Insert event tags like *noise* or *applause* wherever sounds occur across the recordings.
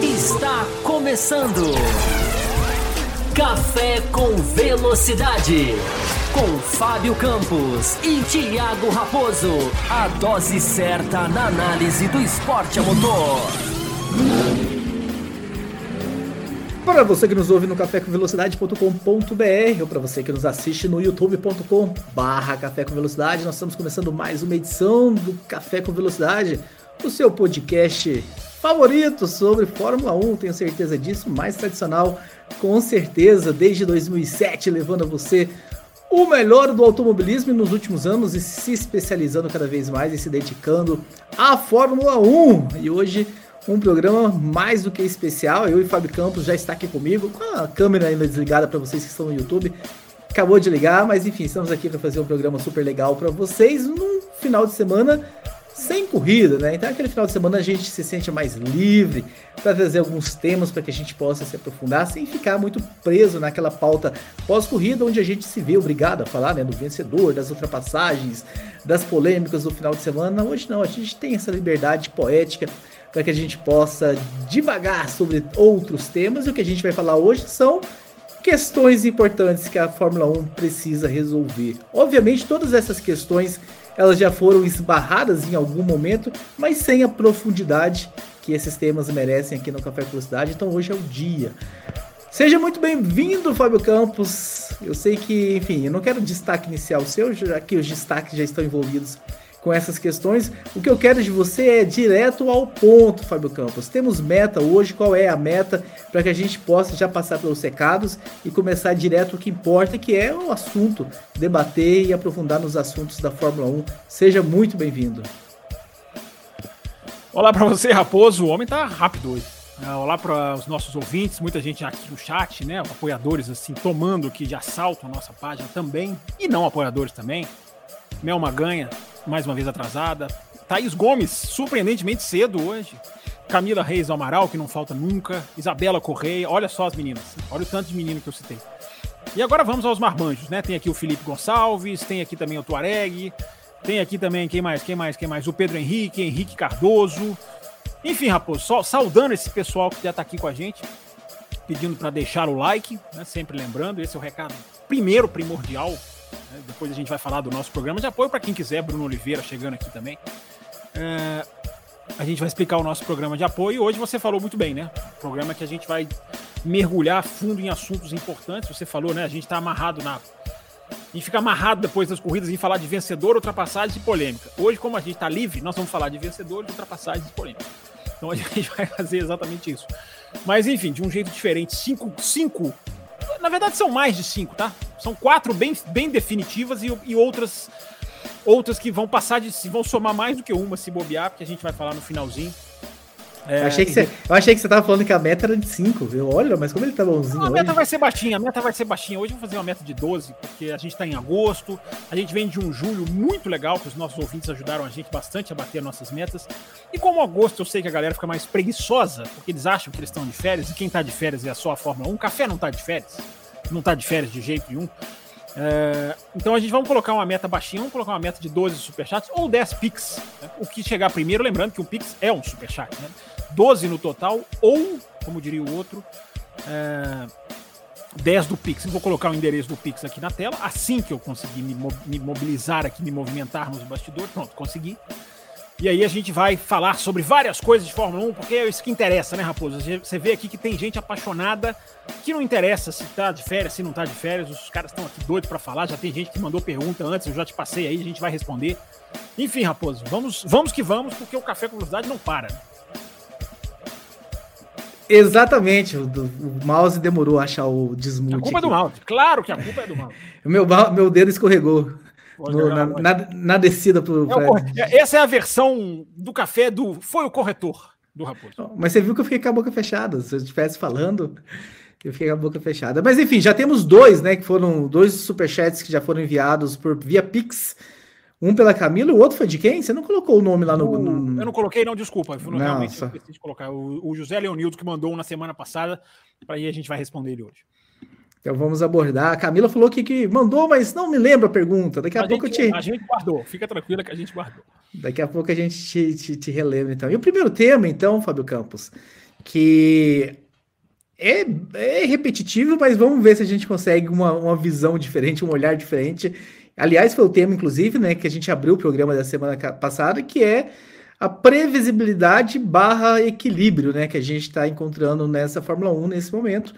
Está começando. Café com Velocidade. Com Fábio Campos e Thiago Raposo. A dose certa na análise do esporte a motor. Para você que nos ouve no cafécomvelocidade.com.br ou para você que nos assiste no youtube.com barra Café com Velocidade, nós estamos começando mais uma edição do Café com Velocidade, o seu podcast favorito sobre Fórmula 1, tenho certeza disso, mais tradicional, com certeza, desde 2007, levando a você o melhor do automobilismo nos últimos anos e se especializando cada vez mais e se dedicando à Fórmula 1. E hoje um programa mais do que especial. Eu e Fábio Campos já está aqui comigo, com a câmera ainda desligada para vocês que estão no YouTube. Acabou de ligar, mas enfim, estamos aqui para fazer um programa super legal para vocês num final de semana sem corrida, né? Então, aquele final de semana a gente se sente mais livre para trazer alguns temas para que a gente possa se aprofundar sem ficar muito preso naquela pauta pós-corrida, onde a gente se vê obrigado a falar né, do vencedor, das ultrapassagens, das polêmicas do final de semana. Hoje não, a gente tem essa liberdade poética para que a gente possa divagar sobre outros temas. E o que a gente vai falar hoje são questões importantes que a Fórmula 1 precisa resolver. Obviamente, todas essas questões elas já foram esbarradas em algum momento, mas sem a profundidade que esses temas merecem aqui no Café Velocidade. Então hoje é o dia. Seja muito bem-vindo, Fábio Campos. Eu sei que, enfim, eu não quero destaque inicial seu, já que os destaques já estão envolvidos com essas questões. O que eu quero de você é direto ao ponto, Fábio Campos. Temos meta hoje, qual é a meta para que a gente possa já passar pelos secados e começar direto o que importa, que é o assunto, debater e aprofundar nos assuntos da Fórmula 1. Seja muito bem-vindo. Olá para você, Raposo. O homem tá rápido hoje. É, olá para os nossos ouvintes, muita gente aqui no chat, né? Apoiadores assim, tomando aqui de assalto a nossa página também, e não apoiadores também. Mel Maganha, mais uma vez atrasada. Thaís Gomes, surpreendentemente cedo hoje. Camila Reis Amaral, que não falta nunca. Isabela Correia, olha só as meninas. Olha o tanto de menino que eu citei. E agora vamos aos marmanjos, né? Tem aqui o Felipe Gonçalves, tem aqui também o Tuareg, tem aqui também, quem mais, quem mais, quem mais? O Pedro Henrique, Henrique Cardoso. Enfim, Raposo, só saudando esse pessoal que já está aqui com a gente, pedindo para deixar o like, né? Sempre lembrando, esse é o recado primeiro primordial? Depois a gente vai falar do nosso programa de apoio para quem quiser. Bruno Oliveira chegando aqui também. É, a gente vai explicar o nosso programa de apoio. Hoje você falou muito bem, né? Programa que a gente vai mergulhar fundo em assuntos importantes. Você falou, né? A gente está amarrado na. A gente fica amarrado depois das corridas em falar de vencedor, ultrapassagens e polêmica. Hoje, como a gente está livre, nós vamos falar de vencedores, ultrapassagens e polêmica. Então a *laughs* gente vai fazer exatamente isso. Mas enfim, de um jeito diferente. Cinco, cinco na verdade, são mais de cinco, tá? São quatro bem, bem definitivas e, e outras outras que vão passar de. vão somar mais do que uma se bobear, porque a gente vai falar no finalzinho. É, eu, achei que você, eu achei que você tava falando que a meta era de 5, viu? Olha, mas como ele tá bonzinho. a meta vai ser baixinha, a meta vai ser baixinha. Hoje eu vou fazer uma meta de 12, porque a gente tá em agosto, a gente vem de um julho muito legal, que os nossos ouvintes ajudaram a gente bastante a bater nossas metas. E como agosto eu sei que a galera fica mais preguiçosa, porque eles acham que eles estão de férias, e quem tá de férias é só a Fórmula 1. O café não tá de férias, não tá de férias de jeito nenhum. É, então a gente vamos colocar uma meta baixinha, vamos colocar uma meta de 12 superchats ou 10 Pix. Né? O que chegar primeiro, lembrando que o Pix é um superchat, né? 12 no total, ou, como diria o outro, é, 10 do Pix. Eu vou colocar o endereço do Pix aqui na tela. Assim que eu conseguir me, me mobilizar aqui, me movimentar nos bastidores, pronto, consegui. E aí a gente vai falar sobre várias coisas de Fórmula 1, porque é isso que interessa, né, Raposo? Você vê aqui que tem gente apaixonada que não interessa se tá de férias, se não tá de férias. Os caras estão aqui doidos para falar. Já tem gente que mandou pergunta antes, eu já te passei aí, a gente vai responder. Enfim, Raposo, vamos, vamos que vamos, porque o Café com Velocidade não para. Exatamente, o, o, mouse demorou a achar o desmute. A culpa aqui. é do mouse, claro que a culpa é do mouse. *laughs* meu, meu dedo escorregou no, na, na, na, descida pro. É essa é a versão do café do. Foi o corretor do Raposo. Mas você viu que eu fiquei com a boca fechada. Se eu estivesse falando, eu fiquei com a boca fechada. Mas enfim, já temos dois, né? Que foram dois superchats que já foram enviados por via Pix um pela Camila e o outro foi de quem? Você não colocou o nome lá no. no... Eu não coloquei, não, desculpa. Eu não, realmente esqueci de colocar. O, o, José Leonildo que mandou um na semana passada, para aí a gente vai responder ele hoje. Então vamos abordar. A Camila falou que, que mandou, mas não me lembro a pergunta. Daqui a, a pouco gente, eu te. A gente guardou, fica tranquila que a gente guardou. Daqui a pouco a gente te, te, te relembra, então. E o primeiro tema, então, Fábio Campos, que é, é repetitivo, mas vamos ver se a gente consegue uma, uma visão diferente, um olhar diferente. Aliás, foi o tema, inclusive, né, que a gente abriu o programa da semana passada, que é a previsibilidade barra equilíbrio, né, que a gente está encontrando nessa Fórmula 1 nesse momento,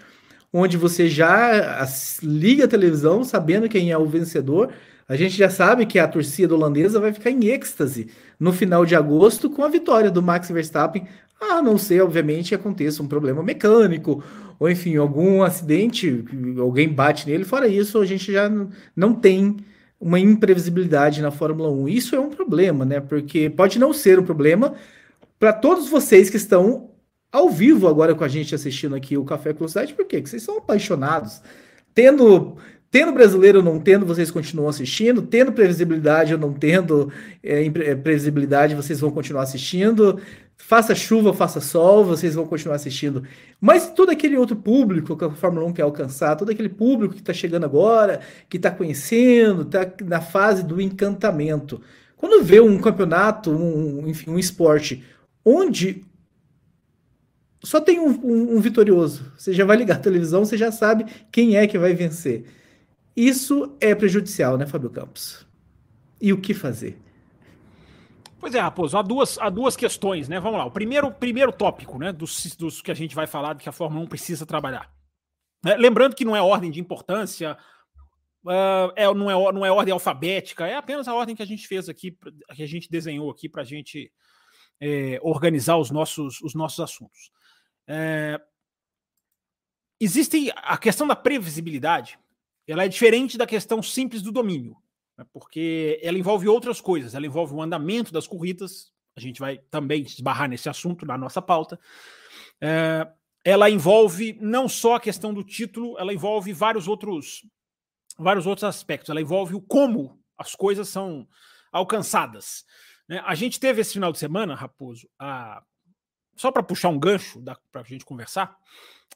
onde você já liga a televisão sabendo quem é o vencedor. A gente já sabe que a torcida holandesa vai ficar em êxtase no final de agosto com a vitória do Max Verstappen a não ser, obviamente, aconteça um problema mecânico, ou enfim, algum acidente, alguém bate nele. Fora isso, a gente já não tem uma imprevisibilidade na Fórmula 1. Isso é um problema, né? Porque pode não ser um problema para todos vocês que estão ao vivo agora com a gente assistindo aqui o Café por quê? Porque vocês são apaixonados. Tendo Tendo brasileiro ou não tendo, vocês continuam assistindo. Tendo previsibilidade ou não tendo é, é previsibilidade, vocês vão continuar assistindo. Faça chuva, faça sol, vocês vão continuar assistindo. Mas todo aquele outro público que a Fórmula 1 quer alcançar, todo aquele público que está chegando agora, que está conhecendo, está na fase do encantamento. Quando vê um campeonato, um, enfim, um esporte, onde só tem um, um, um vitorioso, você já vai ligar a televisão, você já sabe quem é que vai vencer isso é prejudicial, né, Fábio Campos? E o que fazer? Pois é, Raposo, há duas, há duas questões, né? Vamos lá. O primeiro, primeiro tópico, né, dos, dos que a gente vai falar que a Fórmula 1 precisa trabalhar. É, lembrando que não é ordem de importância, uh, é, não, é, não é ordem alfabética, é apenas a ordem que a gente fez aqui, que a gente desenhou aqui para a gente é, organizar os nossos, os nossos assuntos. É, existe a questão da previsibilidade, ela é diferente da questão simples do domínio, né, porque ela envolve outras coisas, ela envolve o andamento das corridas, a gente vai também esbarrar nesse assunto na nossa pauta. É, ela envolve não só a questão do título, ela envolve vários outros, vários outros aspectos. Ela envolve o como as coisas são alcançadas. Né? A gente teve esse final de semana, Raposo, a... só para puxar um gancho para a gente conversar,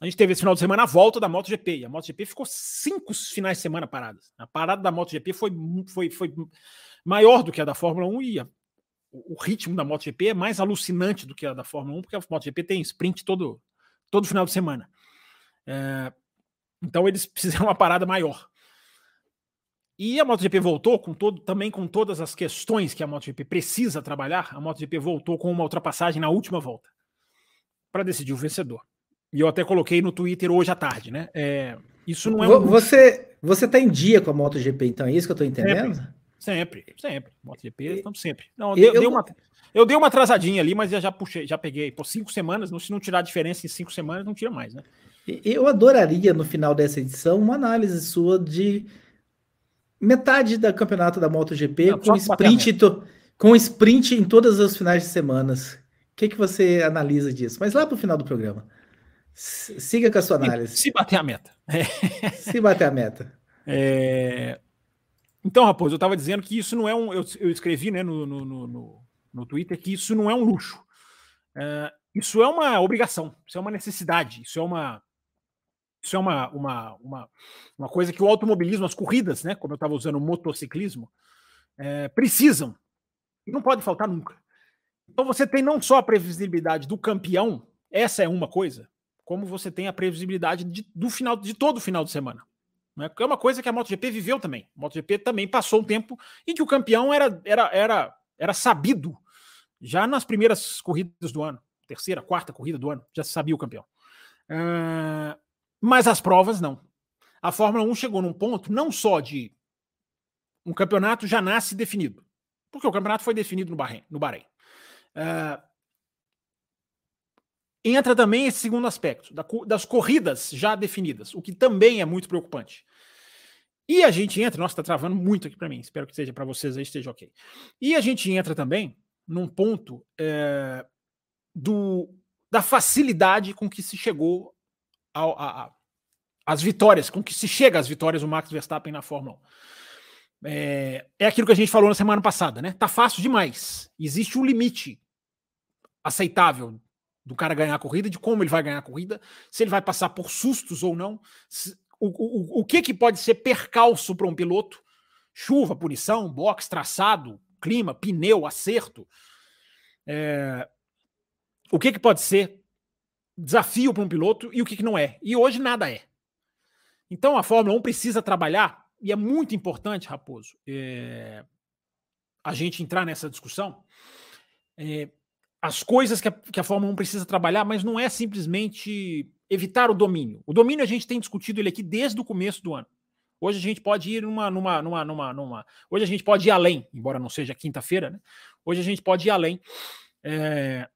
a gente teve esse final de semana a volta da MotoGP. E a MotoGP ficou cinco finais de semana paradas. A parada da MotoGP foi, foi, foi maior do que a da Fórmula 1 e a, o ritmo da MotoGP é mais alucinante do que a da Fórmula 1, porque a MotoGP tem sprint todo, todo final de semana. É, então eles *laughs* fizeram uma parada maior. E a MotoGP voltou com todo, também com todas as questões que a MotoGP precisa trabalhar. A MotoGP voltou com uma ultrapassagem na última volta para decidir o vencedor. E eu até coloquei no Twitter hoje à tarde, né? É, isso não é um... Você, você tá em dia com a MotoGP, então, é isso que eu tô entendendo? Sempre, sempre. sempre. MotoGP, estamos sempre. Não, eu, dei, eu, uma, eu dei uma atrasadinha ali, mas eu já puxei, já peguei. Por cinco semanas, se não tirar a diferença em cinco semanas, não tira mais, né? Eu adoraria, no final dessa edição, uma análise sua de metade da campeonato da MotoGP não, com sprint, to, com sprint em todas as finais de semanas. O que, que você analisa disso? Mas lá para o final do programa. Siga com a sua análise. Se, bater a meta. Se bater a meta. É... Então, Raposo, eu estava dizendo que isso não é um. Eu, eu escrevi né, no, no, no, no, Twitter que isso não é um luxo. É, isso é uma obrigação, isso é uma necessidade, isso é uma. Isso é uma, uma, uma, uma coisa que o automobilismo, as corridas, né, como eu estava usando o motociclismo, é, precisam. E não pode faltar nunca. Então você tem não só a previsibilidade do campeão, essa é uma coisa, como você tem a previsibilidade de, do final de todo o final de semana. Né? É uma coisa que a MotoGP viveu também. A MotoGP também passou um tempo em que o campeão era, era, era, era sabido já nas primeiras corridas do ano, terceira, quarta corrida do ano, já se sabia o campeão. Uh, mas as provas não. A Fórmula 1 chegou num ponto não só de um campeonato já nasce definido, porque o campeonato foi definido no Bahrein. No Bahrein. Uh, entra também esse segundo aspecto, das corridas já definidas, o que também é muito preocupante. E a gente entra, nossa, está travando muito aqui para mim, espero que seja para vocês aí, esteja ok. E a gente entra também num ponto é, do, da facilidade com que se chegou às vitórias, com que se chega às vitórias do Max Verstappen na Fórmula 1. É, é aquilo que a gente falou na semana passada, né? Tá fácil demais. Existe um limite aceitável do cara ganhar a corrida, de como ele vai ganhar a corrida, se ele vai passar por sustos ou não, se, o, o, o que, que pode ser percalço para um piloto? Chuva, punição, box, traçado, clima, pneu, acerto. É, o que, que pode ser desafio para um piloto e o que, que não é. E hoje nada é. Então a Fórmula 1 precisa trabalhar, e é muito importante, Raposo, é, a gente entrar nessa discussão. É, as coisas que a, que a Fórmula 1 precisa trabalhar, mas não é simplesmente evitar o domínio. O domínio a gente tem discutido ele aqui desde o começo do ano. Hoje a gente pode ir numa, numa, numa, numa, numa hoje a gente pode ir além, embora não seja quinta-feira, né? Hoje a gente pode ir além é,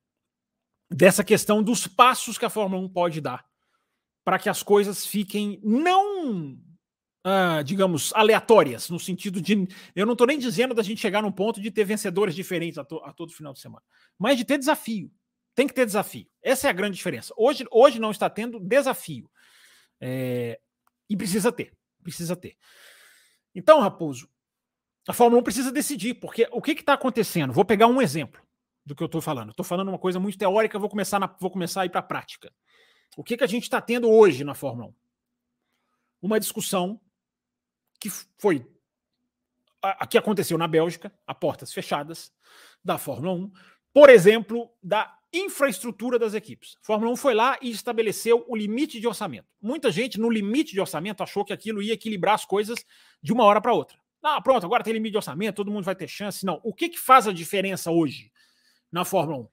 dessa questão dos passos que a Fórmula 1 pode dar para que as coisas fiquem não, ah, digamos, aleatórias, no sentido de. Eu não estou nem dizendo da gente chegar num ponto de ter vencedores diferentes a, to, a todo final de semana, mas de ter desafio. Tem que ter desafio. Essa é a grande diferença. Hoje, hoje não está tendo desafio. É, e precisa ter precisa ter. Então, Raposo, a Fórmula 1 precisa decidir, porque o que está acontecendo? Vou pegar um exemplo do que eu estou falando. Estou falando uma coisa muito teórica, vou começar, na, vou começar a ir para a prática. O que, que a gente está tendo hoje na Fórmula 1? Uma discussão que foi a, a que aconteceu na Bélgica, a portas fechadas, da Fórmula 1, por exemplo, da infraestrutura das equipes. A Fórmula 1 foi lá e estabeleceu o limite de orçamento. Muita gente, no limite de orçamento, achou que aquilo ia equilibrar as coisas de uma hora para outra. Ah, pronto, agora tem limite de orçamento, todo mundo vai ter chance. Não. O que, que faz a diferença hoje na Fórmula 1?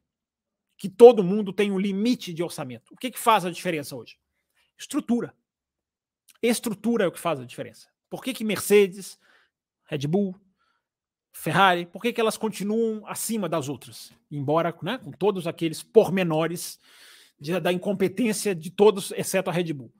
Que todo mundo tem um limite de orçamento. O que, que faz a diferença hoje? Estrutura. Estrutura é o que faz a diferença. Por que, que Mercedes, Red Bull, Ferrari, por que, que elas continuam acima das outras? Embora né, com todos aqueles pormenores de, da incompetência de todos, exceto a Red Bull.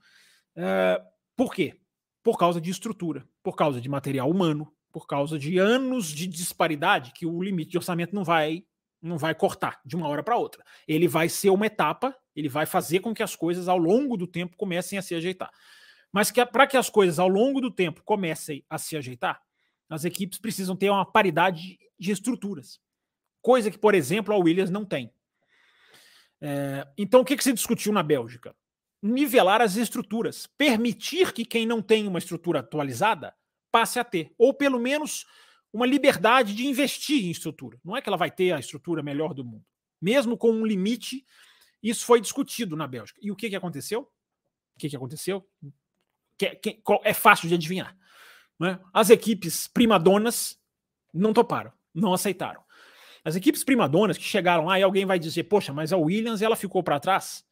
Uh, por quê? Por causa de estrutura, por causa de material humano, por causa de anos de disparidade que o limite de orçamento não vai não vai cortar de uma hora para outra. Ele vai ser uma etapa, ele vai fazer com que as coisas ao longo do tempo comecem a se ajeitar. Mas para que as coisas ao longo do tempo comecem a se ajeitar, as equipes precisam ter uma paridade de estruturas, coisa que, por exemplo, a Williams não tem. É, então, o que, que se discutiu na Bélgica? Nivelar as estruturas, permitir que quem não tem uma estrutura atualizada passe a ter, ou pelo menos uma liberdade de investir em estrutura. Não é que ela vai ter a estrutura melhor do mundo. Mesmo com um limite, isso foi discutido na Bélgica. E o que, que aconteceu? O que, que aconteceu? Que, que, é fácil de adivinhar. Né? As equipes primadonas não toparam, não aceitaram. As equipes primadonas que chegaram lá e alguém vai dizer, poxa, mas a Williams ela ficou para trás,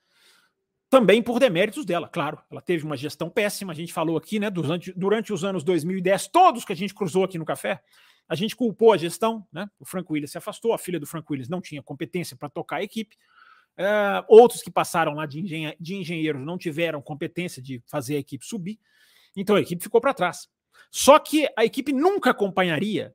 também por deméritos dela, claro. Ela teve uma gestão péssima, a gente falou aqui, né, durante, durante os anos 2010, todos que a gente cruzou aqui no café, a gente culpou a gestão, né? O Frank Williams se afastou, a filha do Frank Williams não tinha competência para tocar a equipe. É, outros que passaram lá de, engenhe de engenheiros não tiveram competência de fazer a equipe subir. Então a equipe ficou para trás. Só que a equipe nunca acompanharia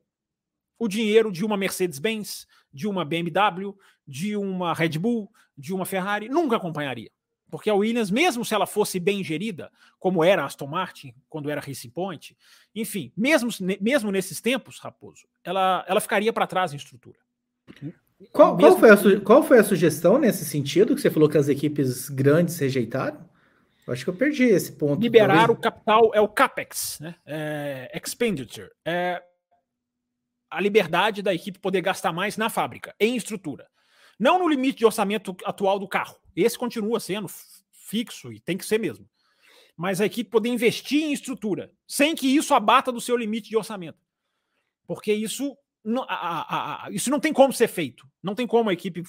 o dinheiro de uma Mercedes-Benz, de uma BMW, de uma Red Bull, de uma Ferrari, nunca acompanharia. Porque a Williams, mesmo se ela fosse bem gerida, como era a Aston Martin, quando era Racing Point, enfim, mesmo, mesmo nesses tempos, Raposo, ela, ela ficaria para trás em estrutura. Qual, qual, foi a, qual foi a sugestão nesse sentido que você falou que as equipes grandes rejeitaram? acho que eu perdi esse ponto. Liberar talvez. o capital é o CAPEX, né? É, expenditure. É a liberdade da equipe poder gastar mais na fábrica, em estrutura. Não no limite de orçamento atual do carro. Esse continua sendo fixo e tem que ser mesmo. Mas a equipe poder investir em estrutura, sem que isso abata do seu limite de orçamento. Porque isso a, a, a, isso não tem como ser feito. Não tem como a equipe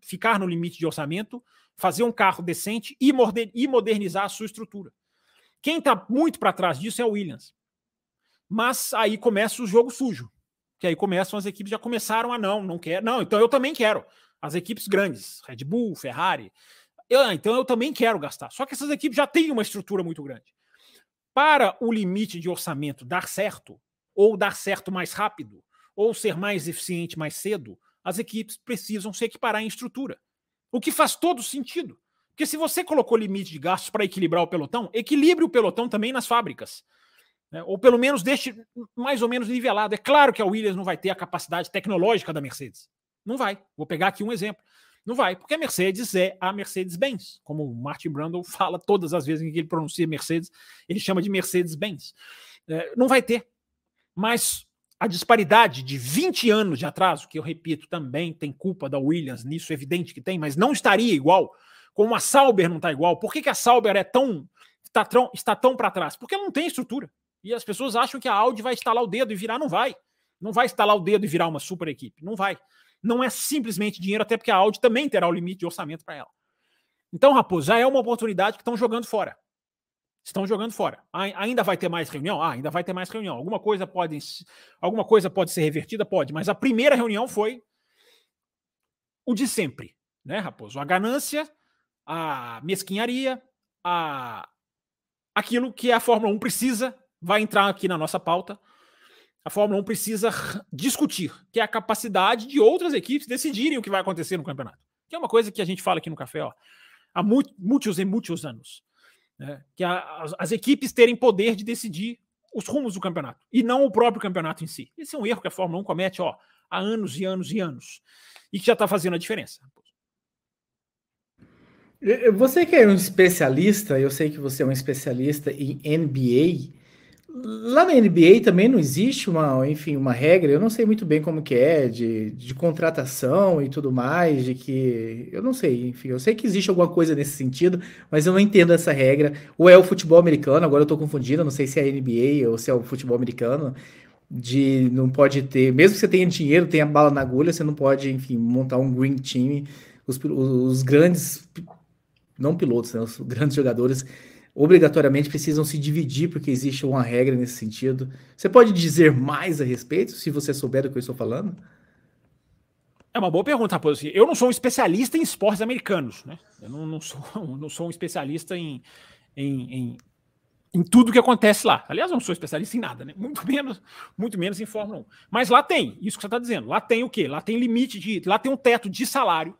ficar no limite de orçamento fazer um carro decente e, e modernizar a sua estrutura. Quem está muito para trás disso é o Williams. Mas aí começa o jogo sujo. Que aí começam as equipes já começaram a não, não quer. Não, então eu também quero. As equipes grandes, Red Bull, Ferrari. Eu, ah, então eu também quero gastar. Só que essas equipes já têm uma estrutura muito grande. Para o limite de orçamento dar certo, ou dar certo mais rápido, ou ser mais eficiente mais cedo, as equipes precisam se equiparar em estrutura. O que faz todo sentido. Porque se você colocou limite de gastos para equilibrar o pelotão, equilibre o pelotão também nas fábricas. Né? Ou pelo menos deixe mais ou menos nivelado. É claro que a Williams não vai ter a capacidade tecnológica da Mercedes. Não vai. Vou pegar aqui um exemplo. Não vai, porque a Mercedes é a Mercedes-Benz. Como o Martin Brundle *laughs* fala todas as vezes em que ele pronuncia Mercedes, ele chama de Mercedes-Benz. É, não vai ter. Mas a disparidade de 20 anos de atraso, que eu repito, também tem culpa da Williams nisso, é evidente que tem, mas não estaria igual, como a Sauber não está igual. Por que, que a Sauber é tão está tão, está tão para trás? Porque não tem estrutura. E as pessoas acham que a Audi vai estalar o dedo e virar, não vai. Não vai estalar o dedo e virar uma super equipe. Não vai. Não é simplesmente dinheiro, até porque a Audi também terá o limite de orçamento para ela. Então, Raposo, já é uma oportunidade que estão jogando fora. Estão jogando fora. Ainda vai ter mais reunião? Ah, ainda vai ter mais reunião. Alguma coisa pode, alguma coisa pode ser revertida? Pode. Mas a primeira reunião foi o de sempre, né, Raposo? A ganância, a mesquinharia, a aquilo que a Fórmula 1 precisa, vai entrar aqui na nossa pauta. A Fórmula 1 precisa discutir, que é a capacidade de outras equipes decidirem o que vai acontecer no campeonato. Que é uma coisa que a gente fala aqui no café ó, há muitos e muitos anos né? que a, as, as, equipes terem poder de decidir os rumos do campeonato e não o próprio campeonato em si. Esse é um erro que a Fórmula 1 comete ó, há anos e anos e anos e que já está fazendo a diferença. Você que é um especialista, eu sei que você é um especialista em NBA. Lá na NBA também não existe uma, enfim, uma regra, eu não sei muito bem como que é, de, de contratação e tudo mais, de que. Eu não sei, enfim, eu sei que existe alguma coisa nesse sentido, mas eu não entendo essa regra. Ou é o futebol americano, agora eu tô confundindo, não sei se é a NBA ou se é o futebol americano, de não pode ter, mesmo que você tenha dinheiro, tenha bala na agulha, você não pode, enfim, montar um green team. Os, os grandes, não pilotos, né, os grandes jogadores obrigatoriamente precisam se dividir porque existe uma regra nesse sentido. Você pode dizer mais a respeito, se você souber do que eu estou falando? É uma boa pergunta, Raposo. Eu não sou um especialista em esportes americanos, né? Eu não, não *laughs* sou, não sou um especialista em, em, em, em tudo que acontece lá. Aliás, eu não sou especialista em nada, né? Muito menos, muito menos em Fórmula 1. Mas lá tem, isso que você está dizendo. Lá tem o quê? Lá tem limite de. Lá tem um teto de salário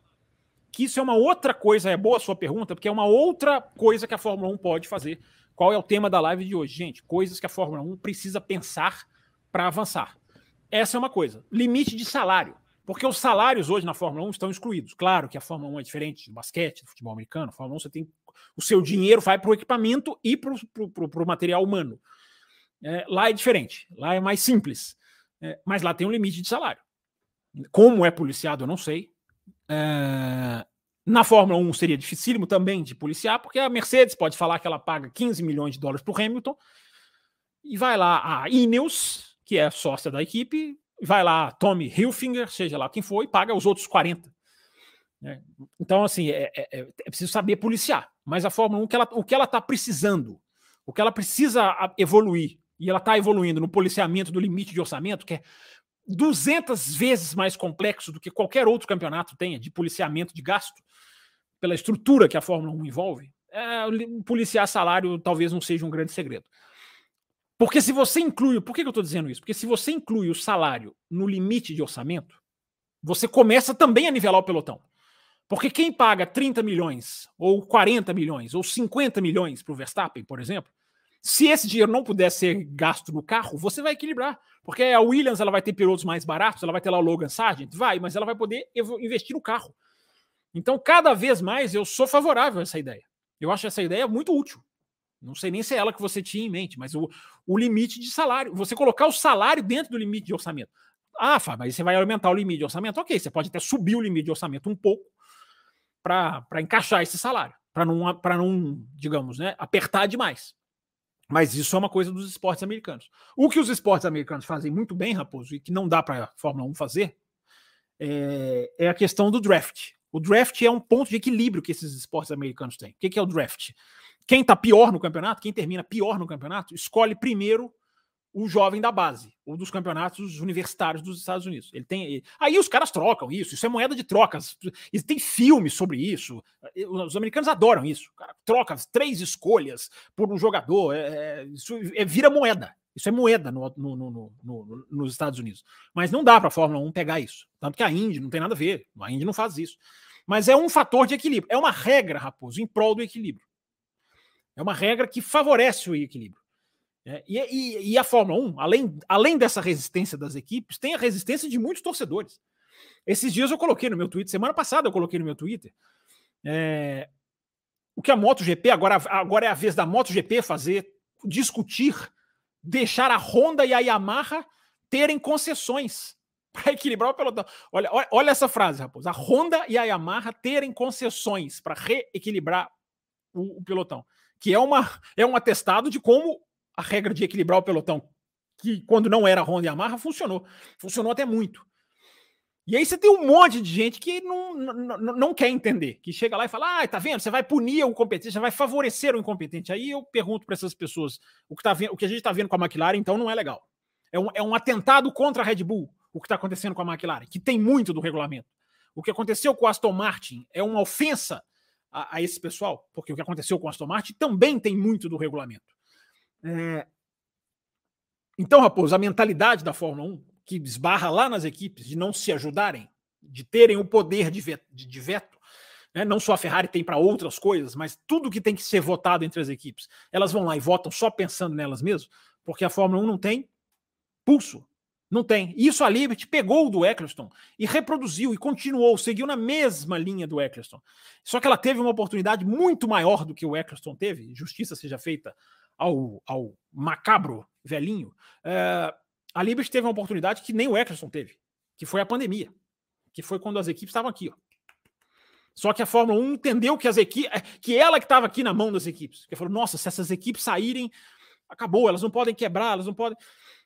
que isso é uma outra coisa, é boa a sua pergunta, porque é uma outra coisa que a Fórmula 1 pode fazer. Qual é o tema da live de hoje? Gente, coisas que a Fórmula 1 precisa pensar para avançar. Essa é uma coisa. Limite de salário. Porque os salários hoje na Fórmula 1 estão excluídos. Claro que a Fórmula 1 é diferente do basquete, do futebol americano. A Fórmula 1 você tem. O seu dinheiro vai para o equipamento e para o material humano. É, lá é diferente. Lá é mais simples. É, mas lá tem um limite de salário. Como é policiado, eu não sei. É... Na Fórmula 1 seria dificílimo também de policiar, porque a Mercedes pode falar que ela paga 15 milhões de dólares para o Hamilton, e vai lá a Ineos, que é sócia da equipe, vai lá Tommy Hilfinger, seja lá quem for, e paga os outros 40. Né? Então, assim, é, é, é, é, preciso saber policiar. Mas a Fórmula 1, que ela, o que ela está precisando, o que ela precisa evoluir, e ela está evoluindo no policiamento do limite de orçamento, que é 200 vezes mais complexo do que qualquer outro campeonato tenha de policiamento de gasto, pela estrutura que a Fórmula 1 envolve, é, policiar salário talvez não seja um grande segredo. Porque se você inclui, por que eu estou dizendo isso? Porque se você inclui o salário no limite de orçamento, você começa também a nivelar o pelotão. Porque quem paga 30 milhões, ou 40 milhões, ou 50 milhões para o Verstappen, por exemplo, se esse dinheiro não puder ser gasto no carro, você vai equilibrar. Porque a Williams ela vai ter pilotos mais baratos, ela vai ter lá o Logan Sargent, vai, mas ela vai poder investir no carro. Então, cada vez mais eu sou favorável a essa ideia. Eu acho essa ideia muito útil. Não sei nem se é ela que você tinha em mente, mas o, o limite de salário, você colocar o salário dentro do limite de orçamento. Ah, Fábio, mas você vai aumentar o limite de orçamento? Ok, você pode até subir o limite de orçamento um pouco para encaixar esse salário, para não, não, digamos, né, apertar demais. Mas isso é uma coisa dos esportes americanos. O que os esportes americanos fazem muito bem, Raposo, e que não dá para a Fórmula 1 fazer, é, é, a questão do draft. O draft é um ponto de equilíbrio que esses esportes americanos têm. O que, que é o draft? Quem está pior no campeonato, quem termina pior no campeonato, escolhe primeiro o jovem da base, ou dos campeonatos universitários dos Estados Unidos. Ele tem. Aí os caras trocam isso, isso é moeda de trocas. E tem filmes sobre isso. Os americanos adoram isso. Cara troca três escolhas por um jogador. É, é isso é, vira moeda. Isso é moeda no, no, no, nos Estados Unidos. Mas não dá para a Fórmula 1 pegar isso. Tanto que a Indy não tem nada a ver. A Indy não faz isso. Mas é um fator de equilíbrio. É uma regra, Raposo, em prol do equilíbrio. É uma regra que favorece o equilíbrio. É, e, e, e, a Fórmula 1, além, além dessa resistência das equipes, tem a resistência de muitos torcedores. Esses dias eu coloquei no meu Twitter, semana passada eu coloquei no meu Twitter. É, o que a MotoGP, agora, agora é a vez da MotoGP fazer, discutir, deixar a Honda e a Yamaha terem concessões *laughs* para equilibrar o pelotão. Olha, olha, olha, essa frase, Raposo. A Honda e a Yamaha terem concessões para reequilibrar o, o, pelotão. Que é, uma, é um atestado de como a regra de equilibrar o pelotão, que quando não era Honda e Yamaha, funcionou. Funcionou até muito. E aí você tem um monte de gente que não, não, não quer entender, que chega lá e fala: ah, tá vendo? Você vai punir o competente, você vai favorecer o incompetente. Aí eu pergunto para essas pessoas: o que, tá vendo, o que a gente está vendo com a McLaren, então, não é legal. É um, é um atentado contra a Red Bull, o que está acontecendo com a McLaren, que tem muito do regulamento. O que aconteceu com o Aston Martin é uma ofensa a, a esse pessoal, porque o que aconteceu com o Aston Martin também tem muito do regulamento. É... Então, Raposo, a mentalidade da Fórmula 1 que esbarra lá nas equipes de não se ajudarem, de terem o poder de veto, de veto né? não só a Ferrari tem para outras coisas, mas tudo que tem que ser votado entre as equipes, elas vão lá e votam só pensando nelas mesmas, porque a Fórmula 1 não tem pulso. Não tem. Isso a Liberty pegou do Eccleston e reproduziu e continuou, seguiu na mesma linha do Eccleston. Só que ela teve uma oportunidade muito maior do que o Eccleston teve, justiça seja feita ao, ao macabro velhinho. É, a Liberty teve uma oportunidade que nem o Eccleston teve, que foi a pandemia, que foi quando as equipes estavam aqui. Ó. Só que a Fórmula 1 entendeu que as equipes, é, que ela que estava aqui na mão das equipes, que falou: nossa, se essas equipes saírem, acabou, elas não podem quebrar, elas não podem.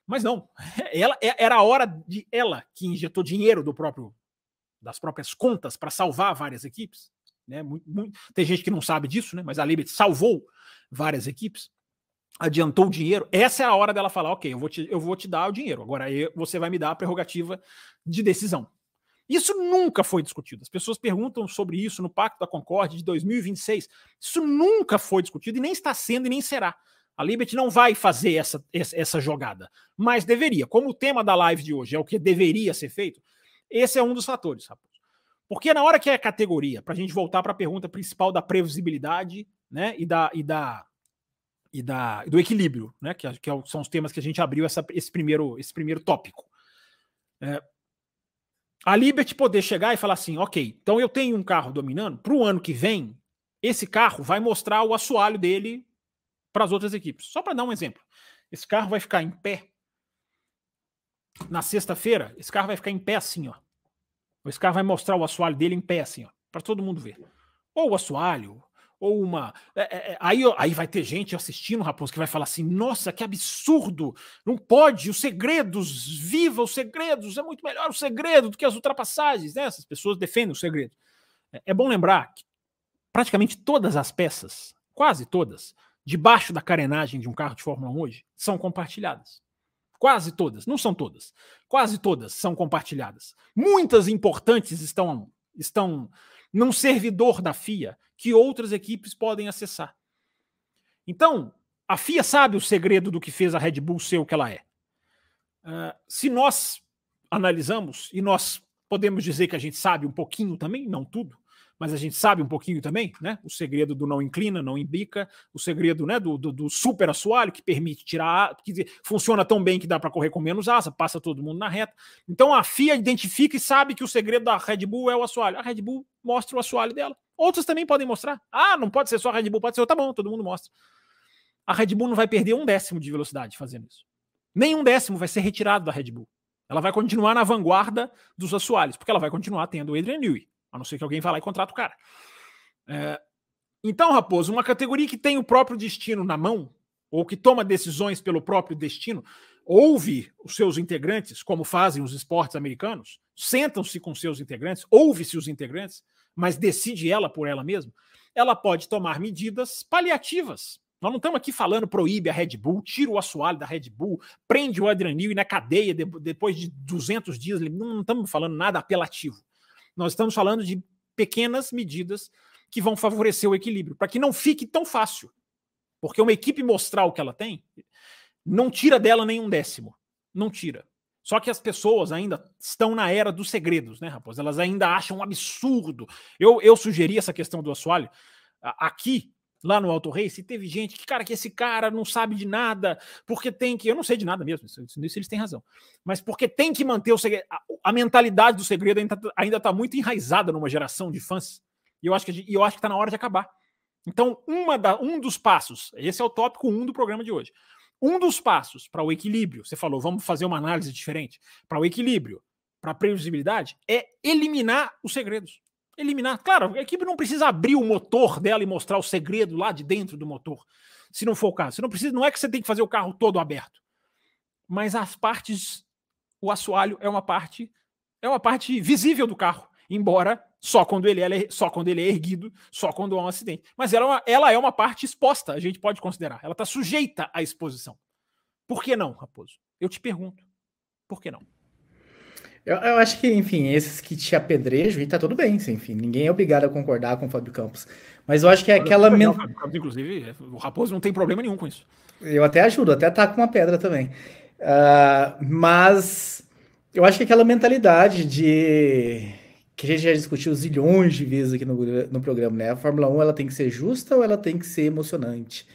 Mas não, *laughs* ela era a hora de ela que injetou dinheiro do próprio das próprias contas para salvar várias equipes, né? Muito, muito, tem gente que não sabe disso, né? Mas a Liberty salvou várias equipes adiantou o dinheiro, essa é a hora dela falar: ok, eu vou te, eu vou te dar o dinheiro, agora aí você vai me dar a prerrogativa de decisão. Isso nunca foi discutido. As pessoas perguntam sobre isso no Pacto da Concórdia de 2026. Isso nunca foi discutido e nem está sendo e nem será. A Liberty não vai fazer essa, essa jogada, mas deveria. Como o tema da live de hoje é o que deveria ser feito, esse é um dos fatores, Porque na hora que é categoria, para a gente voltar para a pergunta principal da previsibilidade né, e, da, e da e da, do equilíbrio, né? Que, que, é são os temas que a gente abriu essa, esse, primeiro, esse primeiro tópico. É, a Liberty poder chegar e falar assim: ok, então eu tenho um carro dominando, para o ano que vem, esse carro vai mostrar o assoalho dele para as outras equipes. Só para dar um exemplo. Esse carro vai ficar em pé na sexta-feira, esse carro vai ficar em pé assim, ó. Esse carro vai mostrar o assoalho dele em pé assim, ó, para todo mundo ver. Ou o assoalho, ou uma. É, é, é, aí, aí vai ter gente assistindo, Raposo, que vai falar assim: nossa, que absurdo! Não pode, os segredos, viva os segredos, é muito melhor o segredo do que as ultrapassagens, né? Essas pessoas defendem o segredo. É, é bom lembrar que praticamente todas as peças, quase todas, debaixo da carenagem de um carro de Fórmula 1 hoje, são compartilhadas. Quase todas, não são todas, quase todas são compartilhadas. Muitas importantes estão, estão num servidor da FIA que outras equipes podem acessar. Então, a FIA sabe o segredo do que fez a Red Bull ser o que ela é. Uh, se nós analisamos, e nós podemos dizer que a gente sabe um pouquinho também, não tudo, mas a gente sabe um pouquinho também, né? O segredo do não inclina, não imbica, o segredo né, do, do, do super assoalho, que permite tirar, que funciona tão bem que dá para correr com menos asa, passa todo mundo na reta. Então a FIA identifica e sabe que o segredo da Red Bull é o assoalho. A Red Bull mostra o assoalho dela. Outros também podem mostrar. Ah, não pode ser só a Red Bull, pode ser. Tá bom, todo mundo mostra. A Red Bull não vai perder um décimo de velocidade fazendo isso. Nem um décimo vai ser retirado da Red Bull. Ela vai continuar na vanguarda dos assoalhos, porque ela vai continuar tendo o Adrian Newey. A não ser que alguém vá lá e contrate o cara. É, então, Raposo, uma categoria que tem o próprio destino na mão, ou que toma decisões pelo próprio destino, ouve os seus integrantes, como fazem os esportes americanos, sentam-se com seus integrantes, ouve-se os integrantes, mas decide ela por ela mesma, ela pode tomar medidas paliativas. Nós não estamos aqui falando proíbe a Red Bull, tira o assoalho da Red Bull, prende o Adrian Newey na cadeia de, depois de 200 dias. Não estamos falando nada apelativo. Nós estamos falando de pequenas medidas que vão favorecer o equilíbrio, para que não fique tão fácil. Porque uma equipe mostrar o que ela tem, não tira dela nenhum décimo. Não tira. Só que as pessoas ainda estão na era dos segredos, né, rapaz? Elas ainda acham um absurdo. Eu, eu sugeri essa questão do assoalho aqui lá no Auto Race, teve gente que, cara, que esse cara não sabe de nada, porque tem que. Eu não sei de nada mesmo, nisso eles têm razão. Mas porque tem que manter o segredo. A, a mentalidade do segredo ainda, ainda tá muito enraizada numa geração de fãs. E eu acho que, eu acho que tá na hora de acabar. Então, uma da, um dos passos, esse é o tópico 1 um do programa de hoje. Um dos passos para o equilíbrio, você falou, vamos fazer uma análise diferente, para o equilíbrio, para a previsibilidade, é eliminar os segredos. Eliminar. Claro, a equipe não precisa abrir o motor dela e mostrar o segredo lá de dentro do motor, se não for o caso. Você não precisa, não é que você tem que fazer o carro todo aberto. Mas as partes, o assoalho é uma parte, é uma parte visível do carro, embora só quando ele é, só quando ele é erguido, só quando há um acidente. Mas ela, é uma, ela é uma parte exposta, a gente pode considerar. Ela está sujeita à exposição. Por que não, Raposo? Eu te pergunto. Por que não? Eu, eu acho que, enfim, esses que te apedrejam, e tá tudo bem, enfim, ninguém é obrigado a concordar com o Fábio Campos. Mas eu acho que é aquela. Men... Campos, inclusive, o Raposo não tem problema nenhum com isso. Eu até ajudo, até tá com uma pedra também. Uh, mas eu acho que aquela mentalidade de que a gente já discutiu zilhões de vezes aqui no, no programa, né? A Fórmula 1 ela tem que ser justa ou ela tem que ser emocionante?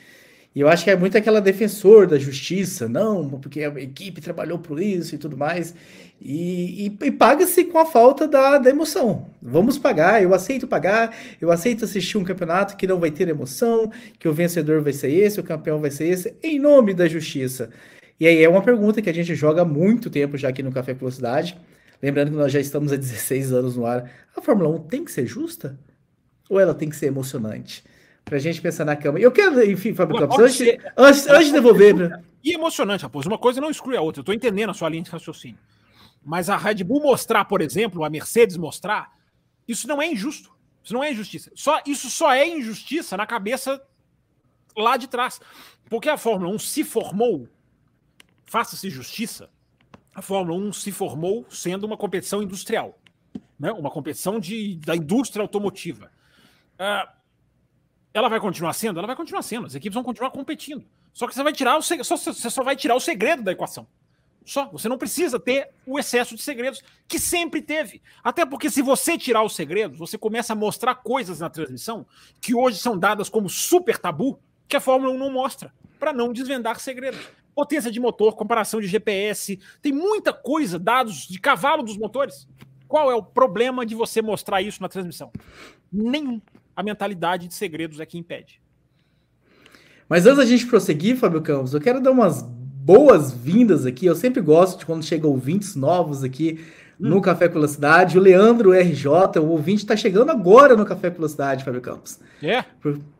E eu acho que é muito aquela defensor da justiça, não, porque a equipe trabalhou por isso e tudo mais. E, e, e paga-se com a falta da, da emoção. Vamos pagar, eu aceito pagar, eu aceito assistir um campeonato que não vai ter emoção, que o vencedor vai ser esse, o campeão vai ser esse, em nome da justiça. E aí é uma pergunta que a gente joga há muito tempo já aqui no Café Velocidade. Lembrando que nós já estamos há 16 anos no ar. A Fórmula 1 tem que ser justa? Ou ela tem que ser emocionante? Pra gente pensar na cama. Eu quero, enfim, Fábio Campos, antes, ser... antes, antes de devolver. Né? E emocionante, Raposo. Uma coisa não exclui a outra. Eu tô entendendo a sua linha de raciocínio. Mas a Red Bull mostrar, por exemplo, a Mercedes mostrar, isso não é injusto. Isso não é injustiça. Só, isso só é injustiça na cabeça lá de trás. Porque a Fórmula 1 se formou, faça-se justiça, a Fórmula 1 se formou sendo uma competição industrial, né? uma competição de, da indústria automotiva. Uh, ela vai continuar sendo? Ela vai continuar sendo. As equipes vão continuar competindo. Só que você vai tirar o só, você só vai tirar o segredo da equação. Só. Você não precisa ter o excesso de segredos que sempre teve. Até porque se você tirar os segredos, você começa a mostrar coisas na transmissão que hoje são dadas como super tabu, que a Fórmula 1 não mostra, para não desvendar segredos potência de motor, comparação de GPS, tem muita coisa, dados de cavalo dos motores. Qual é o problema de você mostrar isso na transmissão? Nenhum. A mentalidade de segredos é que impede. Mas antes da gente prosseguir, Fábio Campos, eu quero dar umas boas-vindas aqui. Eu sempre gosto de quando chegam ouvintes novos aqui no hum. Café com Velocidade. O Leandro RJ, o ouvinte, está chegando agora no Café com Velocidade, Fábio Campos. É?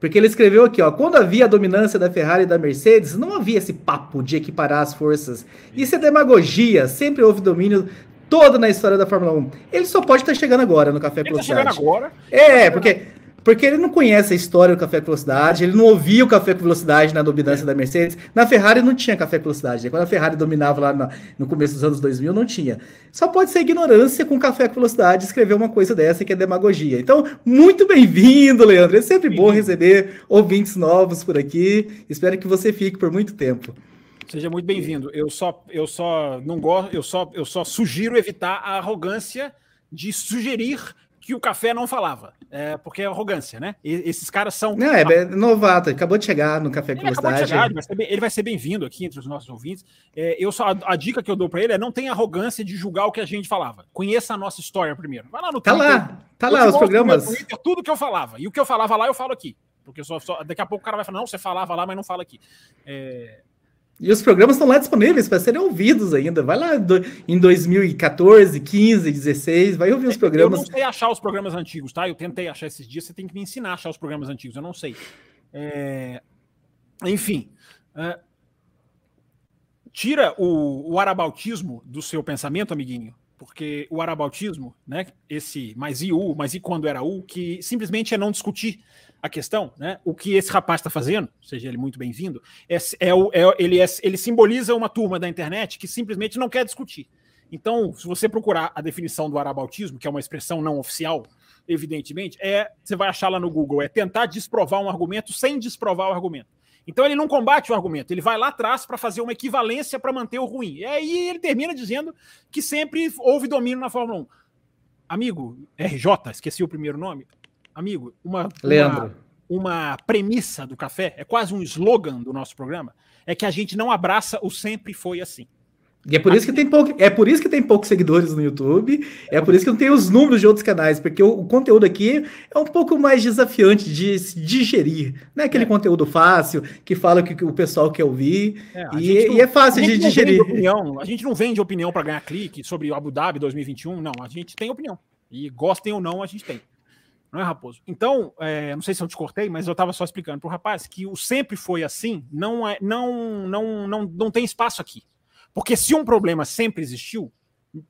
porque ele escreveu aqui, ó. Quando havia a dominância da Ferrari e da Mercedes, não havia esse papo de equiparar as forças. Isso é demagogia. Sempre houve domínio todo na história da Fórmula 1. Ele só pode estar chegando agora no Café Velocidade. Ele tá chegando agora? É, porque porque ele não conhece a história do café com velocidade, ele não ouvia o café com velocidade na dominância é. da Mercedes. Na Ferrari não tinha café com velocidade. Né? Quando a Ferrari dominava lá no, no começo dos anos 2000, não tinha. Só pode ser ignorância com café com velocidade escrever uma coisa dessa que é demagogia. Então, muito bem-vindo, Leandro. É sempre bom receber ouvintes novos por aqui. Espero que você fique por muito tempo. Seja muito bem-vindo. Eu só, eu só não gosto, eu só, eu só sugiro evitar a arrogância de sugerir que o café não falava. É, porque é arrogância, né? E, esses caras são. Não, é novato, acabou de chegar no Café com Velocidade. Ele, vai ser bem-vindo aqui entre os nossos ouvintes. É, eu só, a, a, dica que eu dou para ele é não tenha arrogância de julgar o que a gente falava. Conheça a nossa história primeiro. Vai lá no Twitter. Tá lá, tá lá os programas. Twitter, tudo que eu falava. E o que eu falava lá, eu falo aqui. Porque só, só, daqui a pouco o cara vai falar, não, você falava lá, mas não fala aqui. É, e os programas estão lá disponíveis para serem ouvidos ainda. Vai lá do, em 2014, 15, 16, vai ouvir os programas. Eu não sei achar os programas antigos, tá? Eu tentei achar esses dias, você tem que me ensinar a achar os programas antigos, eu não sei. É... Enfim. É... Tira o, o arabautismo do seu pensamento, amiguinho, porque o arabautismo, né? Esse mais i u, mais i quando era u, que simplesmente é não discutir a questão, né? O que esse rapaz está fazendo, seja ele muito bem-vindo, é, é, é, ele, é, ele simboliza uma turma da internet que simplesmente não quer discutir. Então, se você procurar a definição do arabautismo, que é uma expressão não oficial, evidentemente, é você vai achar lá no Google, é tentar desprovar um argumento sem desprovar o argumento. Então ele não combate o argumento, ele vai lá atrás para fazer uma equivalência para manter o ruim. E aí ele termina dizendo que sempre houve domínio na Fórmula 1. Amigo, RJ, esqueci o primeiro nome, amigo, uma. Uma, uma premissa do café, é quase um slogan do nosso programa, é que a gente não abraça o sempre foi assim. E é por isso que tem pouco, é por isso que tem poucos seguidores no YouTube, é por isso que não tem os números de outros canais, porque o, o conteúdo aqui é um pouco mais desafiante de digerir, não é aquele é. conteúdo fácil que fala que, que o pessoal quer ouvir é, e, não, e, é fácil de digerir. Opinião, a gente não vende opinião para ganhar clique sobre Abu Dhabi 2021, não, a gente tem opinião e gostem ou não a gente tem, não é Raposo? Então, é, não sei se eu te cortei, mas eu estava só explicando para o rapaz que o sempre foi assim, não é, não, não, não, não tem espaço aqui. Porque se um problema sempre existiu,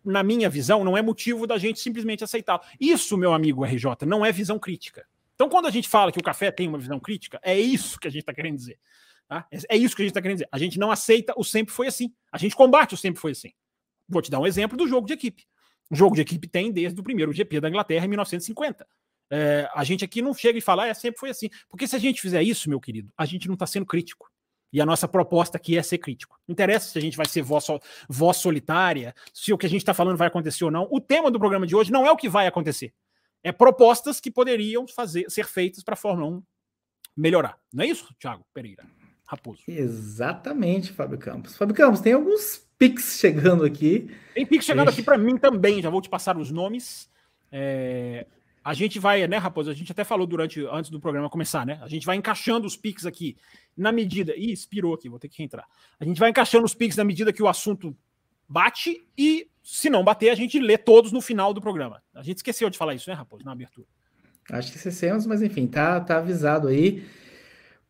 na minha visão, não é motivo da gente simplesmente aceitá-lo. Isso, meu amigo RJ, não é visão crítica. Então, quando a gente fala que o café tem uma visão crítica, é isso que a gente está querendo dizer. Tá? É isso que a gente está querendo dizer. A gente não aceita o sempre foi assim. A gente combate o sempre foi assim. Vou te dar um exemplo do jogo de equipe. O jogo de equipe tem desde o primeiro GP da Inglaterra em 1950. É, a gente aqui não chega e fala, ah, é, sempre foi assim. Porque se a gente fizer isso, meu querido, a gente não está sendo crítico. E a nossa proposta aqui é ser crítico. Não interessa se a gente vai ser voz, voz solitária, se o que a gente está falando vai acontecer ou não. O tema do programa de hoje não é o que vai acontecer. É propostas que poderiam fazer, ser feitas para a Fórmula 1 melhorar. Não é isso, Thiago Pereira? Raposo. Exatamente, Fábio Campos. Fábio Campos, tem alguns pics chegando aqui. Tem pics chegando aqui para mim também. Já vou te passar os nomes. É, a gente vai, né, Raposo? A gente até falou durante antes do programa começar, né? A gente vai encaixando os pics aqui na medida. Ih, expirou aqui, vou ter que entrar. A gente vai encaixando os pics na medida que o assunto bate e, se não bater, a gente lê todos no final do programa. A gente esqueceu de falar isso, né, Raposo, na abertura. Acho que esquecemos, mas enfim, tá, tá avisado aí.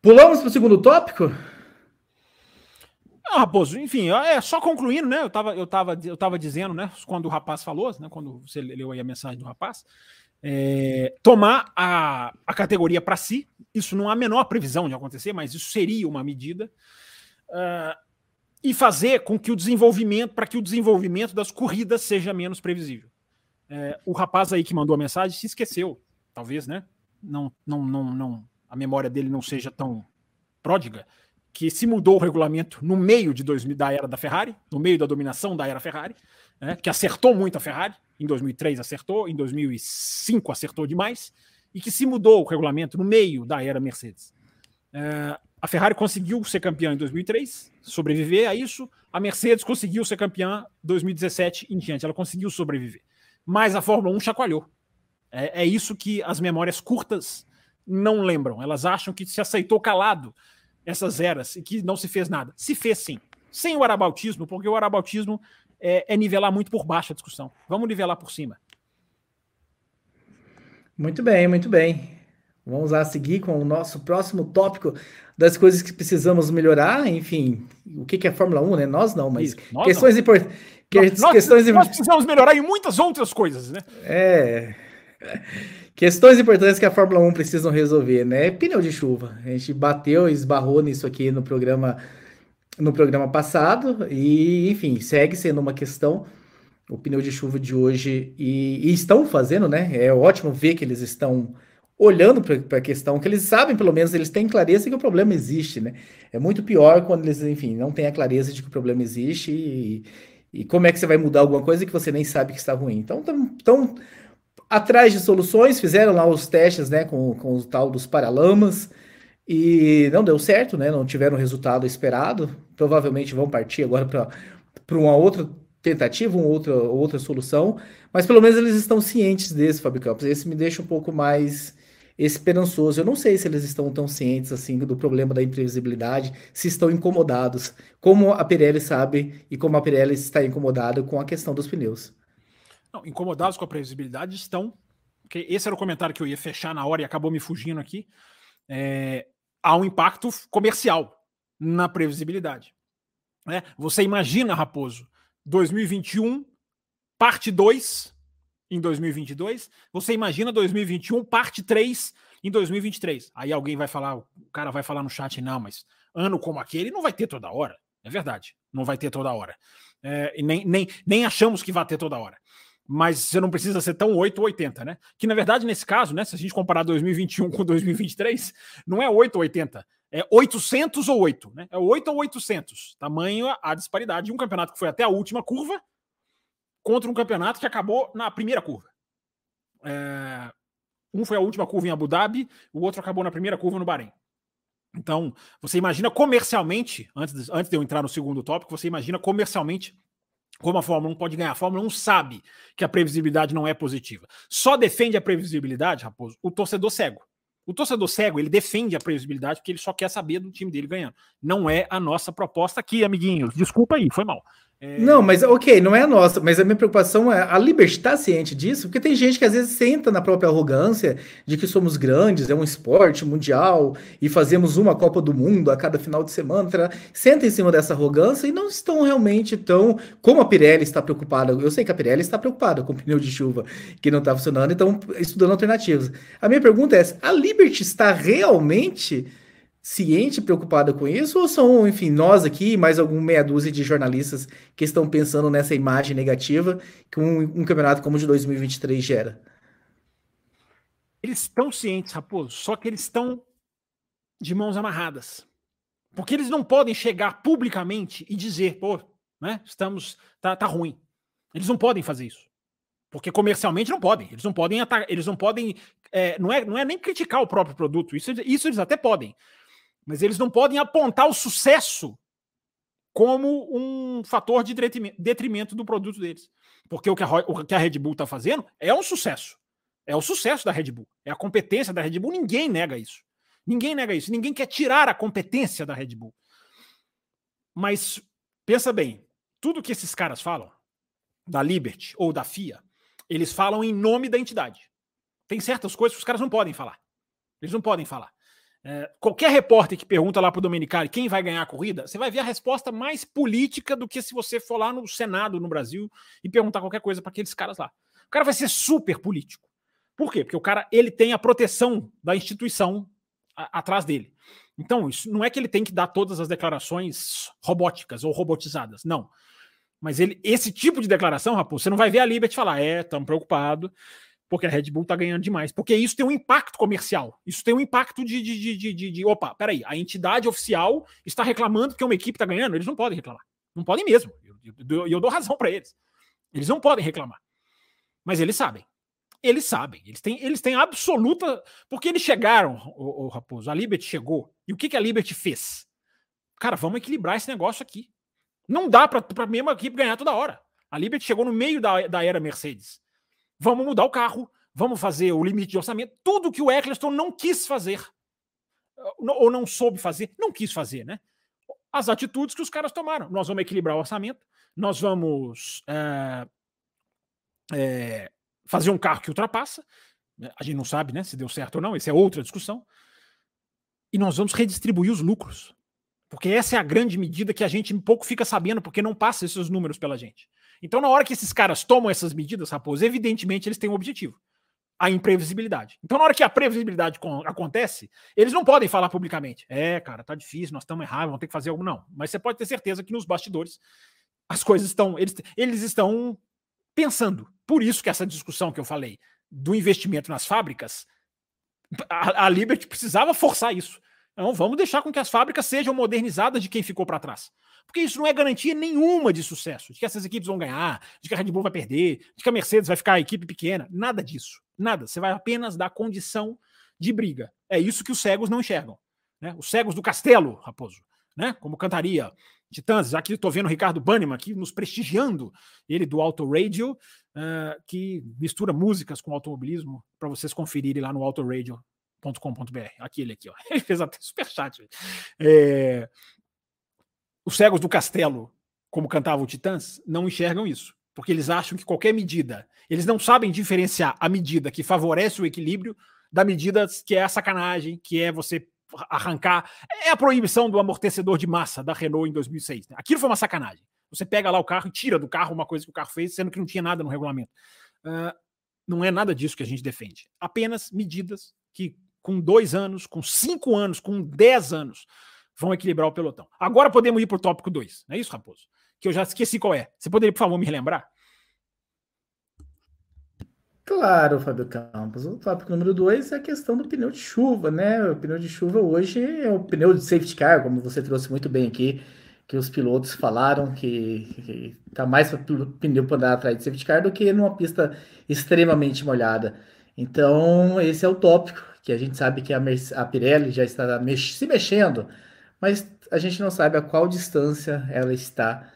Pulamos para o segundo tópico? Ah, Raposo, enfim, é só concluindo, né? Eu tava, eu tava, eu tava dizendo, né? Quando o rapaz falou, né? Quando você leu aí a mensagem do rapaz, é, tomar a, a categoria para si. Isso não há a menor previsão de acontecer, mas isso seria uma medida. Uh, e fazer com que o desenvolvimento, para que o desenvolvimento das corridas seja menos previsível. É, o rapaz aí que mandou a mensagem se esqueceu, talvez, né? Não, não, não, não, a memória dele não seja tão pródiga, que se mudou o regulamento no meio de 2000, da era da Ferrari, no meio da dominação da era Ferrari, né, que acertou muito a Ferrari, em 2003 acertou, em 2005 acertou demais, e que se mudou o regulamento no meio da era Mercedes. É, a Ferrari conseguiu ser campeã em 2003, sobreviver a isso. A Mercedes conseguiu ser campeã em 2017 em diante, ela conseguiu sobreviver. Mas a Fórmula 1 chacoalhou. É, é isso que as memórias curtas não lembram. Elas acham que se aceitou calado essas eras e que não se fez nada. Se fez sim. Sem o arabautismo, porque o arabautismo é, é nivelar muito por baixo a discussão. Vamos nivelar por cima. Muito bem, muito bem. Vamos lá seguir com o nosso próximo tópico das coisas que precisamos melhorar. Enfim, o que, é Fórmula 1, né? Nós não, mas nós questões importantes. Nós, questões... nós precisamos melhorar em muitas outras coisas, né? É. Questões importantes que a Fórmula 1 precisam resolver, né? Pneu de chuva. A gente bateu e esbarrou nisso aqui no programa no programa passado e, enfim, segue sendo uma questão o pneu de chuva de hoje e, e estão fazendo, né? É ótimo ver que eles estão olhando para a questão, que eles sabem, pelo menos, eles têm clareza que o problema existe, né? É muito pior quando eles, enfim, não têm a clareza de que o problema existe e, e como é que você vai mudar alguma coisa que você nem sabe que está ruim. Então, estão atrás de soluções, fizeram lá os testes, né, com, com o tal dos paralamas, e não deu certo, né? Não tiveram o resultado esperado. Provavelmente vão partir agora para uma outra tentativa, uma outra, outra solução. Mas pelo menos eles estão cientes desse, Fábio Campos. Esse me deixa um pouco mais esperançoso. Eu não sei se eles estão tão cientes assim do problema da imprevisibilidade, se estão incomodados, como a Pirelli sabe e como a Pirelli está incomodada com a questão dos pneus. Não, incomodados com a previsibilidade estão. Esse era o comentário que eu ia fechar na hora e acabou me fugindo aqui. É, há um impacto comercial na previsibilidade. Né? Você imagina, Raposo, 2021, parte 2 em 2022, você imagina 2021, parte 3 em 2023. Aí alguém vai falar, o cara vai falar no chat, não, mas ano como aquele não vai ter toda hora. É verdade, não vai ter toda hora. É, nem, nem, nem achamos que vai ter toda hora mas você não precisa ser tão 8 ou 80, né? Que na verdade, nesse caso, né, se a gente comparar 2021 com 2023, não é 8 ou 80, é 800 ou 8, né? É 8 ou 800. Tamanho a disparidade de um campeonato que foi até a última curva contra um campeonato que acabou na primeira curva. É... Um foi a última curva em Abu Dhabi, o outro acabou na primeira curva no Bahrein. Então, você imagina comercialmente, antes de, antes de eu entrar no segundo tópico, você imagina comercialmente como a Fórmula 1 pode ganhar. A Fórmula 1 sabe que a previsibilidade não é positiva. Só defende a previsibilidade, Raposo, o torcedor cego. O torcedor cego, ele defende a previsibilidade porque ele só quer saber do time dele ganhando. Não é a nossa proposta aqui, amiguinhos. Desculpa aí, foi mal. É... Não, mas ok, não é a nossa, mas a minha preocupação é a Liberty está ciente disso, porque tem gente que às vezes senta na própria arrogância de que somos grandes, é um esporte mundial e fazemos uma Copa do Mundo a cada final de semana, tá? senta em cima dessa arrogância e não estão realmente tão. Como a Pirelli está preocupada, eu sei que a Pirelli está preocupada com o pneu de chuva que não está funcionando, então estudando alternativas. A minha pergunta é: a Liberty está realmente ciente, preocupada com isso, ou são, enfim, nós aqui, mais alguma meia dúzia de jornalistas que estão pensando nessa imagem negativa que um, um campeonato como o de 2023 gera? Eles estão cientes, Raposo, só que eles estão de mãos amarradas. Porque eles não podem chegar publicamente e dizer, pô, né, estamos, tá, tá ruim. Eles não podem fazer isso. Porque comercialmente não podem. Eles não podem eles não podem. É, não, é, não é nem criticar o próprio produto. Isso, isso eles até podem. Mas eles não podem apontar o sucesso como um fator de detrimento do produto deles. Porque o que a, o que a Red Bull está fazendo é um sucesso. É o sucesso da Red Bull. É a competência da Red Bull. Ninguém nega isso. Ninguém nega isso. Ninguém quer tirar a competência da Red Bull. Mas pensa bem: tudo que esses caras falam, da Liberty ou da FIA, eles falam em nome da entidade. Tem certas coisas que os caras não podem falar. Eles não podem falar. É, qualquer repórter que pergunta lá para o Domenicali quem vai ganhar a corrida, você vai ver a resposta mais política do que se você for lá no Senado no Brasil e perguntar qualquer coisa para aqueles caras lá. O cara vai ser super político. Por quê? Porque o cara ele tem a proteção da instituição a, atrás dele. Então, isso não é que ele tem que dar todas as declarações robóticas ou robotizadas, não. Mas ele, esse tipo de declaração, Raposo, você não vai ver a Liberty falar, é, estamos preocupados porque a Red Bull está ganhando demais. Porque isso tem um impacto comercial. Isso tem um impacto de, de, de, de, de, de opa, peraí, a entidade oficial está reclamando que uma equipe está ganhando. Eles não podem reclamar. Não podem mesmo. E eu, eu, eu, dou razão para eles. Eles não podem reclamar. Mas eles sabem. Eles sabem. Eles têm, eles têm absoluta. Porque eles chegaram, o, o Raposo, a Liberty chegou. E o que, que a Liberty fez? Cara, vamos equilibrar esse negócio aqui. Não dá para a mesma equipe ganhar toda hora. A Liberty chegou no meio da, da era Mercedes. Vamos mudar o carro, vamos fazer o limite de orçamento, tudo que o Eccleston não quis fazer, ou não soube fazer, não quis fazer, né? As atitudes que os caras tomaram. Nós vamos equilibrar o orçamento, nós vamos é, é, fazer um carro que ultrapassa. Né? A gente não sabe né, se deu certo ou não, essa é outra discussão. E nós vamos redistribuir os lucros. Porque essa é a grande medida que a gente pouco fica sabendo, porque não passa esses números pela gente. Então, na hora que esses caras tomam essas medidas, Raposo, evidentemente eles têm um objetivo: a imprevisibilidade. Então, na hora que a previsibilidade acontece, eles não podem falar publicamente: é, cara, tá difícil, nós estamos errados, vamos ter que fazer algo. Não. Mas você pode ter certeza que nos bastidores as coisas estão. Eles, eles estão pensando. Por isso que essa discussão que eu falei do investimento nas fábricas, a, a Liberty precisava forçar isso. Então, vamos deixar com que as fábricas sejam modernizadas de quem ficou para trás. Porque isso não é garantia nenhuma de sucesso, de que essas equipes vão ganhar, de que a Red Bull vai perder, de que a Mercedes vai ficar a equipe pequena. Nada disso. Nada. Você vai apenas dar condição de briga. É isso que os cegos não enxergam. Né? Os cegos do castelo, Raposo, né? como cantaria Titãs. Aqui estou vendo o Ricardo Banniman aqui nos prestigiando, ele do Auto Radio, uh, que mistura músicas com automobilismo, para vocês conferirem lá no autoradio.com.br. Aqui ele aqui, ó. *laughs* Ele fez até superchat. É, os cegos do castelo, como cantava o Titãs, não enxergam isso, porque eles acham que qualquer medida, eles não sabem diferenciar a medida que favorece o equilíbrio da medida que é a sacanagem, que é você arrancar. É a proibição do amortecedor de massa da Renault em 2006. Né? Aquilo foi uma sacanagem. Você pega lá o carro e tira do carro uma coisa que o carro fez, sendo que não tinha nada no regulamento. Uh, não é nada disso que a gente defende. Apenas medidas que, com dois anos, com cinco anos, com dez anos, vão equilibrar o pelotão. Agora podemos ir para o tópico 2, não é isso, Raposo? Que eu já esqueci qual é. Você poderia, por favor, me relembrar? Claro, Fábio Campos. O tópico número 2 é a questão do pneu de chuva, né? O pneu de chuva hoje é o pneu de safety car, como você trouxe muito bem aqui, que os pilotos falaram que, está mais para pneu para andar atrás de safety car do que numa pista extremamente molhada. Então, esse é o tópico, que a gente sabe que a, a Pirelli já está mex se mexendo, mas a gente não sabe a qual distância ela está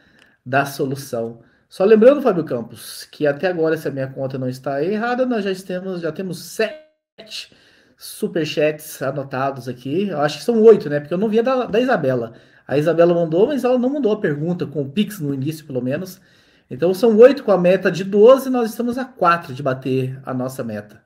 da solução. Só lembrando, Fábio Campos, que até agora, se a minha conta não está errada, nós já temos, já temos sete superchats anotados aqui. Eu acho que são oito, né? Porque eu não via da, da Isabela. A Isabela mandou, mas ela não mandou a pergunta com o Pix no início, pelo menos. Então são oito com a meta de 12, nós estamos a quatro de bater a nossa meta.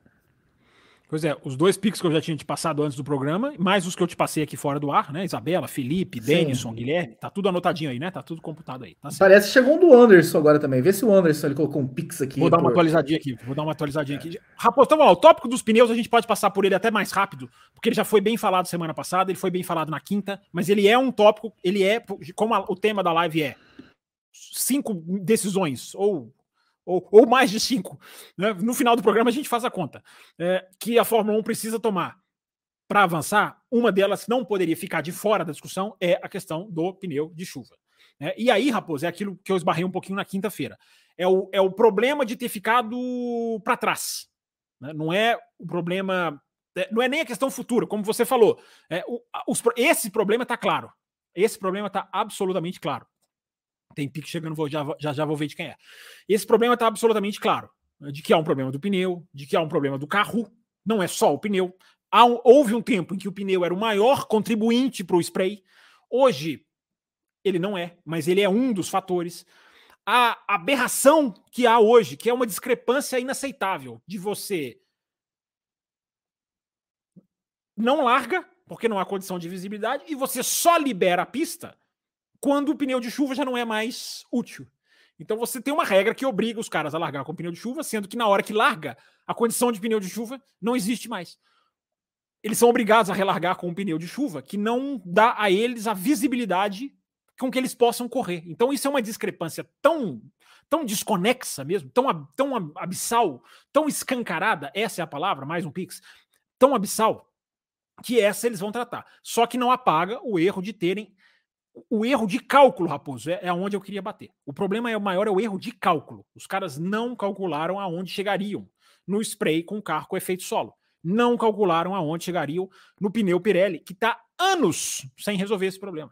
Pois é, os dois pics que eu já tinha te passado antes do programa, mais os que eu te passei aqui fora do ar, né? Isabela, Felipe, Denison, Guilherme, tá tudo anotadinho aí, né? Tá tudo computado aí. Tá Parece que chegou um do Anderson agora também. Vê se o Anderson ele colocou um pix aqui. Vou dar uma atualizadinha aqui, vou dar uma atualizadinha aqui. Raposo, então, ó, o tópico dos pneus a gente pode passar por ele até mais rápido, porque ele já foi bem falado semana passada, ele foi bem falado na quinta, mas ele é um tópico, ele é, como a, o tema da live é cinco decisões ou ou, ou mais de cinco. Né? No final do programa a gente faz a conta. É, que a Fórmula 1 precisa tomar para avançar. Uma delas não poderia ficar de fora da discussão é a questão do pneu de chuva. Né? E aí, Raposo, é aquilo que eu esbarrei um pouquinho na quinta-feira. É o, é o problema de ter ficado para trás. Né? Não é o problema. É, não é nem a questão futura, como você falou. É, o, os, esse problema está claro. Esse problema está absolutamente claro. Tem pique chegando, vou, já, já, já vou ver de quem é. Esse problema está absolutamente claro. De que há um problema do pneu, de que há um problema do carro, não é só o pneu. Um, houve um tempo em que o pneu era o maior contribuinte para o spray. Hoje, ele não é, mas ele é um dos fatores. A aberração que há hoje, que é uma discrepância inaceitável de você não larga, porque não há condição de visibilidade, e você só libera a pista quando o pneu de chuva já não é mais útil. Então você tem uma regra que obriga os caras a largar com pneu de chuva, sendo que na hora que larga, a condição de pneu de chuva não existe mais. Eles são obrigados a relargar com um pneu de chuva que não dá a eles a visibilidade com que eles possam correr. Então isso é uma discrepância tão tão desconexa mesmo, tão, tão abissal, tão escancarada, essa é a palavra, mais um pix, tão abissal, que essa eles vão tratar. Só que não apaga o erro de terem o erro de cálculo, Raposo, é, é onde eu queria bater. O problema é o maior é o erro de cálculo. Os caras não calcularam aonde chegariam no spray com carro com efeito solo. Não calcularam aonde chegariam no pneu Pirelli, que está anos sem resolver esse problema.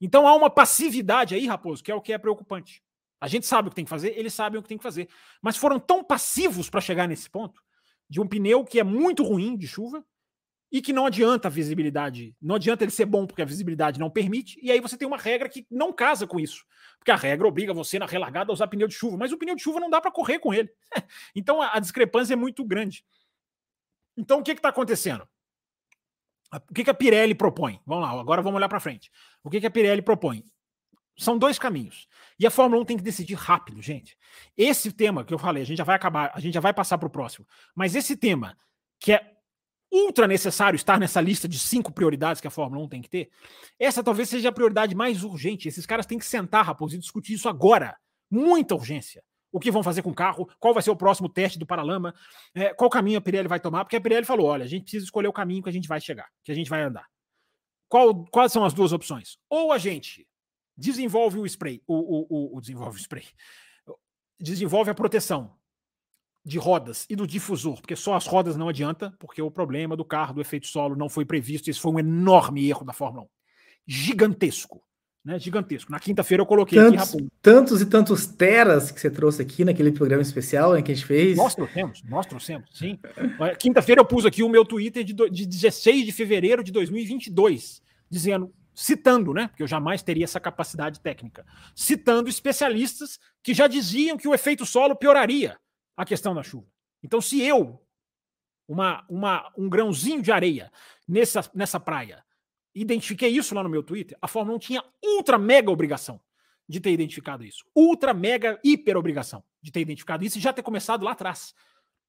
Então há uma passividade aí, Raposo, que é o que é preocupante. A gente sabe o que tem que fazer, eles sabem o que tem que fazer. Mas foram tão passivos para chegar nesse ponto de um pneu que é muito ruim de chuva, e que não adianta a visibilidade, não adianta ele ser bom porque a visibilidade não permite, e aí você tem uma regra que não casa com isso. Porque a regra obriga você na relargada a usar pneu de chuva, mas o pneu de chuva não dá para correr com ele. *laughs* então a, discrepância é muito grande. Então o que está acontecendo? O que, que a Pirelli propõe? Vamos lá, agora vamos olhar para frente. O que, que a Pirelli propõe? São dois caminhos. E a Fórmula 1 tem que decidir rápido, gente. Esse tema que eu falei, a gente já vai acabar, a gente já vai passar para o próximo. Mas esse tema, que é ultra necessário estar nessa lista de cinco prioridades que a Fórmula 1 tem que ter, essa talvez seja a prioridade mais urgente. Esses caras têm que sentar, Raposo, e discutir isso agora. Muita urgência. O que vão fazer com o carro, qual vai ser o próximo teste do Paralama, é, qual caminho a Pirelli vai tomar, porque a Pirelli falou: olha, a gente precisa escolher o caminho que a gente vai chegar, que a gente vai andar. Qual, quais são as duas opções? Ou a gente desenvolve o spray, o, o, o, o desenvolve o spray, desenvolve a proteção de rodas e do difusor, porque só as rodas não adianta, porque o problema do carro, do efeito solo, não foi previsto. Isso foi um enorme erro da Fórmula 1. Gigantesco. Né, gigantesco. Na quinta-feira eu coloquei tantos, aqui, Tantos e tantos teras que você trouxe aqui naquele programa especial né, que a gente fez. Nós trouxemos, nós trouxemos, sim. Quinta-feira eu pus aqui o meu Twitter de, de 16 de fevereiro de 2022, dizendo, citando, né, porque eu jamais teria essa capacidade técnica, citando especialistas que já diziam que o efeito solo pioraria a questão da chuva. Então, se eu, uma, uma, um grãozinho de areia nessa, nessa praia, identifiquei isso lá no meu Twitter, a Fórmula 1 tinha ultra mega obrigação de ter identificado isso. Ultra mega hiper obrigação de ter identificado isso e já ter começado lá atrás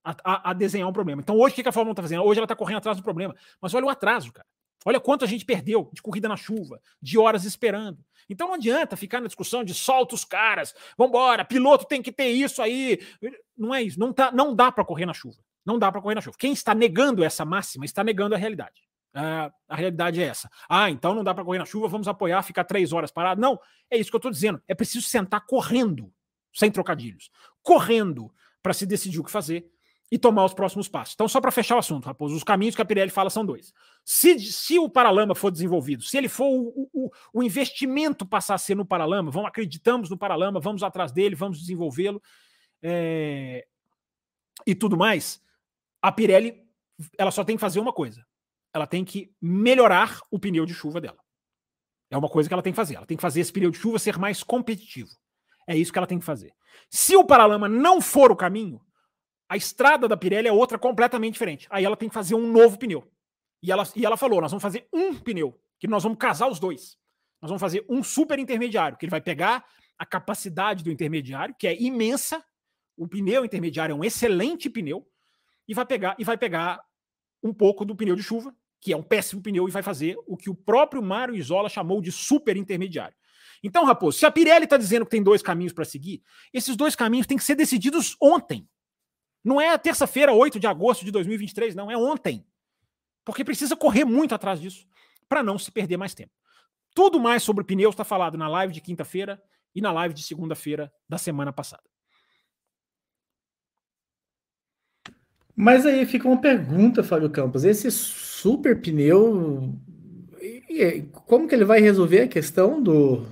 a, a, a desenhar um problema. Então, hoje, o que a Fórmula 1 está fazendo? Hoje ela está correndo atrás do problema. Mas olha o atraso, cara. Olha quanto a gente perdeu de corrida na chuva, de horas esperando. Então não adianta ficar na discussão de solta os caras, vambora, piloto tem que ter isso aí. Não é isso, não, tá, não dá para correr na chuva. Não dá para correr na chuva. Quem está negando essa máxima está negando a realidade. Uh, a realidade é essa. Ah, então não dá para correr na chuva, vamos apoiar, ficar três horas parado. Não, é isso que eu estou dizendo. É preciso sentar correndo, sem trocadilhos, correndo para se decidir o que fazer e tomar os próximos passos. Então, só para fechar o assunto, Raposo, os caminhos que a Pirelli fala são dois. Se, se o Paralama for desenvolvido, se ele for o, o, o investimento passar a ser no Paralama, vamos acreditamos no Paralama, vamos atrás dele, vamos desenvolvê-lo é, e tudo mais, a Pirelli ela só tem que fazer uma coisa. Ela tem que melhorar o pneu de chuva dela. É uma coisa que ela tem que fazer. Ela tem que fazer esse pneu de chuva ser mais competitivo. É isso que ela tem que fazer. Se o Paralama não for o caminho, a estrada da Pirelli é outra completamente diferente. Aí ela tem que fazer um novo pneu. E ela, e ela falou: nós vamos fazer um pneu, que nós vamos casar os dois. Nós vamos fazer um super intermediário, que ele vai pegar a capacidade do intermediário, que é imensa. O pneu intermediário é um excelente pneu, e vai pegar e vai pegar um pouco do pneu de chuva, que é um péssimo pneu, e vai fazer o que o próprio Mário Isola chamou de super intermediário. Então, Raposo, se a Pirelli está dizendo que tem dois caminhos para seguir, esses dois caminhos têm que ser decididos ontem. Não é terça-feira, 8 de agosto de 2023, não, é ontem. Porque precisa correr muito atrás disso para não se perder mais tempo. Tudo mais sobre pneus está falado na live de quinta-feira e na live de segunda-feira da semana passada. Mas aí fica uma pergunta, Fábio Campos. Esse super pneu, como que ele vai resolver a questão do,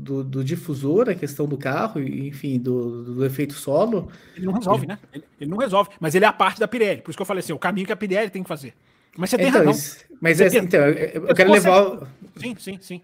do, do difusor, a questão do carro, enfim, do, do efeito solo? Ele não resolve, né? Ele, ele, não resolve, mas ele é a parte da Pirelli. Por isso que eu falei assim, o caminho que a Pirelli tem que fazer. Mas você tem então, razão. Isso, mas você é, tem... então, eu, eu quero levar... Sim, sim, sim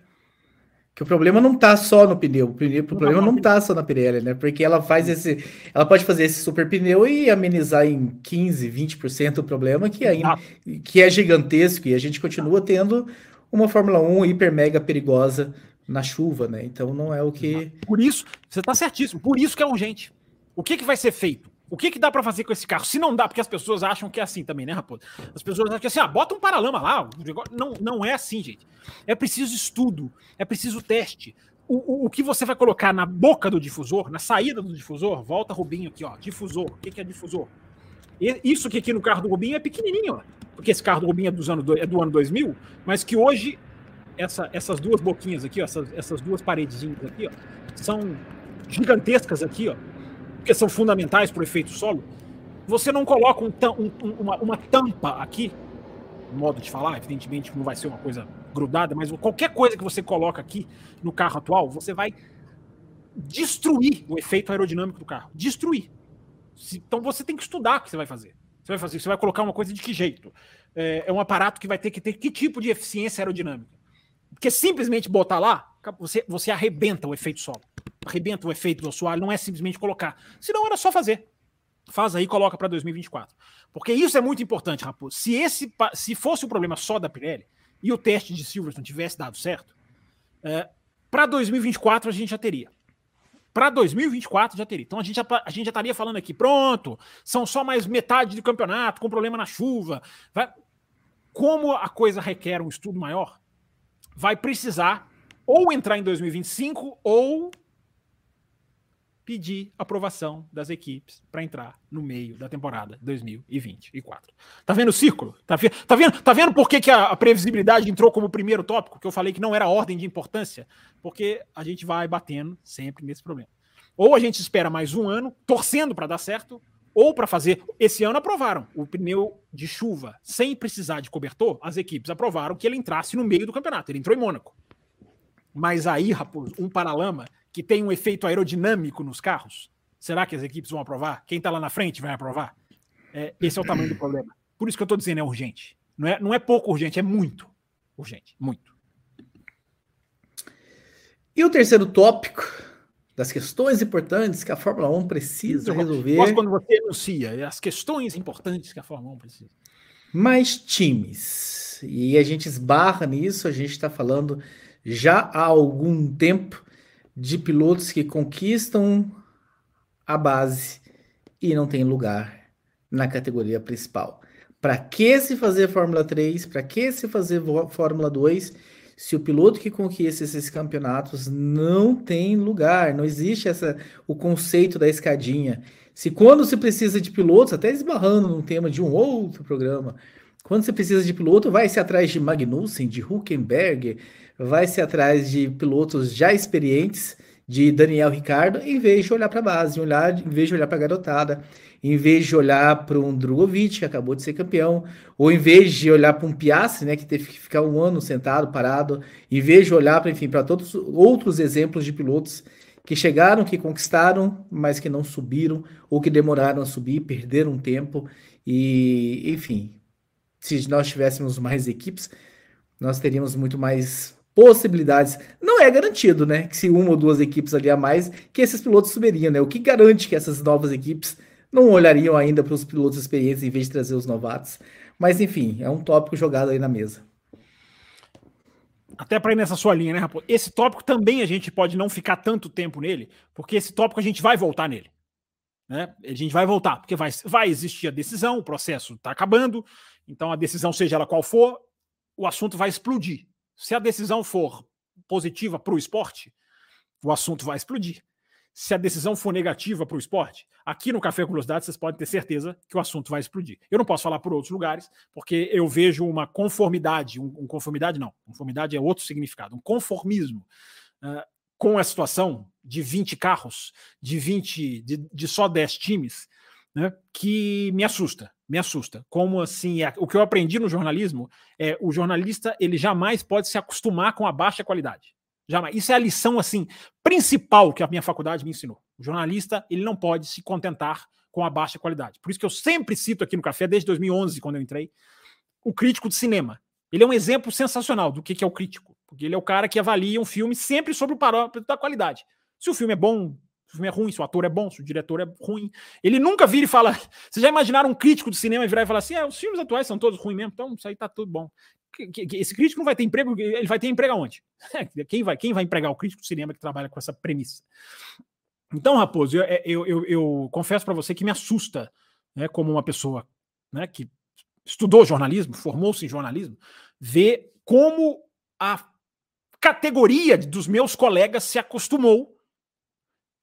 que o problema não tá só no pneu, o, pneu, o problema não, não tá só na Pirelli, né? Porque ela faz esse, ela pode fazer esse super pneu e amenizar em 15, 20% o problema que ainda que é gigantesco e a gente continua tendo uma Fórmula 1 hiper mega perigosa na chuva, né? Então não é o que Por isso, você tá certíssimo, por isso que é urgente. O que que vai ser feito? O que, que dá para fazer com esse carro? Se não dá, porque as pessoas acham que é assim também, né, Raposo? As pessoas acham que é assim, ah, bota um paralama lá. Não, não é assim, gente. É preciso estudo, é preciso teste. O, o, o, que você vai colocar na boca do difusor, na saída do difusor, volta Rubinho aqui, ó, difusor. O que, que é difusor? Isso que aqui no carro do Rubinho é pequenininho, ó, porque esse carro do Rubinho é, dos anos, é do ano 2000, mas que hoje essa, essas duas boquinhas aqui, ó, essas, essas duas paredezinhas aqui, ó, são gigantescas aqui, ó porque são fundamentais para o efeito solo, você não coloca um, um, uma, uma, tampa aqui, modo de falar, evidentemente não vai ser uma coisa grudada, mas qualquer coisa que você coloca aqui no carro atual, você vai destruir o efeito aerodinâmico do carro. Destruir. Então você tem que estudar o que você vai fazer. Você vai fazer, você vai colocar uma coisa de que jeito? É, é um aparato que vai ter que ter que tipo de eficiência aerodinâmica. Porque simplesmente botar lá, você, você arrebenta o efeito solo arrebenta o efeito do assoalho, não é simplesmente colocar. Senão era só fazer. Faz aí coloca para 2024. Porque isso é muito importante, Raposo. Se, esse, se fosse o problema só da Pirelli e o teste de Silverstone tivesse dado certo, é, para 2024 a gente já teria. Para 2024 já teria. Então a gente já, a gente já estaria falando aqui, pronto, são só mais metade do campeonato com problema na chuva. Vai, como a coisa requer um estudo maior, vai precisar ou entrar em 2025 ou pedir aprovação das equipes para entrar no meio da temporada 2024. Tá vendo o círculo? Tá, vendo, tá vendo, tá vendo por que, que a, a, previsibilidade entrou como primeiro tópico? Que eu falei que não era ordem de importância? Porque a gente vai batendo sempre nesse problema. Ou a gente espera mais um ano, torcendo para dar certo, ou para fazer. Esse ano aprovaram o pneu de chuva sem precisar de cobertor. As equipes aprovaram que ele entrasse no meio do campeonato. Ele entrou em Mônaco. Mas aí, Raposo, um paralama que tem um efeito aerodinâmico nos carros? Será que as equipes vão aprovar? Quem está lá na frente vai aprovar? É, esse é o tamanho do problema. Por isso que eu estou dizendo é urgente. Não é, não é pouco urgente, é muito urgente. Muito. E o terceiro tópico das questões importantes que a Fórmula 1 precisa resolver. Gosto quando você anuncia é as questões importantes que a Fórmula 1 precisa. Mais times. E a gente esbarra nisso, a gente está falando já há algum tempo de pilotos que conquistam a base e não tem lugar na categoria principal. Para que se fazer Fórmula 3? Para que se fazer Fórmula 2 se o piloto que conquista esses campeonatos não tem lugar? Não existe essa o conceito da escadinha. Se quando se precisa de pilotos, até esbarrando no tema de um outro programa, quando você precisa de piloto, vai-se atrás de Magnussen, de Huckenberg, vai-se atrás de pilotos já experientes de Daniel Ricardo, em vez de olhar para a base, olhar, em vez de olhar para a garotada, em vez de olhar para um Drogovic, que acabou de ser campeão, ou em vez de olhar para um Piastri, né, que teve que ficar um ano sentado, parado, em vez de olhar para, enfim, para todos outros exemplos de pilotos que chegaram, que conquistaram, mas que não subiram, ou que demoraram a subir, perderam tempo, e, enfim, se nós tivéssemos mais equipes, nós teríamos muito mais possibilidades. Não é garantido, né? Que se uma ou duas equipes ali a mais, que esses pilotos subiriam, né? O que garante que essas novas equipes não olhariam ainda para os pilotos experientes em vez de trazer os novatos. Mas enfim, é um tópico jogado aí na mesa. Até para ir nessa sua linha, né, Rapo? Esse tópico também a gente pode não ficar tanto tempo nele, porque esse tópico a gente vai voltar nele. Né? A gente vai voltar, porque vai, vai existir a decisão, o processo está acabando, então a decisão, seja ela qual for, o assunto vai explodir. Se a decisão for positiva para o esporte, o assunto vai explodir. Se a decisão for negativa para o esporte, aqui no Café com Velocidade vocês podem ter certeza que o assunto vai explodir. Eu não posso falar por outros lugares, porque eu vejo uma conformidade, um, um conformidade não, conformidade é outro significado, um conformismo uh, com a situação de 20 carros, de 20, de, de só 10 times, né, que me assusta me assusta. Como assim, é, o que eu aprendi no jornalismo é o jornalista ele jamais pode se acostumar com a baixa qualidade. Jamais. Isso é a lição assim principal que a minha faculdade me ensinou. O jornalista ele não pode se contentar com a baixa qualidade. Por isso que eu sempre cito aqui no café desde 2011 quando eu entrei o crítico de cinema. Ele é um exemplo sensacional do que é o crítico, porque ele é o cara que avalia um filme sempre sobre o parâmetro da qualidade. Se o filme é bom, filme é ruim, se o ator é bom, se o diretor é ruim. Ele nunca vira e fala. *laughs* Vocês já imaginaram um crítico de cinema virar e falar assim: ah, os filmes atuais são todos ruins mesmo, então isso aí tá tudo bom. Esse crítico não vai ter emprego, ele vai ter emprego aonde? *laughs* Quem vai, quem vai empregar o crítico de cinema que trabalha com essa premissa? Então, Raposo, eu, é, eu, eu, eu confesso para você que me assusta, né, como uma pessoa né, que estudou jornalismo, formou-se em jornalismo, ver como a categoria dos meus colegas se acostumou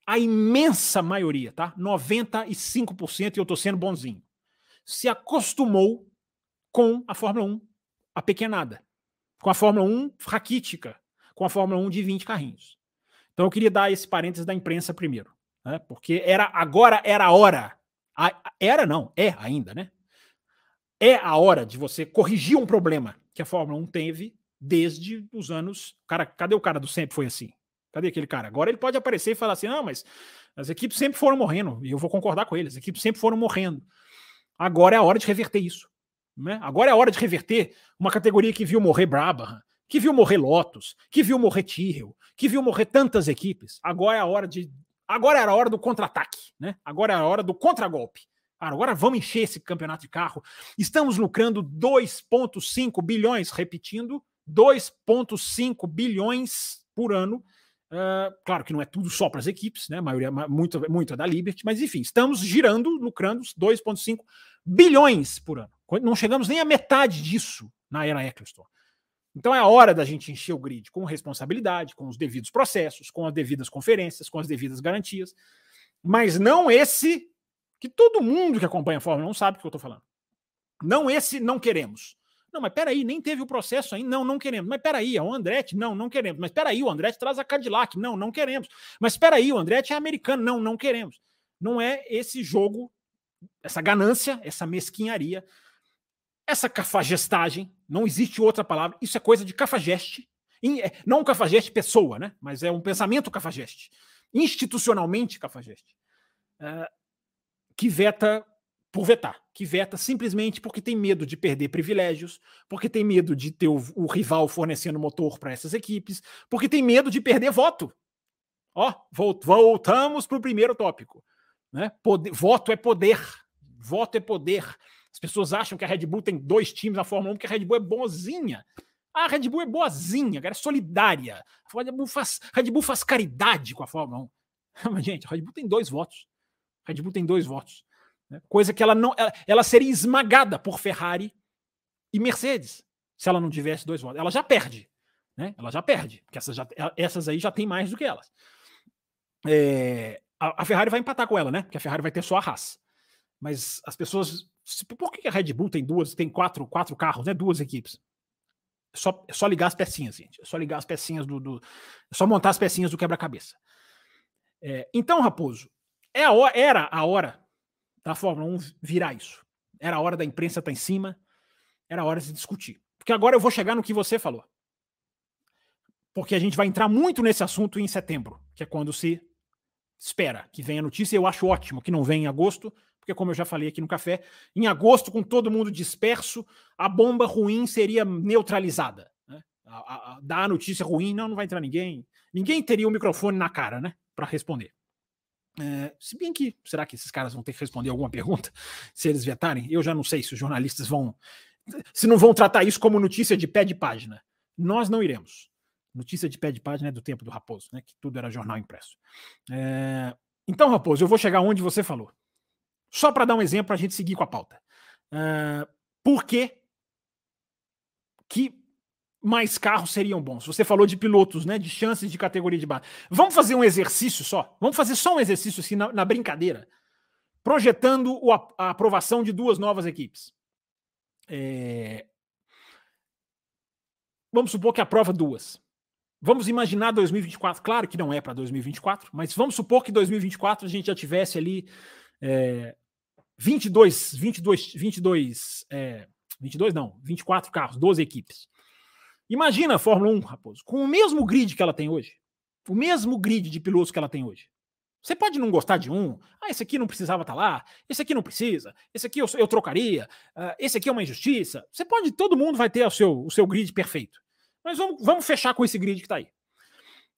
a imensa maioria, tá? 95%, e eu tô sendo bonzinho, se acostumou com a Fórmula 1 apequenada, com a Fórmula 1 raquítica, com a Fórmula 1 de 20 carrinhos. Então eu queria dar esse parênteses da imprensa primeiro, né? Porque era agora era a hora. A, era não, é ainda, né? É a hora de você corrigir um problema que a Fórmula 1 teve desde os anos. Cara, cadê o cara do sempre foi assim? Cadê aquele cara? Agora ele pode aparecer e falar assim: não, mas as equipes sempre foram morrendo, e eu vou concordar com ele, as equipes sempre foram morrendo. Agora é a hora de reverter isso. Né? Agora é a hora de reverter uma categoria que viu morrer Brabham, que viu morrer Lotus, que viu morrer Tyrrell, que viu morrer tantas equipes. Agora é a hora de. Agora era a hora do contra-ataque, né? Agora é a hora do contragolpe. Agora vamos encher esse campeonato de carro. Estamos lucrando 2,5 bilhões, repetindo, 2,5 bilhões por ano Uh, claro que não é tudo só para as equipes, né? A maioria, muito, muito é da Liberty, mas enfim, estamos girando, lucrando 2,5 bilhões por ano. Não chegamos nem à metade disso na era Eccleston. Então é a hora da gente encher o grid com responsabilidade, com os devidos processos, com as devidas conferências, com as devidas garantias, mas não esse que todo mundo que acompanha a Fórmula 1 sabe o que eu estou falando. Não esse não queremos. Não, mas peraí, nem teve o processo ainda. Não, não queremos. Mas peraí, é o Andretti? Não, não queremos. Mas peraí, o Andretti traz a Cadillac. Não, não queremos. Mas peraí, o Andretti é americano. Não, não queremos. Não é esse jogo, essa ganância, essa mesquinharia, essa cafagestagem. Não existe outra palavra. Isso é coisa de cafajeste. É, não um cafajeste pessoa, né? Mas é um pensamento cafajeste. Institucionalmente cafajeste. Uh, que veta por vetar, que veta simplesmente porque tem medo de perder privilégios, porque tem medo de ter o, o rival fornecendo motor para essas equipes, porque tem medo de perder voto. Ó, voltamos para o primeiro tópico. Né? Poder, voto é poder. Voto é poder. As pessoas acham que a Red Bull tem dois times na Fórmula 1 porque a Red Bull é bonzinha. A Red Bull é boazinha, cara, é solidária. A Red Bull faz, Red Bull faz caridade com a Fórmula 1. *laughs* Mas, gente, a Red Bull tem dois votos. A Red Bull tem dois votos. Né? Coisa que ela não. Ela, ela seria esmagada por Ferrari e Mercedes se ela não tivesse dois votos. Ela já perde. Né? Ela já perde, porque essas, já, essas aí já tem mais do que elas. É, a, a, Ferrari vai empatar com ela, né? Porque a Ferrari vai ter só a Haas. Mas as pessoas. Por que a Red Bull tem duas, tem quatro, quatro carros, né? Duas equipes. É só, é só ligar as pecinhas, gente. É só ligar as pecinhas do. do é só montar as pecinhas do quebra-cabeça. É, então, Raposo, é a era a hora da Fórmula 1 virar isso. Era a hora da imprensa estar tá em cima, era a hora de discutir. Porque agora eu vou chegar no que você falou. Porque a gente vai entrar muito nesse assunto em setembro, que é quando se espera que venha a notícia. Eu acho ótimo que não venha em agosto, porque, como eu já falei aqui no café, em agosto, com todo mundo disperso, a bomba ruim seria neutralizada. Né? A, a, a, dá a notícia ruim, não, não vai entrar ninguém. Ninguém teria o microfone na cara, né? Para responder. É, se bem que, será que esses caras vão ter que responder alguma pergunta *laughs* se eles vetarem? Eu já não sei se os jornalistas vão. Se não vão tratar isso como notícia de pé de página. Nós não iremos. Notícia de pé de página é do tempo do Raposo, né? Que tudo era jornal impresso. É, então, Raposo, eu vou chegar onde você falou. Só para dar um exemplo, para a gente seguir com a pauta. Uh, por que, que mais carros seriam bons? Você falou de pilotos, né? De chances de categoria de base. Vamos fazer um exercício só? Vamos fazer só um exercício assim na, na brincadeira, projetando o, a aprovação de duas novas equipes. É... Vamos supor que aprova duas. Vamos imaginar 2024. Claro que não é para 2024, mas vamos supor que 2024 a gente já tivesse ali é, 22, 22, 22, é, 22 não, 24 carros, 12 equipes. Imagina a Fórmula 1, Raposo, com o mesmo grid que ela tem hoje, o mesmo grid de pilotos que ela tem hoje. Você pode não gostar de um, ah, esse aqui não precisava estar tá lá, esse aqui não precisa, esse aqui eu, eu trocaria, uh, esse aqui é uma injustiça. Você pode, todo mundo vai ter o seu, o seu grid perfeito. Mas vamos, vamos fechar com esse grid que está aí.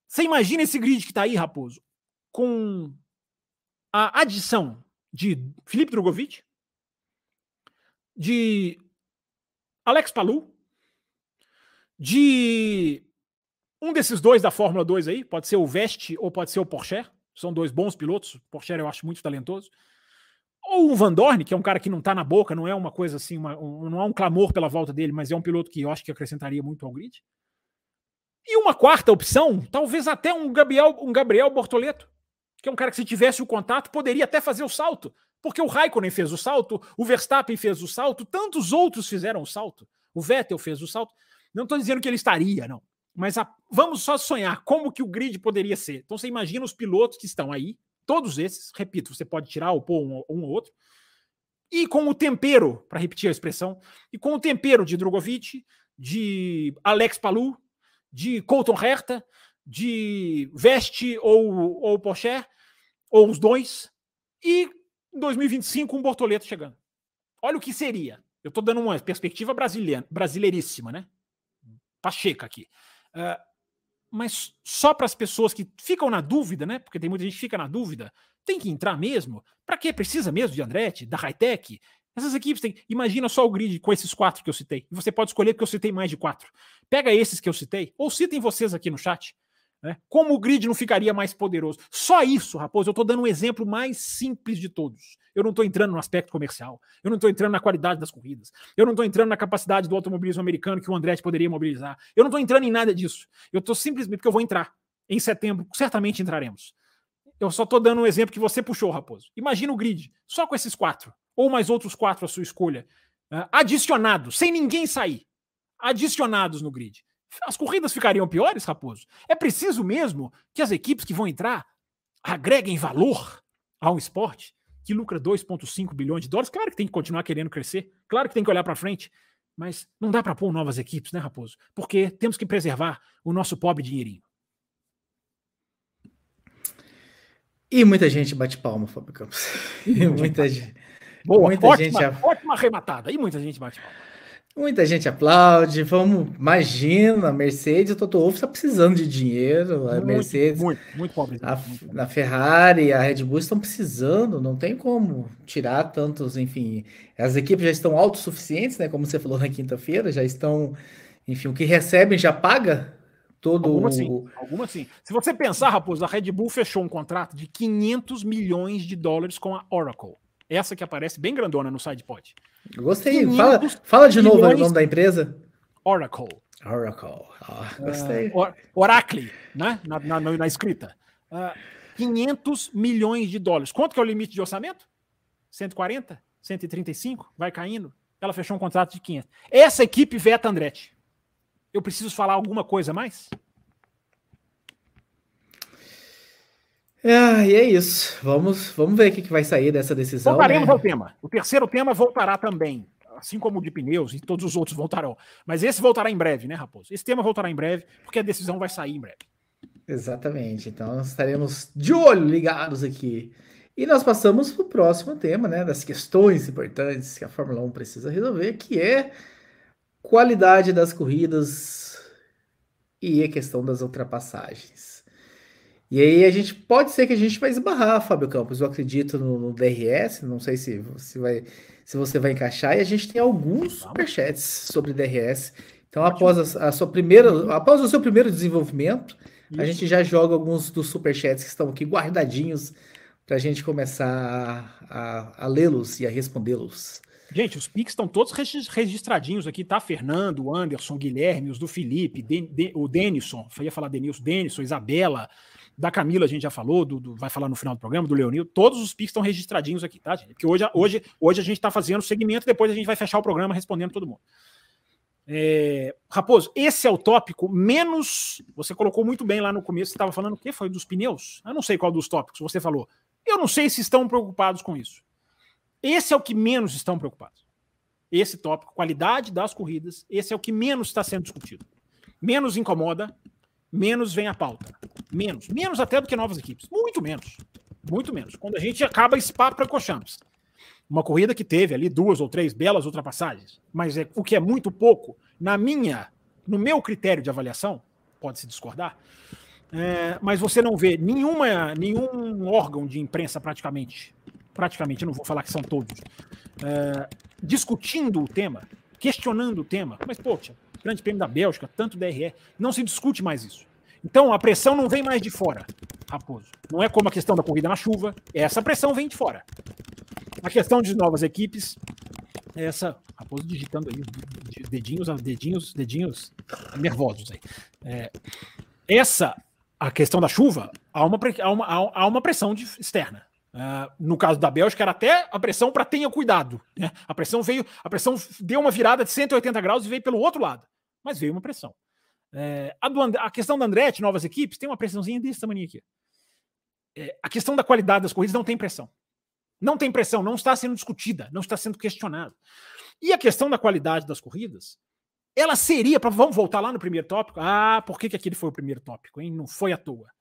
Você imagina esse grid que está aí, Raposo, com a adição de Felipe Drogovic, de Alex Palu, de um desses dois da Fórmula 2 aí, pode ser o Veste ou pode ser o Porsche, são dois bons pilotos, o Porsche eu acho muito talentoso. Ou o Van Dorn, que é um cara que não está na boca, não é uma coisa assim, uma, um, não há um clamor pela volta dele, mas é um piloto que eu acho que acrescentaria muito ao grid. E uma quarta opção, talvez até um Gabriel, um Gabriel Bortoleto, que é um cara que se tivesse o contato poderia até fazer o salto, porque o Raikkonen fez o salto, o Verstappen fez o salto, tantos outros fizeram o salto, o Vettel fez o salto. Não estou dizendo que ele estaria, não. Mas a, vamos só sonhar como que o grid poderia ser. Então você imagina os pilotos que estão aí, todos esses, repito, você pode tirar ou pôr um, um ou outro, e com o tempero, para repetir a expressão, e com o tempero de Drogovic, de Alex Palu, de Colton Herta, de Veste ou, ou Porsche, ou os dois, e em 2025 um Bortoleto chegando. Olha o que seria. Eu estou dando uma perspectiva brasileira, brasileiríssima, né? Pacheca aqui. Uh, mas só para as pessoas que ficam na dúvida, né? Porque tem muita gente que fica na dúvida. Tem que entrar mesmo? Para quê? Precisa mesmo de Andretti, da Hightech? Essas equipes têm. Imagina só o grid com esses quatro que eu citei. E você pode escolher porque eu citei mais de quatro. Pega esses que eu citei, ou citem vocês aqui no chat. Né? Como o grid não ficaria mais poderoso? Só isso, Raposo, eu estou dando um exemplo mais simples de todos. Eu não estou entrando no aspecto comercial, eu não estou entrando na qualidade das corridas, eu não estou entrando na capacidade do automobilismo americano que o Andretti poderia mobilizar, eu não estou entrando em nada disso. Eu estou simplesmente porque eu vou entrar. Em setembro, certamente entraremos. Eu só estou dando um exemplo que você puxou, Raposo. Imagina o grid, só com esses quatro, ou mais outros quatro à sua escolha, uh, adicionados, sem ninguém sair, adicionados no grid as corridas ficariam piores, Raposo? É preciso mesmo que as equipes que vão entrar agreguem valor ao esporte que lucra 2,5 bilhões de dólares. Claro que tem que continuar querendo crescer, claro que tem que olhar para frente, mas não dá para pôr novas equipes, né, Raposo? Porque temos que preservar o nosso pobre dinheirinho. E muita gente bate palma, Fábio Campos. E muita gente. Boa, muita ótima, gente... ótima arrematada. E muita gente bate palma. Muita gente aplaude, vamos, imagina, a Mercedes, o Toto Wolff está precisando de dinheiro, a muito, Mercedes, muito, muito pobre. A, a Ferrari, a Red Bull estão precisando, não tem como tirar tantos, enfim, as equipes já estão autossuficientes, né, como você falou na quinta-feira, já estão, enfim, o que recebem já paga todo alguma sim, alguma sim. Se você pensar, Raposo, a Red Bull fechou um contrato de 500 milhões de dólares com a Oracle, essa que aparece bem grandona no SidePod. Gostei. Fala, fala de novo o nome da empresa. Oracle. Oracle. Ah, gostei. Uh, Oracle, né? Na, na, na escrita. Uh, ah, 500 milhões de dólares. Quanto que é o limite de orçamento? 140? 135? Vai caindo. Ela fechou um contrato de 500. Essa equipe veta Andretti. Eu preciso falar alguma coisa mais? Ah, e é isso. Vamos, vamos ver o que, que vai sair dessa decisão. Voltaremos né? ao tema. O terceiro tema voltará também, assim como o de pneus e todos os outros voltarão. Mas esse voltará em breve, né, Raposo? Esse tema voltará em breve, porque a decisão vai sair em breve. Exatamente. Então nós estaremos de olho ligados aqui. E nós passamos para o próximo tema, né? Das questões importantes que a Fórmula 1 precisa resolver, que é qualidade das corridas e a questão das ultrapassagens. E aí a gente pode ser que a gente vai esbarrar, Fábio Campos. Eu acredito no, no DRS, não sei se, se, vai, se você vai encaixar, e a gente tem alguns superchats sobre DRS. Então, após a, a sua primeira, após o seu primeiro desenvolvimento, Isso. a gente já joga alguns dos superchats que estão aqui guardadinhos para a gente começar a, a, a lê-los e a respondê-los. Gente, os Pix estão todos registradinhos aqui, tá? Fernando, Anderson, Guilherme, os do Felipe, o Denison, eu ia falar Denilson, Denison, Isabela, da Camila a gente já falou, do, do, vai falar no final do programa, do Leonil. Todos os Pix estão registradinhos aqui, tá, gente? Porque hoje, hoje, hoje a gente está fazendo segmento, depois a gente vai fechar o programa respondendo todo mundo. É, Raposo, esse é o tópico menos. Você colocou muito bem lá no começo, você estava falando o quê? Foi dos pneus? Eu não sei qual dos tópicos você falou. Eu não sei se estão preocupados com isso. Esse é o que menos estão preocupados. Esse tópico, qualidade das corridas, esse é o que menos está sendo discutido. Menos incomoda, menos vem a pauta. Menos. Menos até do que novas equipes. Muito menos. Muito menos. Quando a gente acaba Spa para Cochamps. Uma corrida que teve ali duas ou três belas ultrapassagens, mas é, o que é muito pouco, na minha, no meu critério de avaliação, pode se discordar, é, mas você não vê nenhuma, nenhum órgão de imprensa praticamente, praticamente, eu não vou falar que são todos, é, discutindo o tema, questionando o tema. Mas, poxa, Grande Prêmio da Bélgica, tanto DRE, não se discute mais isso. Então a pressão não vem mais de fora, Raposo. Não é como a questão da corrida na chuva, essa pressão vem de fora. A questão de novas equipes, essa. Raposo digitando aí, dedinhos, dedinhos, dedinhos nervosos aí. É, essa, a questão da chuva, há uma, há uma, há uma pressão de, externa. Uh, no caso da Bélgica, era até a pressão para tenha cuidado. Né? A pressão veio, a pressão deu uma virada de 180 graus e veio pelo outro lado mas veio uma pressão. É, a, do, a, questão da Andretti, novas equipes, tem uma pressãozinha desse tamanho aqui. É, a questão da qualidade das corridas não tem pressão. Não tem pressão, não está sendo discutida, não está sendo questionada. E a questão da qualidade das corridas, ela seria, pra, vamos voltar lá no primeiro tópico. Ah, por que, que aquele foi o primeiro tópico, hein? Não foi à toa.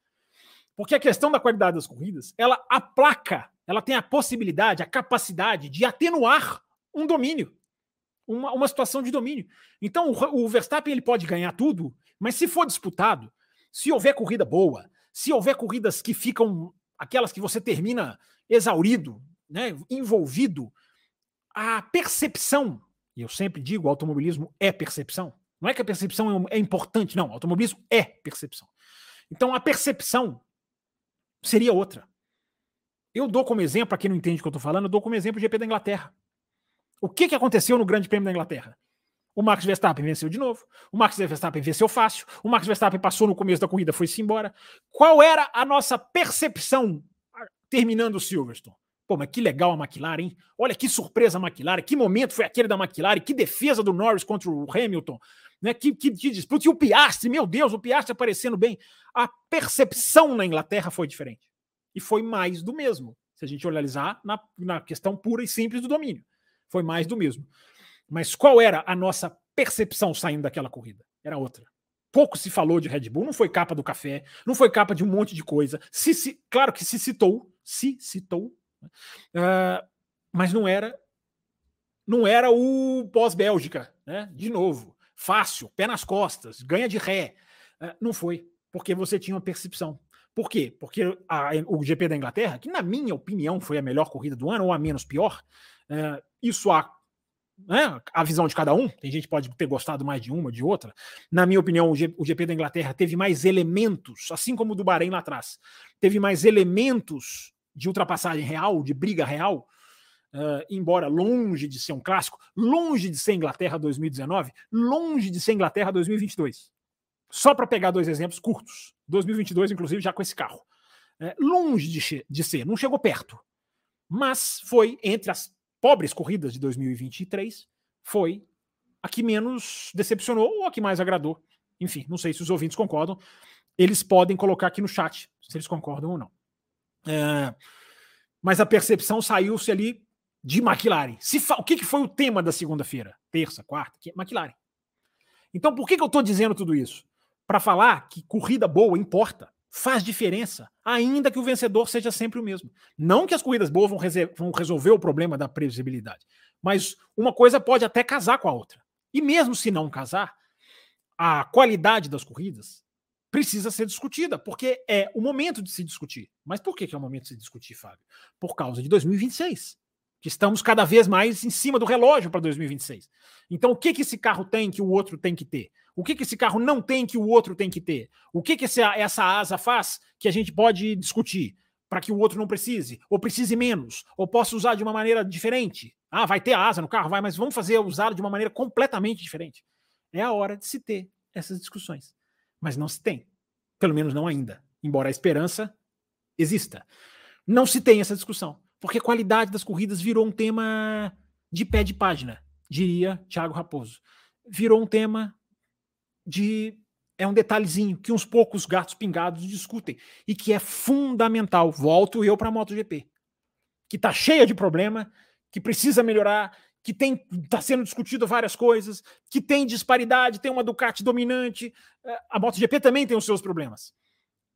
Porque a questão da qualidade das corridas, ela aplaca, ela tem a possibilidade, a capacidade de atenuar um domínio uma, uma situação de domínio. Então, o, o Verstappen ele pode ganhar tudo, mas se for disputado, se houver corrida boa, se houver corridas que ficam aquelas que você termina exaurido, né, envolvido, a percepção, e eu sempre digo, automobilismo é percepção. Não é que a percepção é, é importante, não. Automobilismo é percepção. Então a percepção seria outra. Eu dou como exemplo, para quem não entende o que eu estou falando, eu dou como exemplo o GP da Inglaterra. O que, que aconteceu no Grande Prêmio da Inglaterra? O Max Verstappen venceu de novo. O Max Verstappen venceu fácil. O Max Verstappen passou no começo da corrida, foi-se embora. Qual era a nossa percepção terminando o Silverstone? Pô, mas que legal a McLaren, hein? Olha que surpresa a McLaren, que momento foi aquele da McLaren, que defesa do Norris contra o Hamilton, né? Que, que, que disputa. E o Piastri, meu Deus, o Piastri aparecendo bem. A percepção na Inglaterra foi diferente. E foi mais do mesmo, se a gente analisar na, na questão pura e simples do domínio. Foi mais do mesmo. Mas qual era a nossa percepção saindo daquela corrida? Era outra. Pouco se falou de Red Bull, não foi capa do café, não foi capa de um monte de coisa. Se, se claro que se citou, se citou, uh, mas não era não era o pós-Bélgica, né? De novo, fácil, pé nas costas, ganha de ré. Uh, não foi, porque você tinha uma percepção. Por quê? Porque a, o GP da Inglaterra, que na minha opinião foi a melhor corrida do ano, ou a menos pior, é, isso há né, a visão de cada um, tem gente que pode ter gostado mais de uma, de outra. Na minha opinião, o, G, o GP da Inglaterra teve mais elementos, assim como o do Bahrein lá atrás, teve mais elementos de ultrapassagem real, de briga real, uh, embora longe de ser um clássico, longe de ser Inglaterra 2019, longe de ser Inglaterra 2022. Só para pegar dois exemplos curtos, 2022, inclusive, já com esse carro. É, longe de, de ser, não chegou perto, mas foi entre as pobres corridas de 2023 foi a que menos decepcionou ou a que mais agradou. Enfim, não sei se os ouvintes concordam. Eles podem colocar aqui no chat se eles concordam ou não. É, mas a percepção saiu-se ali de McLaren. Se o que, que foi o tema da segunda-feira? Terça, quarta? Que... McLaren. Então, por que, que eu estou dizendo tudo isso? Para falar que corrida boa importa, faz diferença, ainda que o vencedor seja sempre o mesmo. Não que as corridas boas vão, vão resolver o problema da previsibilidade, mas uma coisa pode até casar com a outra. E mesmo se não casar, a qualidade das corridas precisa ser discutida, porque é o momento de se discutir. Mas por que, é o momento de se discutir, Fábio? Por causa de 2026, que estamos cada vez mais em cima do relógio para 2026. Então, o que, que esse carro tem que o outro tem que ter? O que, que esse carro não tem que o outro tem que ter? O que, que essa, essa asa faz que a gente pode discutir para que o outro não precise? Ou precise menos? Ou possa usar de uma maneira diferente? Ah, vai ter asa no carro? Vai, mas vamos fazer usá-lo de uma maneira completamente diferente. É a hora de se ter essas discussões mas não se tem. Pelo menos não ainda, embora a esperança exista. Não se tem essa discussão, porque a qualidade das corridas virou um tema de pé de página, diria Thiago Raposo. Virou um tema de é um detalhezinho que uns poucos gatos pingados discutem e que é fundamental. Volto eu para a MotoGP, que está cheia de problema, que precisa melhorar, que tem está sendo discutido várias coisas, que tem disparidade, tem uma Ducati dominante. A MotoGP também tem os seus problemas.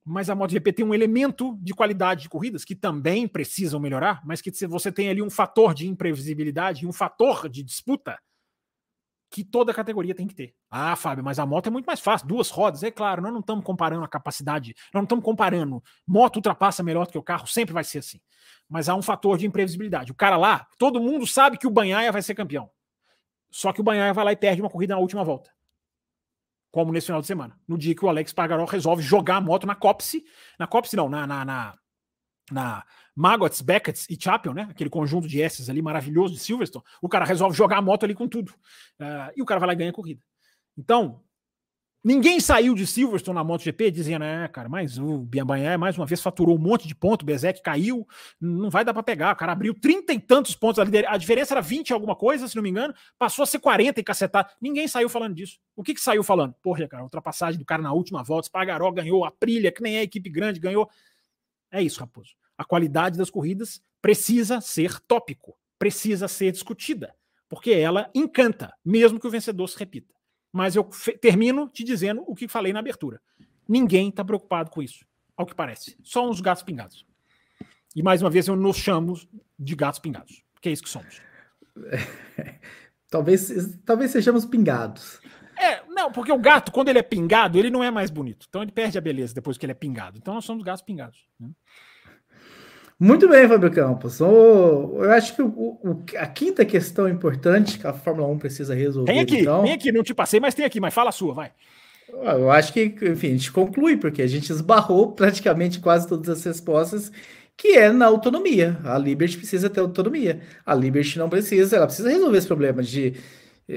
Mas a MotoGP tem um elemento de qualidade de corridas que também precisam melhorar, mas que você tem ali um fator de imprevisibilidade, um fator de disputa que toda categoria tem que ter. Ah, Fábio, mas a moto é muito mais fácil, duas rodas, é claro, nós não estamos comparando a capacidade, nós não estamos comparando moto ultrapassa melhor do que o carro, sempre vai ser assim mas há um fator de imprevisibilidade. O cara lá, todo mundo sabe que o Banhaia vai ser campeão. Só que o Banhaia vai lá e perde uma corrida na última volta. Como nesse final de semana. No dia que o Alex Pargaró resolve jogar a moto na Copse. Na Copse, não, na, na, na, na Magots, Beckett e Chapel, né? Aquele conjunto de S's ali maravilhoso de Silverstone. O cara resolve jogar a moto ali com tudo. Uh, e o cara vai lá e ganha a corrida. Então, Ninguém saiu de Silverstone na MotoGP dizendo, é, cara, mas o Bianbanhé mais uma vez faturou um monte de ponto, o Bezek caiu, não vai dar para pegar. O cara abriu trinta e tantos pontos, a diferença era 20 alguma coisa, se não me engano, passou a ser 40 e cacetar. Ninguém saiu falando disso. O que que saiu falando? Porra, cara, ultrapassagem do cara na última volta, Spargaró ganhou, a Prilha, que nem é equipe grande, ganhou. É isso, Raposo. A qualidade das corridas precisa ser tópico, precisa ser discutida, porque ela encanta, mesmo que o vencedor se repita. Mas eu termino te dizendo o que falei na abertura. Ninguém está preocupado com isso, ao que parece. Só uns gatos pingados. E mais uma vez eu nos chamo de gatos pingados, porque é isso que somos. *laughs* talvez, talvez sejamos pingados. É, não, porque o gato, quando ele é pingado, ele não é mais bonito. Então ele perde a beleza depois que ele é pingado. Então nós somos gatos pingados. Né? Muito bem, Fábio Campos. Oh, eu acho que o, o, a quinta questão importante que a Fórmula 1 precisa resolver. Tem aqui, então, tem aqui, não te passei, mas tem aqui, mas fala a sua, vai. Eu acho que, enfim, a gente conclui, porque a gente esbarrou praticamente quase todas as respostas, que é na autonomia. A Liberty precisa ter autonomia. A Liberty não precisa, ela precisa resolver esse problema de.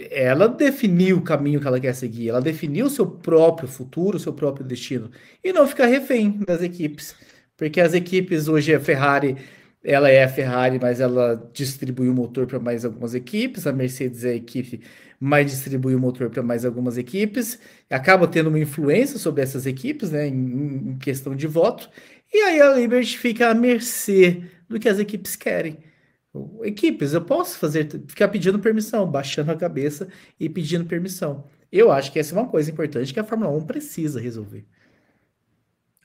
Ela definiu o caminho que ela quer seguir, ela definiu o seu próprio futuro, o seu próprio destino, e não ficar refém das equipes porque as equipes hoje a Ferrari, ela é a Ferrari, mas ela distribui o motor para mais algumas equipes, a Mercedes é a equipe, mas distribui o motor para mais algumas equipes, acaba tendo uma influência sobre essas equipes, né, em, em questão de voto, e aí a Liberty fica à mercê do que as equipes querem. Equipes, eu posso fazer, ficar pedindo permissão, baixando a cabeça e pedindo permissão. Eu acho que essa é uma coisa importante que a Fórmula 1 precisa resolver.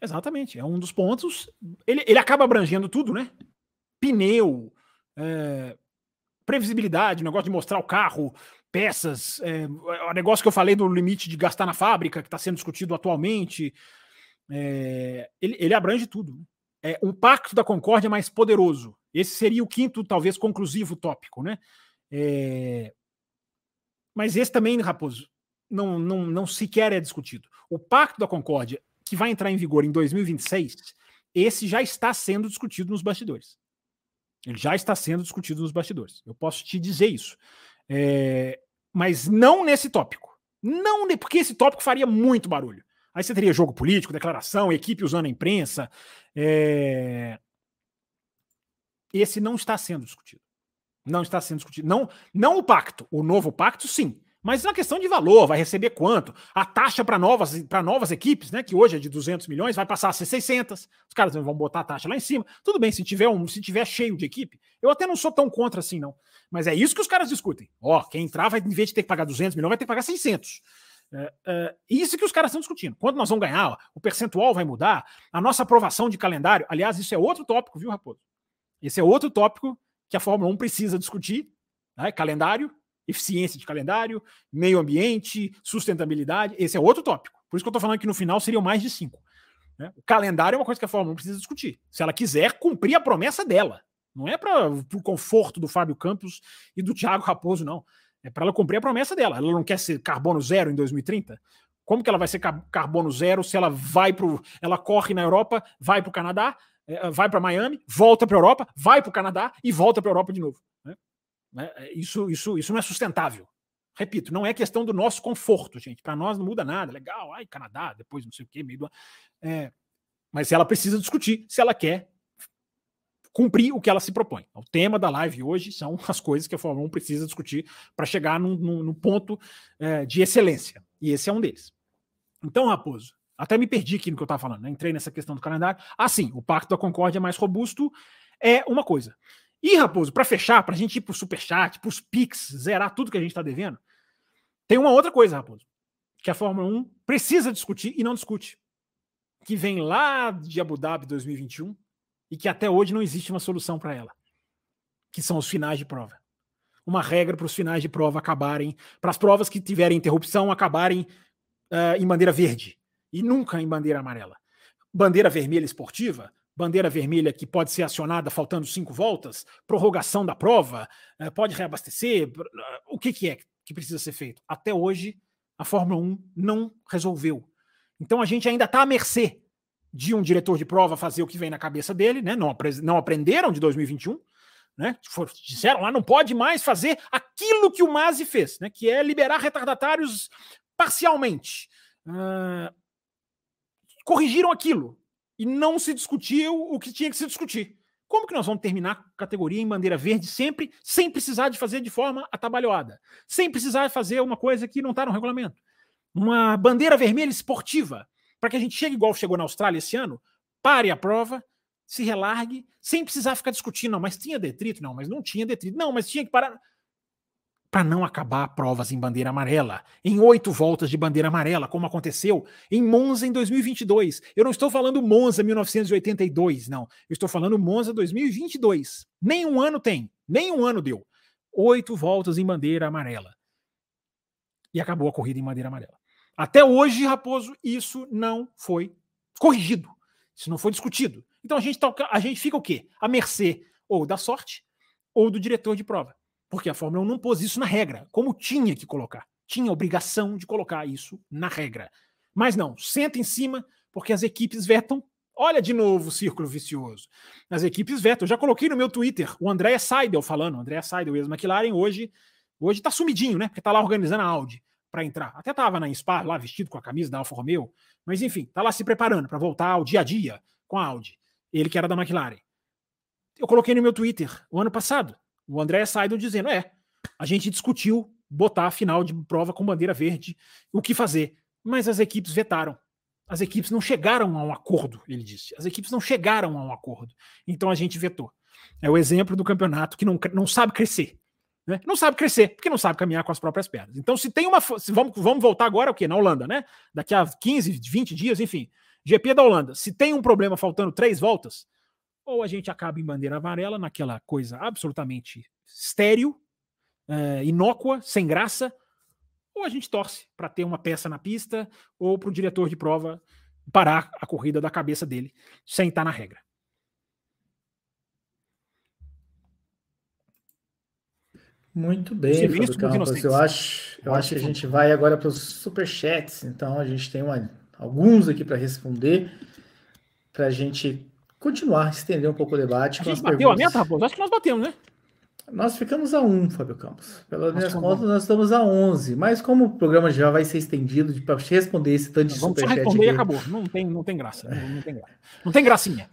Exatamente, é um dos pontos. Ele, ele acaba abrangendo tudo, né? Pneu, é, previsibilidade, negócio de mostrar o carro, peças, é, o negócio que eu falei do limite de gastar na fábrica, que está sendo discutido atualmente. É, ele, ele abrange tudo. Né? É, um pacto da concórdia mais poderoso. Esse seria o quinto, talvez, conclusivo tópico, né? É, mas esse também, Raposo, não, não, não sequer é discutido. O pacto da concórdia que vai entrar em vigor em 2026, esse já está sendo discutido nos bastidores. Ele já está sendo discutido nos bastidores. Eu posso te dizer isso. É, mas não nesse tópico. Não, porque esse tópico faria muito barulho. Aí você teria jogo político, declaração, equipe usando a imprensa. É... Esse não está sendo discutido. Não está sendo discutido. Não, não o pacto. O novo pacto, sim. Mas na questão de valor, vai receber quanto? A taxa para novas, novas equipes, né, que hoje é de 200 milhões, vai passar a ser 600. Os caras vão botar a taxa lá em cima. Tudo bem, se tiver, um, se tiver cheio de equipe, eu até não sou tão contra assim, não. Mas é isso que os caras discutem. Ó, quem entrar, vai, em vez de ter que pagar 200 milhões, vai ter que pagar 600. É, é, isso que os caras estão discutindo. Quando nós vamos ganhar, o percentual vai mudar, a nossa aprovação de calendário. Aliás, isso é outro tópico, viu, Raposo? Esse é outro tópico que a Fórmula 1 precisa discutir: né? calendário, eficiência de calendário, meio ambiente, sustentabilidade. Esse é outro tópico. Por isso que eu estou falando que no final seriam mais de cinco. Né? O calendário é uma coisa que a Fórmula 1 precisa discutir. Se ela quiser cumprir a promessa dela. Não é para o conforto do Fábio Campos e do Thiago Raposo, não. É para ela cumprir a promessa dela. Ela não quer ser carbono zero em 2030? Como que ela vai ser carbono zero se ela vai para ela corre na Europa, vai para o Canadá, é, vai para Miami, volta para a Europa, vai para o Canadá e volta para a Europa de novo? Né? Né? É, isso, isso, isso não é sustentável. Repito, não é questão do nosso conforto, gente. Para nós não muda nada. Legal, ai, Canadá, depois não sei o quê, meio do. É, mas ela precisa discutir se ela quer cumprir o que ela se propõe. O tema da live hoje são *laughs* as coisas que a Fórmula 1 precisa discutir para chegar no, no, no ponto é, de excelência. E esse é um deles. Então, Raposo, até me perdi aqui no que eu estava falando, né? entrei nessa questão do calendário. Ah, sim, o Pacto da Concórdia mais robusto é uma coisa. E, Raposo, para fechar, para a gente ir para o Superchat, para os Pix, zerar tudo que a gente está devendo, tem uma outra coisa, Raposo, que a Fórmula 1 precisa discutir e não discute. Que vem lá de Abu Dhabi 2021 e que até hoje não existe uma solução para ela, que são os finais de prova. Uma regra para os finais de prova acabarem, para as provas que tiverem interrupção acabarem uh, em bandeira verde e nunca em bandeira amarela. Bandeira vermelha esportiva, bandeira vermelha que pode ser acionada faltando cinco voltas, prorrogação da prova, uh, pode reabastecer, uh, o que, que é que precisa ser feito? Até hoje, a Fórmula 1 não resolveu. Então a gente ainda está à mercê de um diretor de prova fazer o que vem na cabeça dele, né? Não, não aprenderam de 2021, né? disseram lá, não pode mais fazer aquilo que o Masi fez, né? Que é liberar retardatários parcialmente. Uh, corrigiram aquilo e não se discutiu o que tinha que se discutir. Como que nós vamos terminar a categoria em bandeira verde sempre, sem precisar de fazer de forma atabalhoada, sem precisar fazer uma coisa que não está no regulamento? Uma bandeira vermelha esportiva, para que a gente chegue igual chegou na Austrália esse ano, pare a prova, se relargue, sem precisar ficar discutindo, não, mas tinha detrito? Não, mas não tinha detrito. Não, mas tinha que parar. Para não acabar provas em bandeira amarela, em oito voltas de bandeira amarela, como aconteceu em Monza em 2022. Eu não estou falando Monza 1982, não. Eu estou falando Monza 2022. Nem um ano tem, nem um ano deu. Oito voltas em bandeira amarela. E acabou a corrida em bandeira amarela. Até hoje, Raposo, isso não foi corrigido. Isso não foi discutido. Então a gente, tá, a gente fica o quê? A mercê ou da sorte ou do diretor de prova. Porque a Fórmula 1 não pôs isso na regra, como tinha que colocar. Tinha obrigação de colocar isso na regra. Mas não, senta em cima, porque as equipes vetam. Olha de novo o círculo vicioso. As equipes vetam. Eu já coloquei no meu Twitter o André Seidel falando. André Seidel, ex-McLaren, hoje, hoje tá sumidinho, né? Porque tá lá organizando a Audi para entrar. Até estava na Spa lá vestido com a camisa da Alfa Romeo, mas enfim, tá lá se preparando para voltar ao dia a dia com a Audi. Ele que era da McLaren. Eu coloquei no meu Twitter o ano passado, o André Seidel dizendo: é, a gente discutiu botar a final de prova com bandeira verde, o que fazer, mas as equipes vetaram. As equipes não chegaram a um acordo, ele disse. As equipes não chegaram a um acordo. Então a gente vetou. É o exemplo do campeonato que não, não sabe crescer. Né? Não sabe crescer, porque não sabe caminhar com as próprias pernas. Então, se tem uma. Se vamos, vamos voltar agora o quê? Na Holanda, né? Daqui a 15, 20 dias, enfim. GP da Holanda. Se tem um problema faltando três voltas, ou a gente acaba em bandeira amarela, naquela coisa absolutamente estéril, é, inócua, sem graça, ou a gente torce para ter uma peça na pista, ou para o diretor de prova parar a corrida da cabeça dele, sem estar na regra. Muito bem, Campos. Eu acho, eu acho que a gente vai agora para os superchats. Então, a gente tem uma, alguns aqui para responder, para a gente continuar, estender um pouco o debate. A gente bateu perguntas. a meta, Raposo? Acho que nós batemos, né? Nós ficamos a um, Fábio Campos. Pelas minhas contas, nós estamos a 11. Mas como o programa já vai ser estendido para responder esse tanto de superchat... Vamos responder e acabou. Não tem, não tem graça. Não, não tem graça. Não tem gracinha.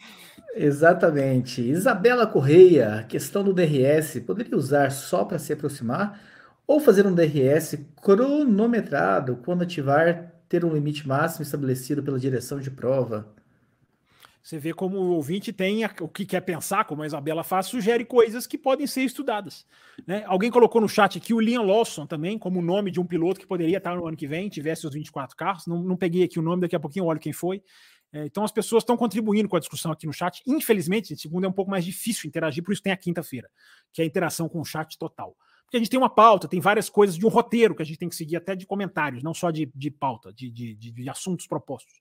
Exatamente. Isabela Correia, questão do DRS, poderia usar só para se aproximar Ou fazer um DRS cronometrado quando ativar ter um limite máximo estabelecido pela direção de prova. Você vê como o ouvinte tem o que quer pensar, como a Isabela faz, sugere coisas que podem ser estudadas. Né? Alguém colocou no chat aqui o Liam Lawson também, como nome de um piloto que poderia estar no ano que vem, tivesse os 24 carros. Não, não peguei aqui o nome, daqui a pouquinho olho quem foi. É, então as pessoas estão contribuindo com a discussão aqui no chat. Infelizmente, segundo é um pouco mais difícil interagir, por isso tem a quinta-feira, que é a interação com o chat total. Porque a gente tem uma pauta, tem várias coisas de um roteiro que a gente tem que seguir, até de comentários, não só de, de pauta, de, de, de assuntos propostos.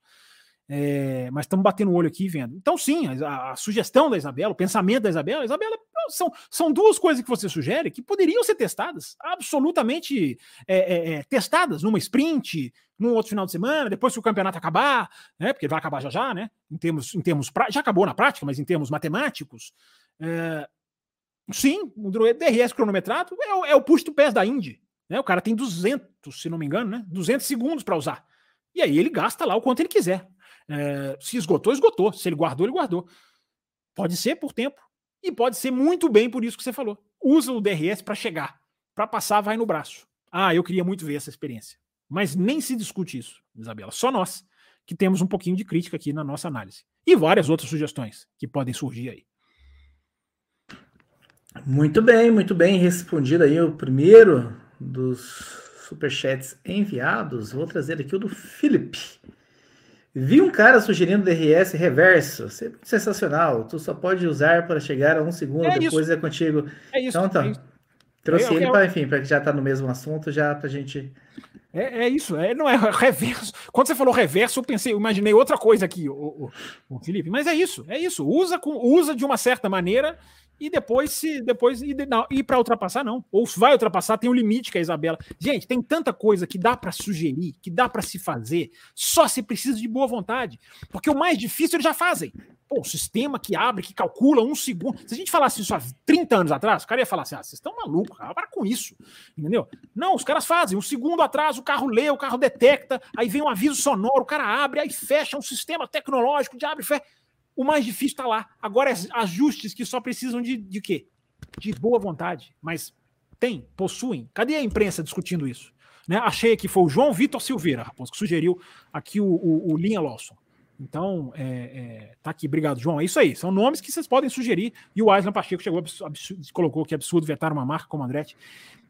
É, mas estamos batendo o olho aqui vendo. Então, sim, a, a, sugestão da Isabela, o pensamento da Isabela, Isabela são, são duas coisas que você sugere que poderiam ser testadas, absolutamente é, é, é, testadas numa sprint, num outro final de semana, depois que o campeonato acabar, né? Porque vai acabar já já, né? Em termos, em termos já acabou na prática, mas em termos matemáticos. É, sim, o DRS cronometrado é, é o push to pass da Indy. Né? O cara tem 200, se não me engano, né? 200 segundos para usar. E aí ele gasta lá o quanto ele quiser. É, se esgotou, esgotou. Se ele guardou, ele guardou. Pode ser por tempo. E pode ser muito bem por isso que você falou. Usa o DRS para chegar. Para passar, vai no braço. Ah, eu queria muito ver essa experiência. Mas nem se discute isso, Isabela. Só nós que temos um pouquinho de crítica aqui na nossa análise. E várias outras sugestões que podem surgir aí. Muito bem, muito bem respondido aí o primeiro dos superchats enviados. Vou trazer aqui o do Felipe. Vi um cara sugerindo DRS reverso. Sensacional. Tu só pode usar para chegar a um segundo, é depois isso. é contigo. É isso. Então, tá. É isso. Trouxe eu, ele para, enfim, para que já está no mesmo assunto, já para a gente. É, é, isso, é, não é reverso. Quando você falou reverso, eu pensei, eu imaginei outra coisa aqui, o, o, o Felipe. Mas é isso, é isso. Usa, com, usa de uma certa maneira e depois se depois ir, ir para ultrapassar não. Ou vai ultrapassar tem um limite que é a Isabela. Gente, tem tanta coisa que dá para sugerir, que dá para se fazer, só se precisa de boa vontade, porque o mais difícil eles já fazem. Pô, o sistema que abre, que calcula um segundo. Se a gente falasse isso há 30 anos atrás, o cara ia falar assim: "Ah, vocês estão malucos, para com isso". Entendeu? Não, os caras fazem, um segundo atrás o carro lê, o carro detecta, aí vem um aviso sonoro, o cara abre, aí fecha um sistema tecnológico de abre e fecha o mais difícil está lá. Agora, é ajustes que só precisam de, de quê? De boa vontade. Mas tem, possuem. Cadê a imprensa discutindo isso? Né? Achei que foi o João Vitor Silveira, Raposo, que sugeriu aqui o, o, o Linha Lawson. Então, é, é, tá aqui, obrigado, João. É isso aí, são nomes que vocês podem sugerir. E o Aislan Pacheco chegou, absurdo, colocou que é absurdo vetar uma marca como a Andretti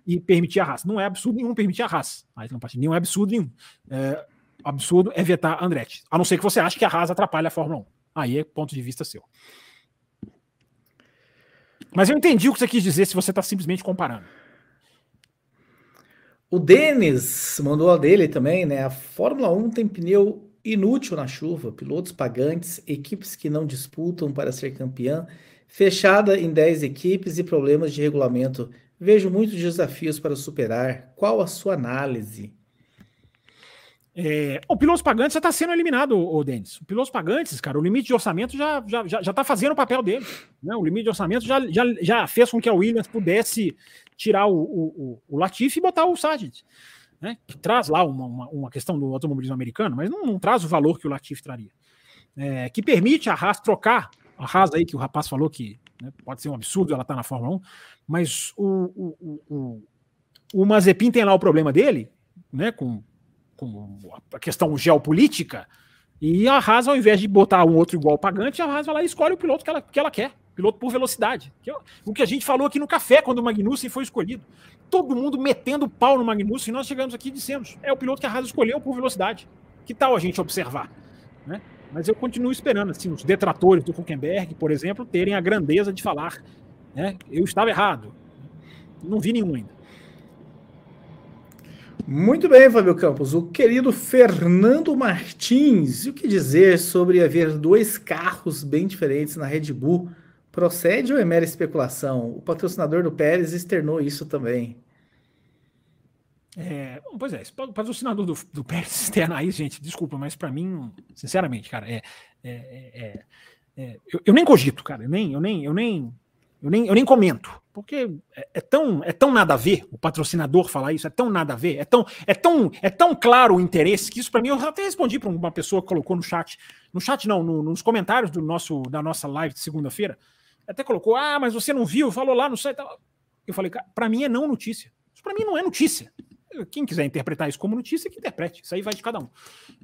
e permitir a raça. Não é absurdo nenhum permitir a raça. Aislan Pacheco, não é absurdo nenhum. É, absurdo é vetar a Andretti. A não ser que você ache que a Haas atrapalha a Fórmula 1. Aí é ponto de vista seu. Mas eu entendi o que você quis dizer se você está simplesmente comparando. O Denis mandou a dele também, né? A Fórmula 1 tem pneu inútil na chuva, pilotos pagantes, equipes que não disputam para ser campeã, fechada em 10 equipes e problemas de regulamento. Vejo muitos desafios para superar. Qual a sua análise? É, o Pilotos Pagantes já está sendo eliminado, o Denis. O Pilotos Pagantes, cara, o limite de orçamento já já, já, já tá fazendo o papel dele. Né? O limite de orçamento já, já, já fez com que a Williams pudesse tirar o, o, o Latifi e botar o Sargent. Né? Que traz lá uma, uma, uma, questão do automobilismo americano, mas não, não traz o valor que o Latifi traria. É, que permite a Haas trocar, a Haas aí que o rapaz falou que né, pode ser um absurdo ela estar tá na Fórmula 1, mas o, o, o, o Mazepin tem lá o problema dele, né, com com a questão geopolítica, e a Haas, ao invés de botar um outro igual pagante, a Haas vai lá e escolhe o piloto que ela, que ela quer, piloto por velocidade. Que é o que a gente falou aqui no café quando o Magnussen foi escolhido. Todo mundo metendo pau no Magnussen, e nós chegamos aqui e dissemos: é o piloto que a Haas escolheu por velocidade. Que tal a gente observar? Né? Mas eu continuo esperando assim, os detratores do Huckenberg, por exemplo, terem a grandeza de falar: né, eu estava errado. Não vi nenhum ainda. Muito bem, Fábio Campos. O querido Fernando Martins, e o que dizer sobre haver dois carros bem diferentes na Red Bull? Procede ou é mera especulação? O patrocinador do Pérez externou isso também. É, pois é, o patrocinador do, do Pérez *laughs* externa aí, gente, desculpa, mas para mim, sinceramente, cara, é, é, é, é eu, eu, nem cogito, cara, eu nem, eu nem, eu nem, eu nem, eu nem comento, porque é, é, tão, é tão nada a ver o patrocinador falar isso, é tão nada a ver, é tão, é tão, é tão claro o interesse que isso para mim, eu até respondi para uma pessoa que colocou no chat, no chat não, no, nos comentários do nosso, da nossa live de segunda-feira, até colocou, ah, mas você não viu, falou lá no site. Eu falei, para mim é não notícia. Isso para mim não é notícia. Quem quiser interpretar isso como notícia, que interprete. Isso aí vai de cada um.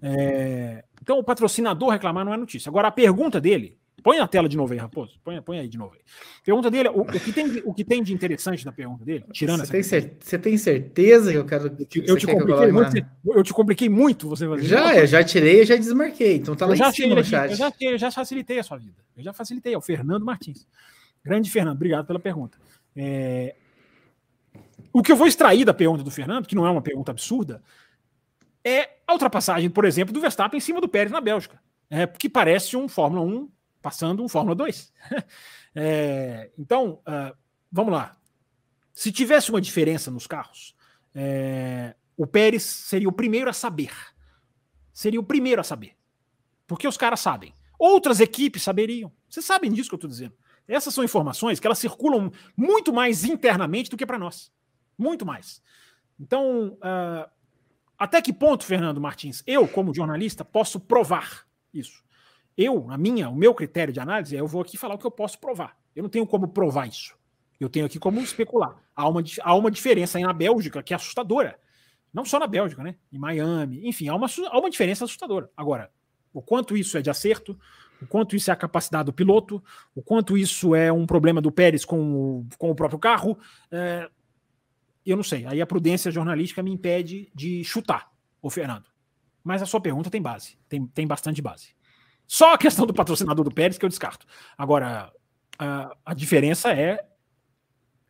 É... Então, o patrocinador reclamar não é notícia. Agora, a pergunta dele. Põe na tela de novo aí, Raposo. Põe, põe aí de novo aí. Pergunta dele, o, o, que tem, o que tem de interessante na pergunta dele, tirando você essa. Tem você tem certeza que eu quero. Eu te, eu te compliquei muito. Eu te compliquei muito você fazer. Já, eu já tirei, eu já desmarquei. Então tá lá eu em cima no chat. Eu já, eu já facilitei a sua vida. Eu já facilitei. É o Fernando Martins. Grande Fernando, obrigado pela pergunta. É, o que eu vou extrair da pergunta do Fernando, que não é uma pergunta absurda, é a ultrapassagem, por exemplo, do Verstappen em cima do Pérez na Bélgica. É, que parece um Fórmula 1 passando um Fórmula 2. *laughs* é, então, uh, vamos lá. Se tivesse uma diferença nos carros, é, o Pérez seria o primeiro a saber. Seria o primeiro a saber. Porque os caras sabem. Outras equipes saberiam. Vocês sabem disso que eu estou dizendo. Essas são informações que elas circulam muito mais internamente do que para nós. Muito mais. Então, uh, até que ponto, Fernando Martins, eu, como jornalista, posso provar isso? Eu, a minha, o meu critério de análise é eu vou aqui falar o que eu posso provar. Eu não tenho como provar isso. Eu tenho aqui como especular. Há uma, há uma diferença aí na Bélgica que é assustadora. Não só na Bélgica, né? Em Miami. Enfim, há uma, há uma diferença assustadora. Agora, o quanto isso é de acerto, o quanto isso é a capacidade do piloto, o quanto isso é um problema do Pérez com o, com o próprio carro, é, eu não sei. Aí a prudência jornalística me impede de chutar, o Fernando. Mas a sua pergunta tem base, tem, tem bastante base. Só a questão do patrocinador do Pérez que eu descarto. Agora, a, a diferença é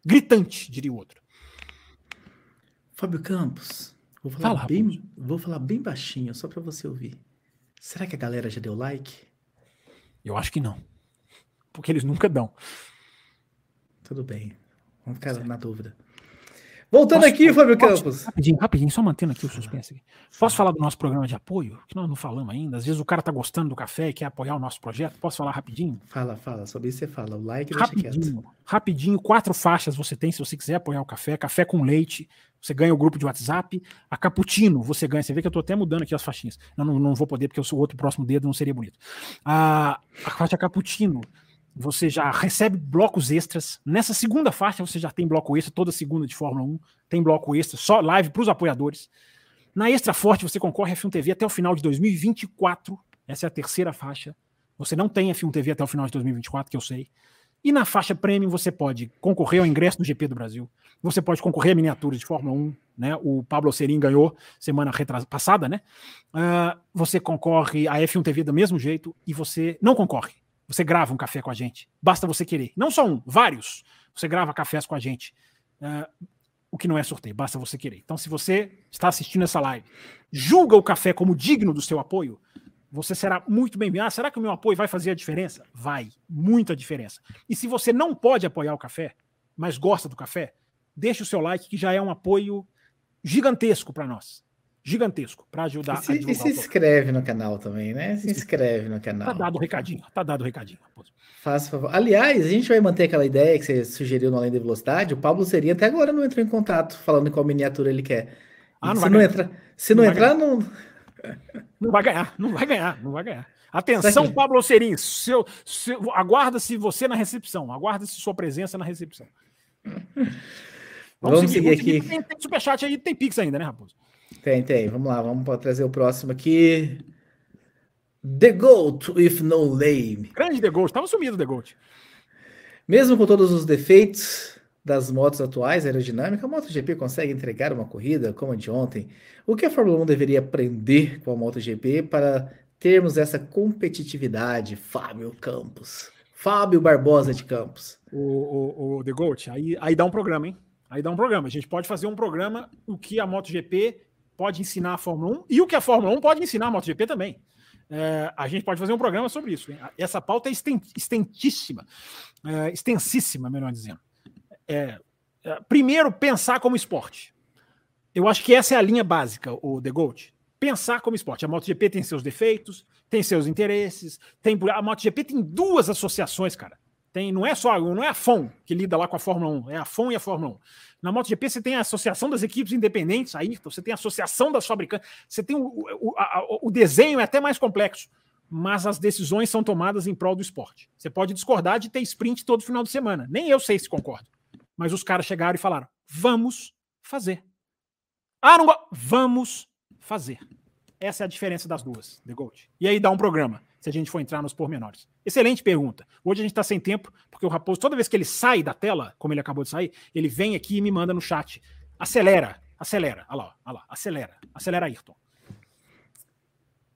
gritante, diria o outro. Fábio Campos, vou falar, Fala, bem, vou falar bem baixinho, só para você ouvir. Será que a galera já deu like? Eu acho que não. Porque eles nunca dão. Tudo bem. Vamos ficar certo. na dúvida. Voltando Posso, aqui, Fábio Campos. Rapidinho, rapidinho, só mantendo aqui o suspense. Aqui. Posso falar do nosso programa de apoio? Que nós não falamos ainda. Às vezes o cara tá gostando do café e quer apoiar o nosso projeto. Posso falar rapidinho? Fala, fala. Sobre isso você fala. O like rapidinho, rapidinho. Quatro faixas você tem se você quiser apoiar o café. Café com leite. Você ganha o grupo de WhatsApp. A Cappuccino, você ganha. Você vê que eu tô até mudando aqui as faixinhas. Eu não, não vou poder porque o outro próximo dedo não seria bonito. A, a faixa Cappuccino você já recebe blocos extras. Nessa segunda faixa, você já tem bloco extra, toda segunda de Fórmula 1 tem bloco extra, só live para os apoiadores. Na Extra Forte, você concorre a F1 TV até o final de 2024. Essa é a terceira faixa. Você não tem F1 TV até o final de 2024, que eu sei. E na faixa Premium, você pode concorrer ao ingresso do GP do Brasil. Você pode concorrer a miniaturas de Fórmula 1. Né? O Pablo Serin ganhou semana passada, né? Uh, você concorre a F1 TV do mesmo jeito e você não concorre você grava um café com a gente. Basta você querer. Não só um, vários. Você grava cafés com a gente. Uh, o que não é sorteio, basta você querer. Então, se você está assistindo essa live, julga o café como digno do seu apoio, você será muito bem-vindo. Ah, será que o meu apoio vai fazer a diferença? Vai, muita diferença. E se você não pode apoiar o café, mas gosta do café, deixe o seu like, que já é um apoio gigantesco para nós gigantesco para ajudar. E se, e se inscreve no canal também, né? Se inscreve no canal. Tá dado o recadinho, tá dado o recadinho. Faça favor. Aliás, a gente vai manter aquela ideia que você sugeriu no Além da Velocidade. O Pablo seria até agora não entrou em contato falando qual miniatura ele quer. Ah, não se, não entra, se não, não entrar, não. Não vai ganhar, não vai ganhar, não vai ganhar. Atenção, Pablo Serim, seu, seu, aguarda-se você na recepção, aguarda-se sua presença na recepção. *laughs* Vamos, vamos seguir, seguir aqui. Tem, tem superchat aí, tem Pix ainda, né, Raposo? Tem, tem. Vamos lá, vamos trazer o próximo aqui. The Goat with no name. Grande The Goat, estava sumido The Goat. Mesmo com todos os defeitos das motos atuais aerodinâmica, a MotoGP consegue entregar uma corrida como a de ontem. O que a Fórmula 1 deveria aprender com a MotoGP para termos essa competitividade? Fábio Campos. Fábio Barbosa de Campos. O, o, o The Goat, aí, aí dá um programa, hein? Aí dá um programa. A gente pode fazer um programa o que a MotoGP pode ensinar a Fórmula 1 e o que a Fórmula 1 pode ensinar a MotoGP também. É, a gente pode fazer um programa sobre isso. Hein? Essa pauta é estentíssima, é, extensíssima, melhor dizendo. É, é, primeiro, pensar como esporte. Eu acho que essa é a linha básica, o The Gold. Pensar como esporte. A MotoGP tem seus defeitos, tem seus interesses, tem a MotoGP tem duas associações, cara. Tem, não é só, não é a FOM que lida lá com a Fórmula 1, é a FOM e a Fórmula 1. Na MotoGP você tem a Associação das Equipes Independentes, aí então você tem a Associação das Fabricantes, você tem o, o, a, o desenho é até mais complexo, mas as decisões são tomadas em prol do esporte. Você pode discordar de ter sprint todo final de semana, nem eu sei se concordo, mas os caras chegaram e falaram: vamos fazer. Ah, não Vamos fazer. Essa é a diferença das duas, The Gold. E aí dá um programa, se a gente for entrar nos pormenores. Excelente pergunta. Hoje a gente está sem tempo, porque o Raposo, toda vez que ele sai da tela, como ele acabou de sair, ele vem aqui e me manda no chat. Acelera, acelera. Olha lá, olha lá, acelera. Acelera, Ayrton.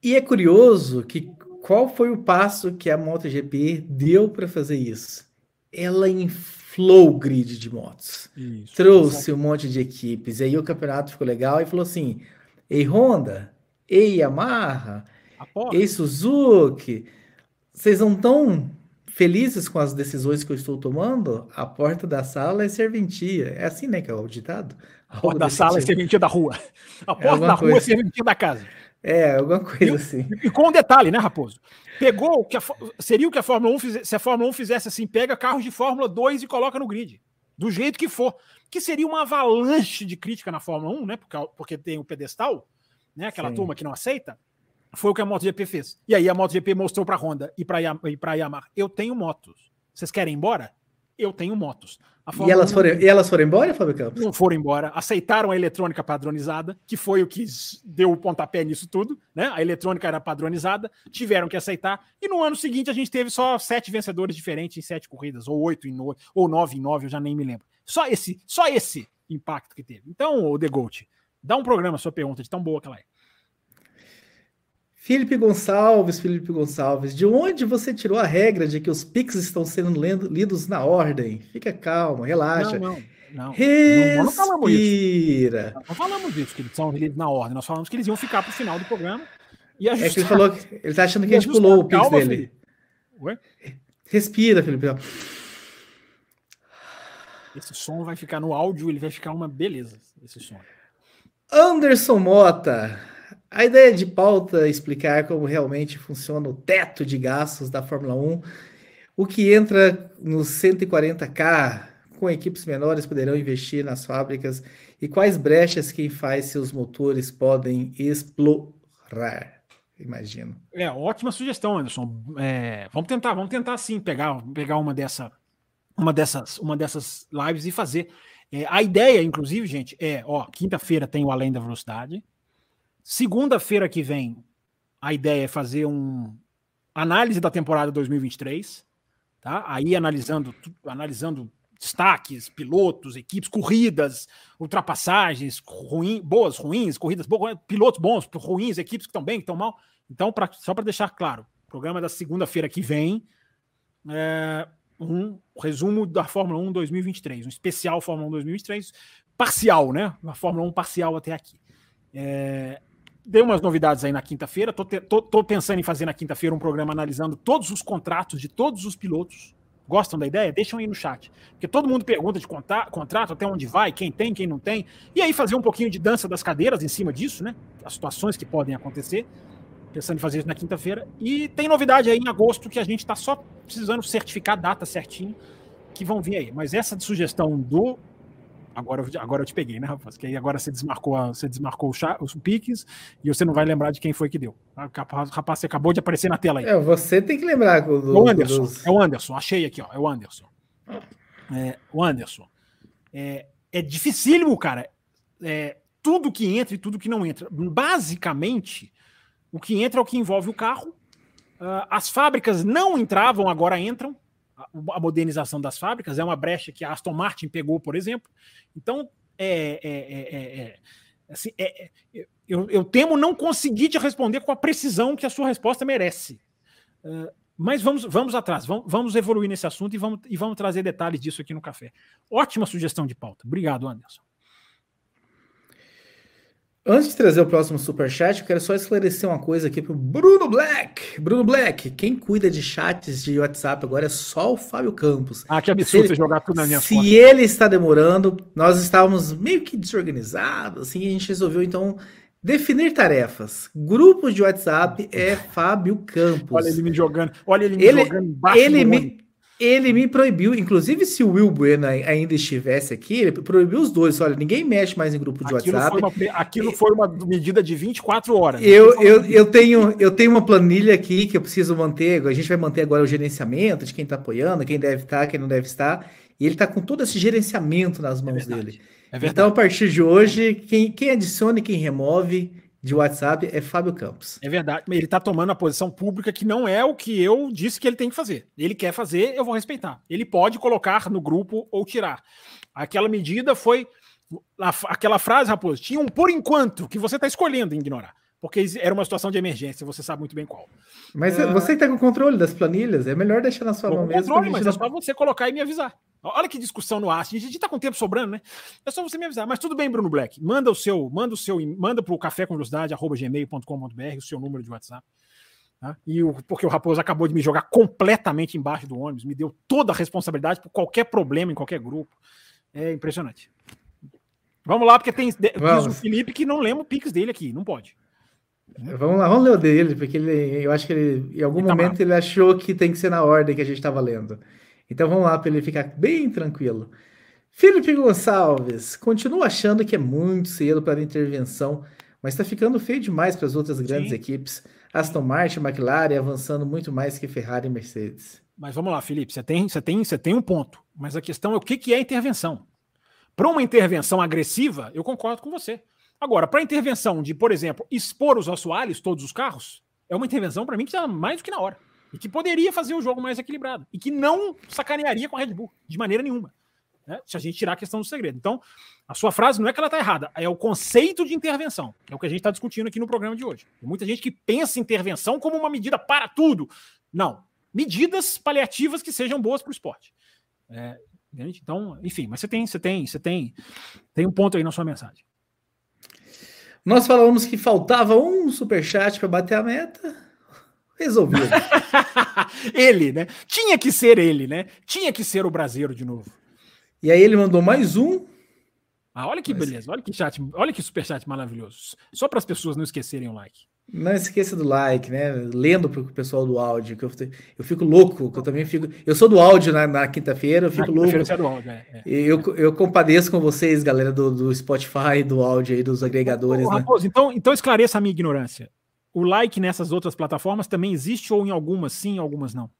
E é curioso que qual foi o passo que a MotoGP deu para fazer isso? Ela inflou o grid de motos. Isso, trouxe exatamente. um monte de equipes. E aí o campeonato ficou legal e falou assim: Ei, Honda, ei, Yamaha, ei, Suzuki, vocês não estão felizes com as decisões que eu estou tomando? A porta da sala é serventia. É assim, né, que é o ditado? A porta da sala é serventia da rua. A é porta é da rua é serventia da casa. É, alguma coisa e, assim. E com um detalhe, né, Raposo? Pegou o que a, seria o que a Fórmula 1 fizesse, se a Fórmula 1 fizesse assim, pega carros de Fórmula 2 e coloca no grid. Do jeito que for. Que seria uma avalanche de crítica na Fórmula 1, né? Porque, porque tem o pedestal, né? Aquela Sim. turma que não aceita. Foi o que a MotoGP fez. E aí a MotoGP mostrou para a Honda e para a Yamaha: eu tenho motos. Vocês querem ir embora? Eu tenho motos. E elas, foram, e elas foram embora, Fábio Campos? Não foram embora. Aceitaram a eletrônica padronizada, que foi o que deu o pontapé nisso tudo. Né? A eletrônica era padronizada, tiveram que aceitar. E no ano seguinte a gente teve só sete vencedores diferentes em sete corridas, ou oito em nove, ou nove em nove, eu já nem me lembro. Só esse, só esse impacto que teve. Então, o The Gold, dá um programa a sua pergunta de tão boa que ela é. Felipe Gonçalves, Felipe Gonçalves, de onde você tirou a regra de que os Pix estão sendo lendo, lidos na ordem? Fica calmo, relaxa. Não, não. Não, Respira. Não, não, falamos isso. Não falamos disso, que eles são lidos na ordem. Nós falamos que eles iam ficar para o final do programa. E ajustar. É que ele falou que ele está achando que a gente pulou o Pix dele. Ué? Respira, Felipe. Esse som vai ficar no áudio, ele vai ficar uma beleza. Esse som. Anderson Mota. A ideia de pauta é explicar como realmente funciona o teto de gastos da Fórmula 1, o que entra nos 140K, com equipes menores poderão investir nas fábricas e quais brechas quem faz seus motores podem explorar. Imagino. É, ótima sugestão, Anderson. É, vamos tentar, vamos tentar sim pegar, pegar uma, dessa, uma, dessas, uma dessas lives e fazer. É, a ideia, inclusive, gente, é, ó, quinta-feira tem o Além da Velocidade. Segunda-feira que vem, a ideia é fazer um análise da temporada 2023, tá? Aí analisando, analisando destaques, pilotos, equipes, corridas, ultrapassagens, ruim, boas, ruins, corridas boas, pilotos bons, ruins, equipes que estão bem, que estão mal. Então, pra, só para deixar claro, programa da segunda-feira que vem, é, um resumo da Fórmula 1 2023, um especial Fórmula 1 2023, parcial, né? Uma Fórmula 1 parcial até aqui. É, dei umas novidades aí na quinta-feira. Tô, tô, tô, pensando em fazer na quinta-feira um programa analisando todos os contratos de todos os pilotos. Gostam da ideia? Deixam aí no chat. Porque todo mundo pergunta de contrato, até onde vai, quem tem, quem não tem. E aí fazer um pouquinho de dança das cadeiras em cima disso, né? As situações que podem acontecer. Pensando em fazer isso na quinta-feira. E tem novidade aí em agosto que a gente está só precisando certificar a data certinho que vão vir aí. Mas essa sugestão do Agora, agora eu te peguei, né, rapaz? Que aí agora você desmarcou, você desmarcou os piques e você não vai lembrar de quem foi que deu. Rapaz, rapaz você acabou de aparecer na tela aí. É, você tem que lembrar do, do, o Anderson. Dos... É o Anderson, achei aqui, ó. É o Anderson. É, o Anderson. É, é dificílimo, cara. É, tudo que entra e tudo que não entra. Basicamente, o que entra é o que envolve o carro. Uh, as fábricas não entravam, agora entram a modernização das fábricas, é uma brecha que a Aston Martin pegou, por exemplo. Então, é, é, é, assim, eu, eu, temo não conseguir te responder com a precisão que a sua resposta merece. Uh, mas vamos, vamos atrás, vamos, vamos evoluir nesse assunto e vamos, e vamos trazer detalhes disso aqui no café. Ótima sugestão de pauta. Obrigado, Anderson. Antes de trazer o próximo superchat, eu quero só esclarecer uma coisa aqui pro Bruno Black. Bruno Black, quem cuida de chats de WhatsApp agora é só o Fábio Campos. Ah, que absurdo você jogar tudo na minha Se ele está demorando, nós estávamos meio que desorganizados, assim, a gente resolveu então definir tarefas. Grupos de WhatsApp é Fábio Campos. Olha ele me jogando, olha ele me ele, jogando embaixo ele me, ele me proibiu, inclusive se o Will Bueno ainda estivesse aqui, ele proibiu os dois. Olha, ninguém mexe mais em grupo de aquilo WhatsApp. Foi uma, aquilo foi uma medida de 24 horas. Eu, eu, eu, tenho, eu tenho uma planilha aqui que eu preciso manter. A gente vai manter agora o gerenciamento de quem está apoiando, quem deve estar, quem não deve estar. E ele está com todo esse gerenciamento nas mãos é dele. É então, a partir de hoje, quem, quem adiciona e quem remove de WhatsApp é Fábio Campos. É verdade, ele está tomando a posição pública que não é o que eu disse que ele tem que fazer. Ele quer fazer, eu vou respeitar. Ele pode colocar no grupo ou tirar. Aquela medida foi. Aquela frase, Raposo, tinha um por enquanto que você está escolhendo ignorar. Porque era uma situação de emergência, você sabe muito bem qual. Mas é... você está com o controle das planilhas, é melhor deixar na sua mão mesmo. Controle, mas é só você colocar e me avisar. Olha que discussão no ar. A gente está com tempo sobrando, né? É só você me avisar. Mas tudo bem, Bruno Black. Manda o seu, manda o seu, manda para o café com velocidade, gmail.com.br, o seu número de WhatsApp. Tá? E o, porque o Raposo acabou de me jogar completamente embaixo do ônibus, me deu toda a responsabilidade por qualquer problema em qualquer grupo. É impressionante. Vamos lá, porque tem diz o Felipe que não lembra o Pix dele aqui, não pode. Vamos lá, vamos ler o dele, porque ele, eu acho que ele, em algum ele tá momento tá ele achou que tem que ser na ordem que a gente estava lendo. Então vamos lá para ele ficar bem tranquilo. Felipe Gonçalves, continua achando que é muito cedo para a intervenção, mas está ficando feio demais para as outras grandes Sim. equipes. Aston Martin, McLaren avançando muito mais que Ferrari e Mercedes. Mas vamos lá, Felipe, você tem, você tem, você tem um ponto. Mas a questão é o que, que é intervenção. Para uma intervenção agressiva, eu concordo com você. Agora, para intervenção de, por exemplo, expor os assoalhos, todos os carros, é uma intervenção para mim que está mais do que na hora e que poderia fazer o jogo mais equilibrado e que não sacanearia com a Red Bull de maneira nenhuma. Né? Se a gente tirar a questão do segredo. Então, a sua frase não é que ela está errada, é o conceito de intervenção. É o que a gente está discutindo aqui no programa de hoje. Tem muita gente que pensa intervenção como uma medida para tudo. Não. Medidas paliativas que sejam boas para o esporte. É, então, enfim, mas você tem, você tem, você tem, tem um ponto aí na sua mensagem. Nós falamos que faltava um superchat para bater a meta. Resolvido. *laughs* ele, né? Tinha que ser ele, né? Tinha que ser o brasileiro de novo. E aí ele mandou mais um. Ah, olha que Mas... beleza, olha que chat, olha que superchat maravilhoso. Só para as pessoas não esquecerem o like. Não esqueça do like, né? Lendo para o pessoal do áudio, que eu, eu fico louco, que eu também fico. Eu sou do áudio na, na quinta-feira, eu fico na louco. É do áudio, é, é. Eu, eu compadeço com vocês, galera do, do Spotify, do áudio aí, dos agregadores. Ô, né? Raposo, então, então esclareça a minha ignorância o like nessas outras plataformas também existe ou em algumas sim, em algumas não?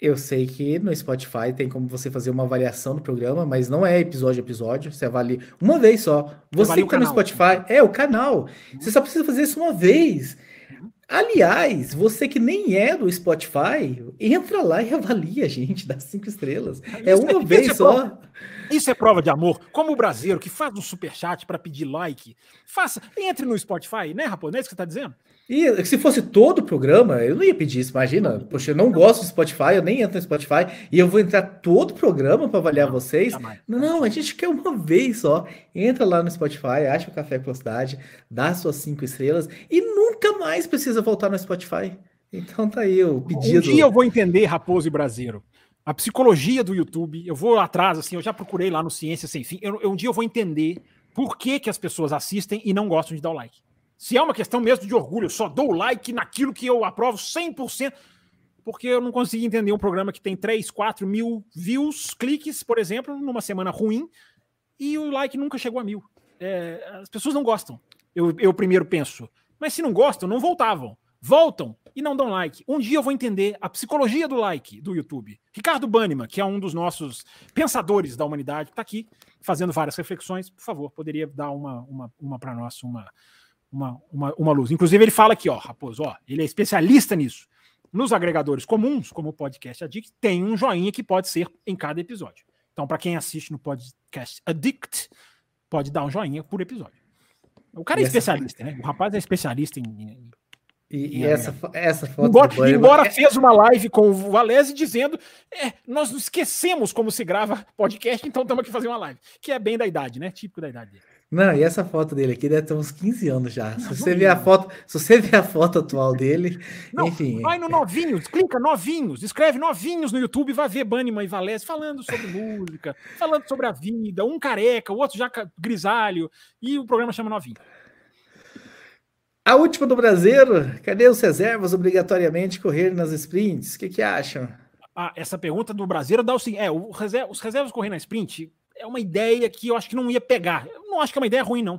Eu sei que no Spotify tem como você fazer uma avaliação do programa, mas não é episódio a episódio. Você avalia uma vez só. Você, que tá no Spotify, é o canal. Você só precisa fazer isso uma vez. Aliás, você que nem é do Spotify, entra lá e *laughs* avalia a gente, dá cinco estrelas. É, é uma vez é só. Isso é prova de amor. Como o brasileiro que faz um superchat para pedir like, faça, entre no Spotify, né, Raposo? Não é isso que você está dizendo? E se fosse todo o programa, eu não ia pedir isso, imagina. Poxa, eu não gosto do Spotify, eu nem entro no Spotify e eu vou entrar todo o programa para avaliar não, vocês. Jamais. Não, a gente quer uma vez só. Entra lá no Spotify, acha o Café Velocidade, dá suas cinco estrelas e nunca mais precisa voltar no Spotify. Então tá aí o pedido. Um dia eu vou entender Raposo e Brasileiro. A psicologia do YouTube, eu vou atrás, assim, eu já procurei lá no Ciência Sem Fim. Eu, um dia eu vou entender por que, que as pessoas assistem e não gostam de dar o like. Se é uma questão mesmo de orgulho, eu só dou like naquilo que eu aprovo 100%, porque eu não consegui entender um programa que tem 3, 4 mil views, cliques, por exemplo, numa semana ruim, e o like nunca chegou a mil. É, as pessoas não gostam. Eu, eu primeiro penso, mas se não gostam, não voltavam. Voltam e não dão like. Um dia eu vou entender a psicologia do like do YouTube. Ricardo Banniman, que é um dos nossos pensadores da humanidade, está aqui fazendo várias reflexões. Por favor, poderia dar uma, uma, uma para nós, uma, uma, uma, uma luz. Inclusive, ele fala aqui, ó, Raposo, ó, ele é especialista nisso. Nos agregadores comuns, como o Podcast Addict, tem um joinha que pode ser em cada episódio. Então, para quem assiste no Podcast Addict, pode dar um joinha por episódio. O cara é especialista, né? O rapaz é especialista em. E, e essa, essa foto. Embora, embora fez uma live com o Valese dizendo: é, nós não esquecemos como se grava podcast, então estamos aqui fazer uma live. Que é bem da idade, né? Típico da idade dele. Não, e essa foto dele aqui deve ter uns 15 anos já. se você ver a foto, se você ver a foto atual dele, não, enfim. Vai no novinhos, clica novinhos, escreve novinhos no YouTube, vai ver Banniman e Valese falando sobre música, falando sobre a vida, um careca, o outro já grisalho, e o programa chama Novinho. A última do Brasileiro, cadê os reservas obrigatoriamente correr nas sprints? O que, que acham? Ah, essa pergunta do Brasileiro dá o seguinte: é, o reserva, os reservas correr na sprint é uma ideia que eu acho que não ia pegar. Eu não acho que é uma ideia ruim, não.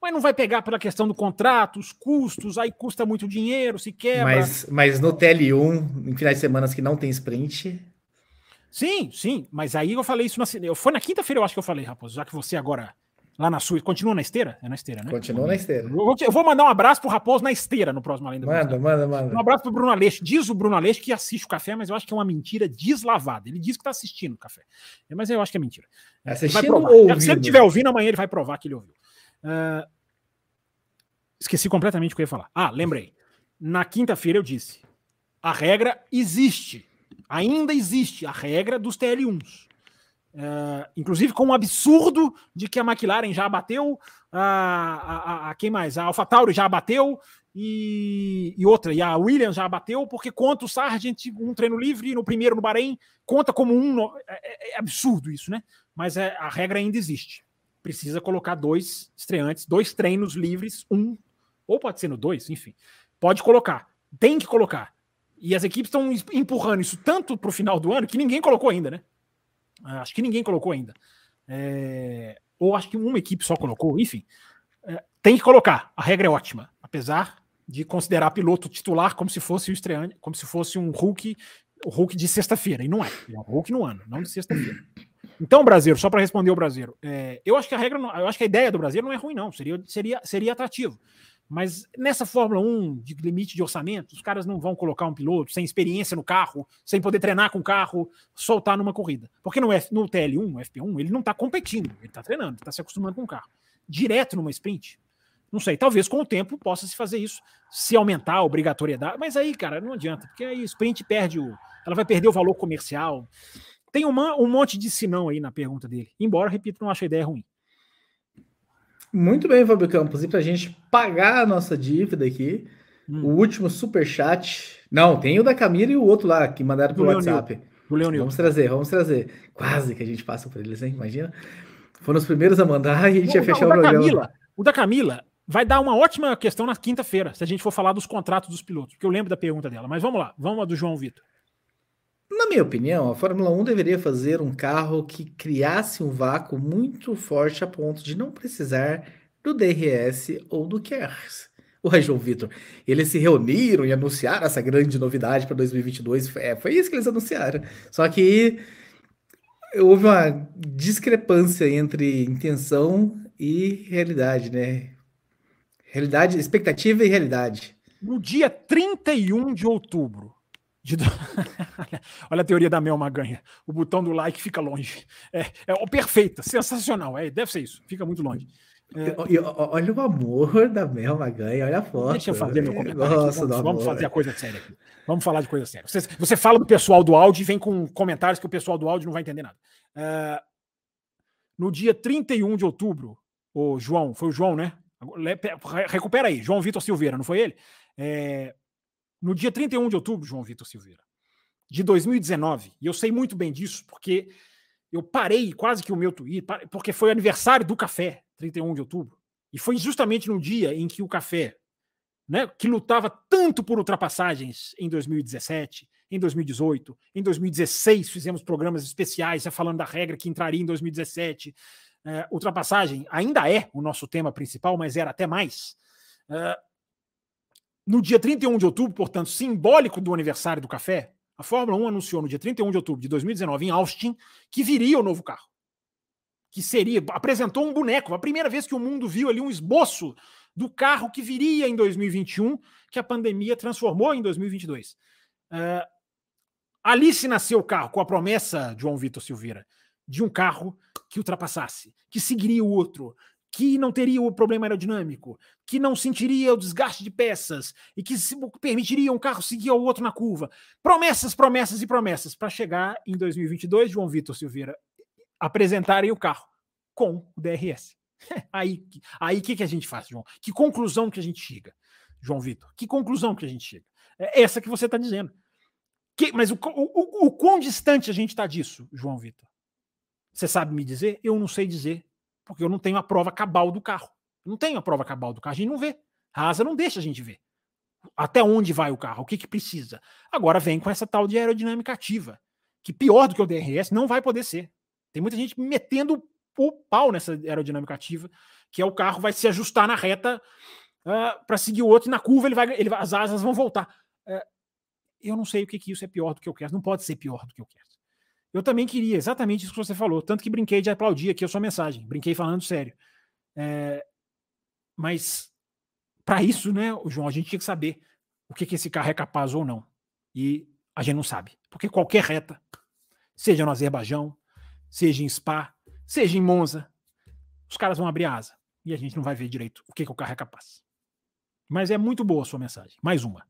Mas não vai pegar pela questão do contrato, os custos, aí custa muito dinheiro, se quebra. Mas, mas no TL1, em finais de semana que não tem sprint. Sim, sim, mas aí eu falei isso na. Foi na quinta-feira, eu acho que eu falei, Raposo, já que você agora Lá na sua. Continua na esteira? É na esteira, né? Continua na esteira. Eu vou, mandar um abraço pro Raposo na esteira no próximo Além do Manda, manda, manda. Um abraço pro Bruno Aleixo. Diz o Bruno Aleixo que assiste o café, mas eu acho que é uma mentira deslavada. Ele diz que tá assistindo o café. Mas eu acho que é mentira. Assistindo ou ouvindo? Se ele estiver ouvindo, amanhã ele vai provar que ele ouviu. Uh, esqueci completamente o que eu ia falar. Ah, lembrei. Na quinta-feira eu disse: a regra existe. Ainda existe a regra dos TL1s. Uh, inclusive com um absurdo de que a McLaren já bateu, a, a, a, quem mais? A AlphaTauri já bateu e, e, outra, e a Williams já bateu, porque conta o Sargent um treino livre no primeiro no Bahrein, conta como um. No, é, é, é, absurdo isso, né? Mas é, a regra ainda existe. Precisa colocar dois estreantes, dois treinos livres, um, ou pode ser no dois, enfim. Pode colocar, tem que colocar. E as equipes estão empurrando isso tanto para o final do ano que ninguém colocou ainda, né? Ah, acho que ninguém colocou ainda. É, ou acho que uma equipe só colocou, enfim. É, tem que colocar. A regra é ótima, apesar de considerar piloto titular como se fosse o estreante, como se fosse um Hulk, o Hulk de sexta-feira. E não é. É um Hulk no ano, não de sexta-feira. Então, brasileiro, só para responder o brasileiro, é, eu acho que a regra, eu acho que a ideia do brasileiro não é ruim, não. Seria, seria, seria atrativo. Mas nessa Fórmula 1 de limite de orçamento, os caras não vão colocar um piloto sem experiência no carro, sem poder treinar com o carro, soltar numa corrida. Porque no, F, no TL1, FP1, ele não está competindo, ele está treinando, está se acostumando com o carro. Direto numa sprint, não sei, talvez com o tempo possa se fazer isso, se aumentar a obrigatoriedade, mas aí, cara, não adianta, porque aí sprint perde o. Ela vai perder o valor comercial. Tem uma, um monte de sinão aí na pergunta dele. Embora, repito, não acho a ideia ruim. Muito bem, Fábio Campos. E para a gente pagar a nossa dívida aqui, hum. o último super chat. Não, tem o da Camila e o outro lá que mandaram pelo WhatsApp. O Leonil. Vamos trazer, vamos trazer. Quase que a gente passa por eles, hein? Imagina. Foram os primeiros a mandar e a gente o, ia fechar o, o programa. Camila, o da Camila vai dar uma ótima questão na quinta-feira, se a gente for falar dos contratos dos pilotos, porque eu lembro da pergunta dela. Mas vamos lá, vamos a do João Vitor. Na minha opinião, a Fórmula 1 deveria fazer um carro que criasse um vácuo muito forte a ponto de não precisar do DRS ou do KERS. O *laughs* João Vitor, eles se reuniram e anunciaram essa grande novidade para 2022. É, foi isso que eles anunciaram. Só que houve uma discrepância entre intenção e realidade, né? Realidade, expectativa e realidade. No dia 31 de outubro, de... *laughs* Olha a teoria da Mel Maganha. O botão do like fica longe. É, é perfeita, sensacional. É, deve ser isso. Fica muito longe. É... olha o amor da Mel Maganha, olha a foto. Deixa eu fazer meu comentário. Nossa, vamos, vamos fazer a coisa séria aqui. Vamos falar de coisa séria. Você, você fala do pessoal do áudio e vem com comentários que o pessoal do áudio não vai entender nada. Uh, no dia 31 de outubro, o João, foi o João, né? Recupera aí, João Vitor Silveira, não foi ele? É, no dia 31 de outubro, João Vitor Silveira, de 2019, e eu sei muito bem disso, porque eu parei quase que o meu tweet, porque foi aniversário do café, 31 de outubro, e foi justamente no dia em que o café, né, que lutava tanto por ultrapassagens em 2017, em 2018, em 2016 fizemos programas especiais falando da regra que entraria em 2017. É, ultrapassagem ainda é o nosso tema principal, mas era até mais. É, no dia 31 de outubro, portanto, simbólico do aniversário do café, a Fórmula 1 anunciou no dia 31 de outubro de 2019 em Austin que viria o novo carro. Que seria, apresentou um boneco, a primeira vez que o mundo viu ali um esboço do carro que viria em 2021, que a pandemia transformou em 2022. Uh, ali se nasceu o carro com a promessa, João Vitor Silveira, de um carro que ultrapassasse, que seguiria o outro, que não teria o problema aerodinâmico, que não sentiria o desgaste de peças e que permitiria um carro seguir ao outro na curva. Promessas, promessas e promessas para chegar em 2022, João Vitor Silveira apresentarem o carro com o DRS. *laughs* Aí, aí que que a gente faz, João? Que conclusão que a gente chega, João Vitor? Que conclusão que a gente chega? É essa que você está dizendo. Que, mas o, o, o, o quão distante a gente está disso, João Vitor? Você sabe me dizer? Eu não sei dizer porque eu não tenho a prova cabal do carro. Eu não tenho a prova cabal do carro, a gente não vê. A asa não deixa a gente ver. Até onde vai o carro, o que, que precisa. Agora vem com essa tal de aerodinâmica ativa, que pior do que o DRS não vai poder ser. Tem muita gente metendo o pau nessa aerodinâmica ativa, que é o carro vai se ajustar na reta uh, ah, para seguir o outro, e na curva ele vai, ele, as asas vão voltar. Uh, eu não sei o que, que isso é pior do que eu quero. Não pode ser pior do que eu quero. Eu também queria exatamente isso que você falou. Tanto que brinquei de aplaudir aqui a sua mensagem. Brinquei falando sério. É, mas para isso, né, João, a gente tinha que saber o que, que esse carro é capaz ou não. E a gente não sabe. Porque qualquer reta, seja no Azerbaijão, seja em Spa, seja em Monza, os caras vão abrir a asa. E a gente não vai ver direito o que, que o carro é capaz. Mas é muito boa a sua mensagem. Mais uma.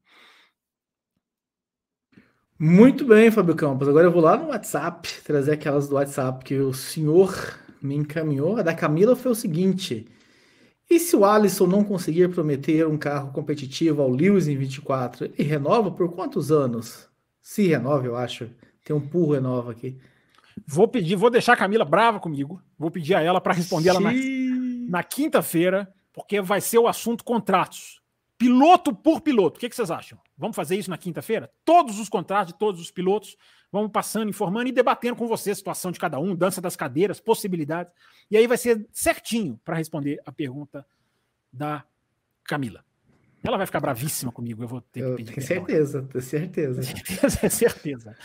Muito bem, Fábio Campos. Agora eu vou lá no WhatsApp trazer aquelas do WhatsApp que o senhor me encaminhou. A da Camila foi o seguinte: e se o Alisson não conseguir prometer um carro competitivo ao Lewis em 24, ele renova por quantos anos? Se renova, eu acho. Tem um pulo renova aqui. Vou pedir, vou deixar a Camila brava comigo. Vou pedir a ela para responder ela na, na quinta-feira, porque vai ser o assunto contratos. Piloto por piloto. O que, que vocês acham? Vamos fazer isso na quinta-feira? Todos os contratos de todos os pilotos, vamos passando, informando e debatendo com você a situação de cada um, dança das cadeiras, possibilidades. E aí vai ser certinho para responder a pergunta da Camila. Ela vai ficar bravíssima comigo, eu vou ter eu que pedir. Tenho certeza, tenho certeza. *laughs* É certeza.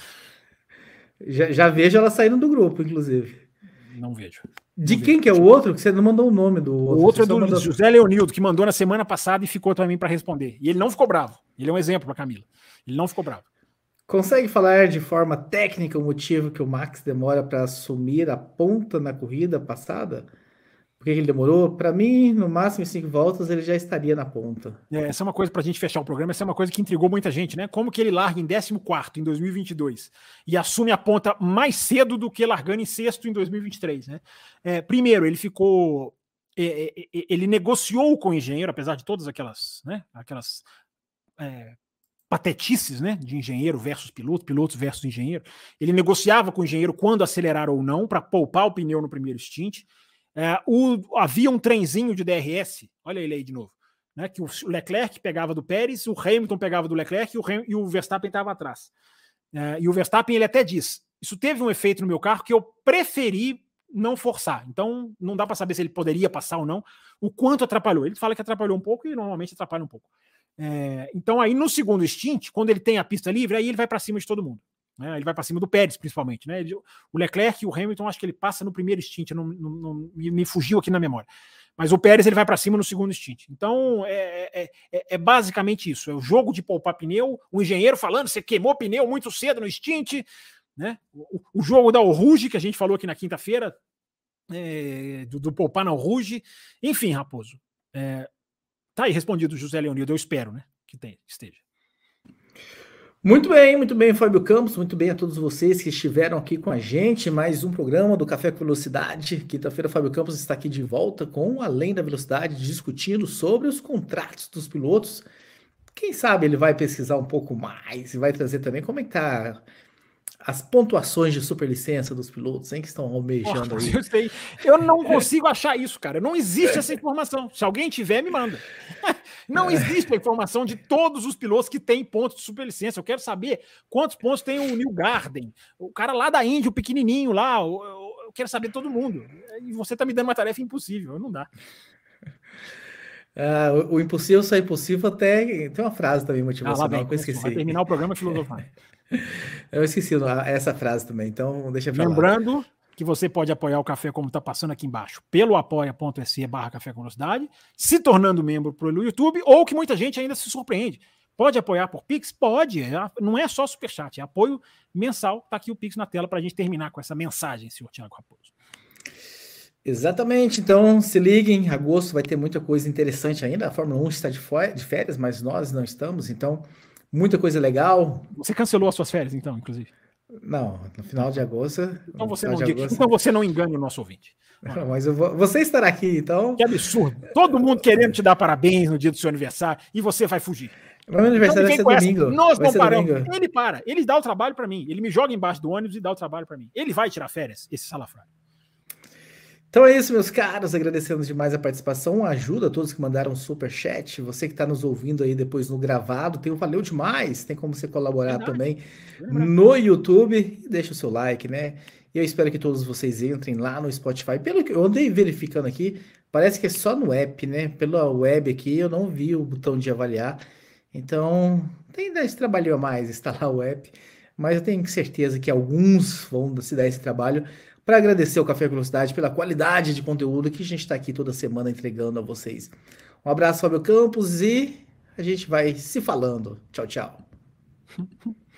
Já, já vejo ela saindo do grupo, inclusive. Não vejo. De quem que é o outro? Que você não mandou o nome do outro. O outro é do mandou... José Leonildo, que mandou na semana passada e ficou também para responder. E ele não ficou bravo. Ele é um exemplo para Camila. Ele não ficou bravo. Consegue falar de forma técnica o motivo que o Max demora para assumir a ponta na corrida passada? Por que ele demorou? Para mim, no máximo em cinco voltas, ele já estaria na ponta. É, essa é uma coisa para a gente fechar o programa. Essa é uma coisa que intrigou muita gente, né? Como que ele larga em 14 em 2022 e assume a ponta mais cedo do que largando em sexto em 2023, né? É, primeiro, ele ficou. É, é, é, ele negociou com o engenheiro, apesar de todas aquelas, né, aquelas é, patetices né, de engenheiro versus piloto, pilotos versus engenheiro. Ele negociava com o engenheiro quando acelerar ou não, para poupar o pneu no primeiro stint. É, o, havia um trenzinho de DRS, olha ele aí de novo, né, que o Leclerc pegava do Pérez, o Hamilton pegava do Leclerc e o, e o Verstappen estava atrás. É, e o Verstappen ele até diz: Isso teve um efeito no meu carro que eu preferi não forçar. Então não dá para saber se ele poderia passar ou não, o quanto atrapalhou. Ele fala que atrapalhou um pouco e normalmente atrapalha um pouco. É, então aí no segundo stint, quando ele tem a pista livre, aí ele vai para cima de todo mundo. Né? Ele vai para cima do Pérez, principalmente. Né? Ele, o Leclerc e o Hamilton, acho que ele passa no primeiro stint, não, não, não me, fugiu aqui na memória. Mas o Pérez ele vai para cima no segundo stint. Então é, é, é, é, basicamente isso: é o jogo de poupar pneu, o engenheiro falando, você queimou pneu muito cedo no stint. Né? O, o jogo da Ruge, que a gente falou aqui na quinta-feira, é, do, do poupar na Ruge. Enfim, Raposo. É, tá aí respondido José Leonildo, eu espero né, que tenha, esteja. Muito bem, muito bem, Fábio Campos, muito bem a todos vocês que estiveram aqui com a gente. Mais um programa do Café com Velocidade. Quinta-feira, Fábio Campos está aqui de volta com Além da Velocidade, discutindo sobre os contratos dos pilotos. Quem sabe ele vai pesquisar um pouco mais e vai trazer também como é que tá as pontuações de superlicença dos pilotos, hein, que estão almejando aí. Eu, sei. eu não consigo achar isso, cara. Não existe essa informação. Se alguém tiver, me manda. *laughs* Não existe a informação de todos os pilotos que têm pontos de superlicença. Eu quero saber quantos pontos tem o New Garden, o cara lá da Índia, o pequenininho lá. Eu quero saber todo mundo. E você tá me dando uma tarefa impossível. Não dá. Uh, *laughs* o, o, impossível só é impossível até. Tem uma frase também motivacional ah, bem, que eu esqueci. Vai terminar o programa filosofando. *laughs* Eu esqueci essa frase também, então deixa eu. Lembrando que você pode apoiar o Café como está passando aqui embaixo, pelo apoia.se barra Café com Velocidade, se tornando membro pelo YouTube, ou que muita gente ainda se surpreende. Pode apoiar por Pix? Pode. É, não é só superchat, é apoio mensal. Está aqui o Pix na tela para a gente terminar com essa mensagem, senhor Tiago Raposo. Exatamente, então se liguem, em agosto vai ter muita coisa interessante ainda. A Fórmula 1 está de férias, mas nós não estamos, então muita coisa legal. Você cancelou as suas férias, então, inclusive? Não, no final de agosto. Então você, não, agosto... então você não engane o nosso ouvinte. *laughs* Não, mas vou... você estará aqui, então. Que absurdo. Todo mundo querendo te dar parabéns no dia do seu aniversário e você vai fugir. Meu aniversário então, vai ser domingo. Nós vai não paramos. Domingo. Ele para. Ele dá o trabalho para mim. Ele me joga embaixo do ônibus e dá o trabalho para mim. Ele vai tirar férias, esse salafrário. Então é isso, meus caros. Agradecendo demais a participação, a ajuda a todos que mandaram super chat. Você que está nos ouvindo aí depois no gravado, tem um valeu demais. Tem como você colaborar Verdade. também no YouTube. Deixa o seu like, né? E eu espero que todos vocês entrem lá no Spotify. Pelo que eu andei verificando aqui, parece que é só no app, né? Pela web aqui, eu não vi o botão de avaliar. Então, tem esse trabalho a mais *laughs* instalar o app. mas eu tenho certeza que alguns vão se dar esse trabalho para agradecer o Café Velocidade pela qualidade de conteúdo que a gente está aqui toda semana entregando a vocês. Um abraço, Fábio Campos, e a gente vai se falando. Tchau, tchau. *laughs*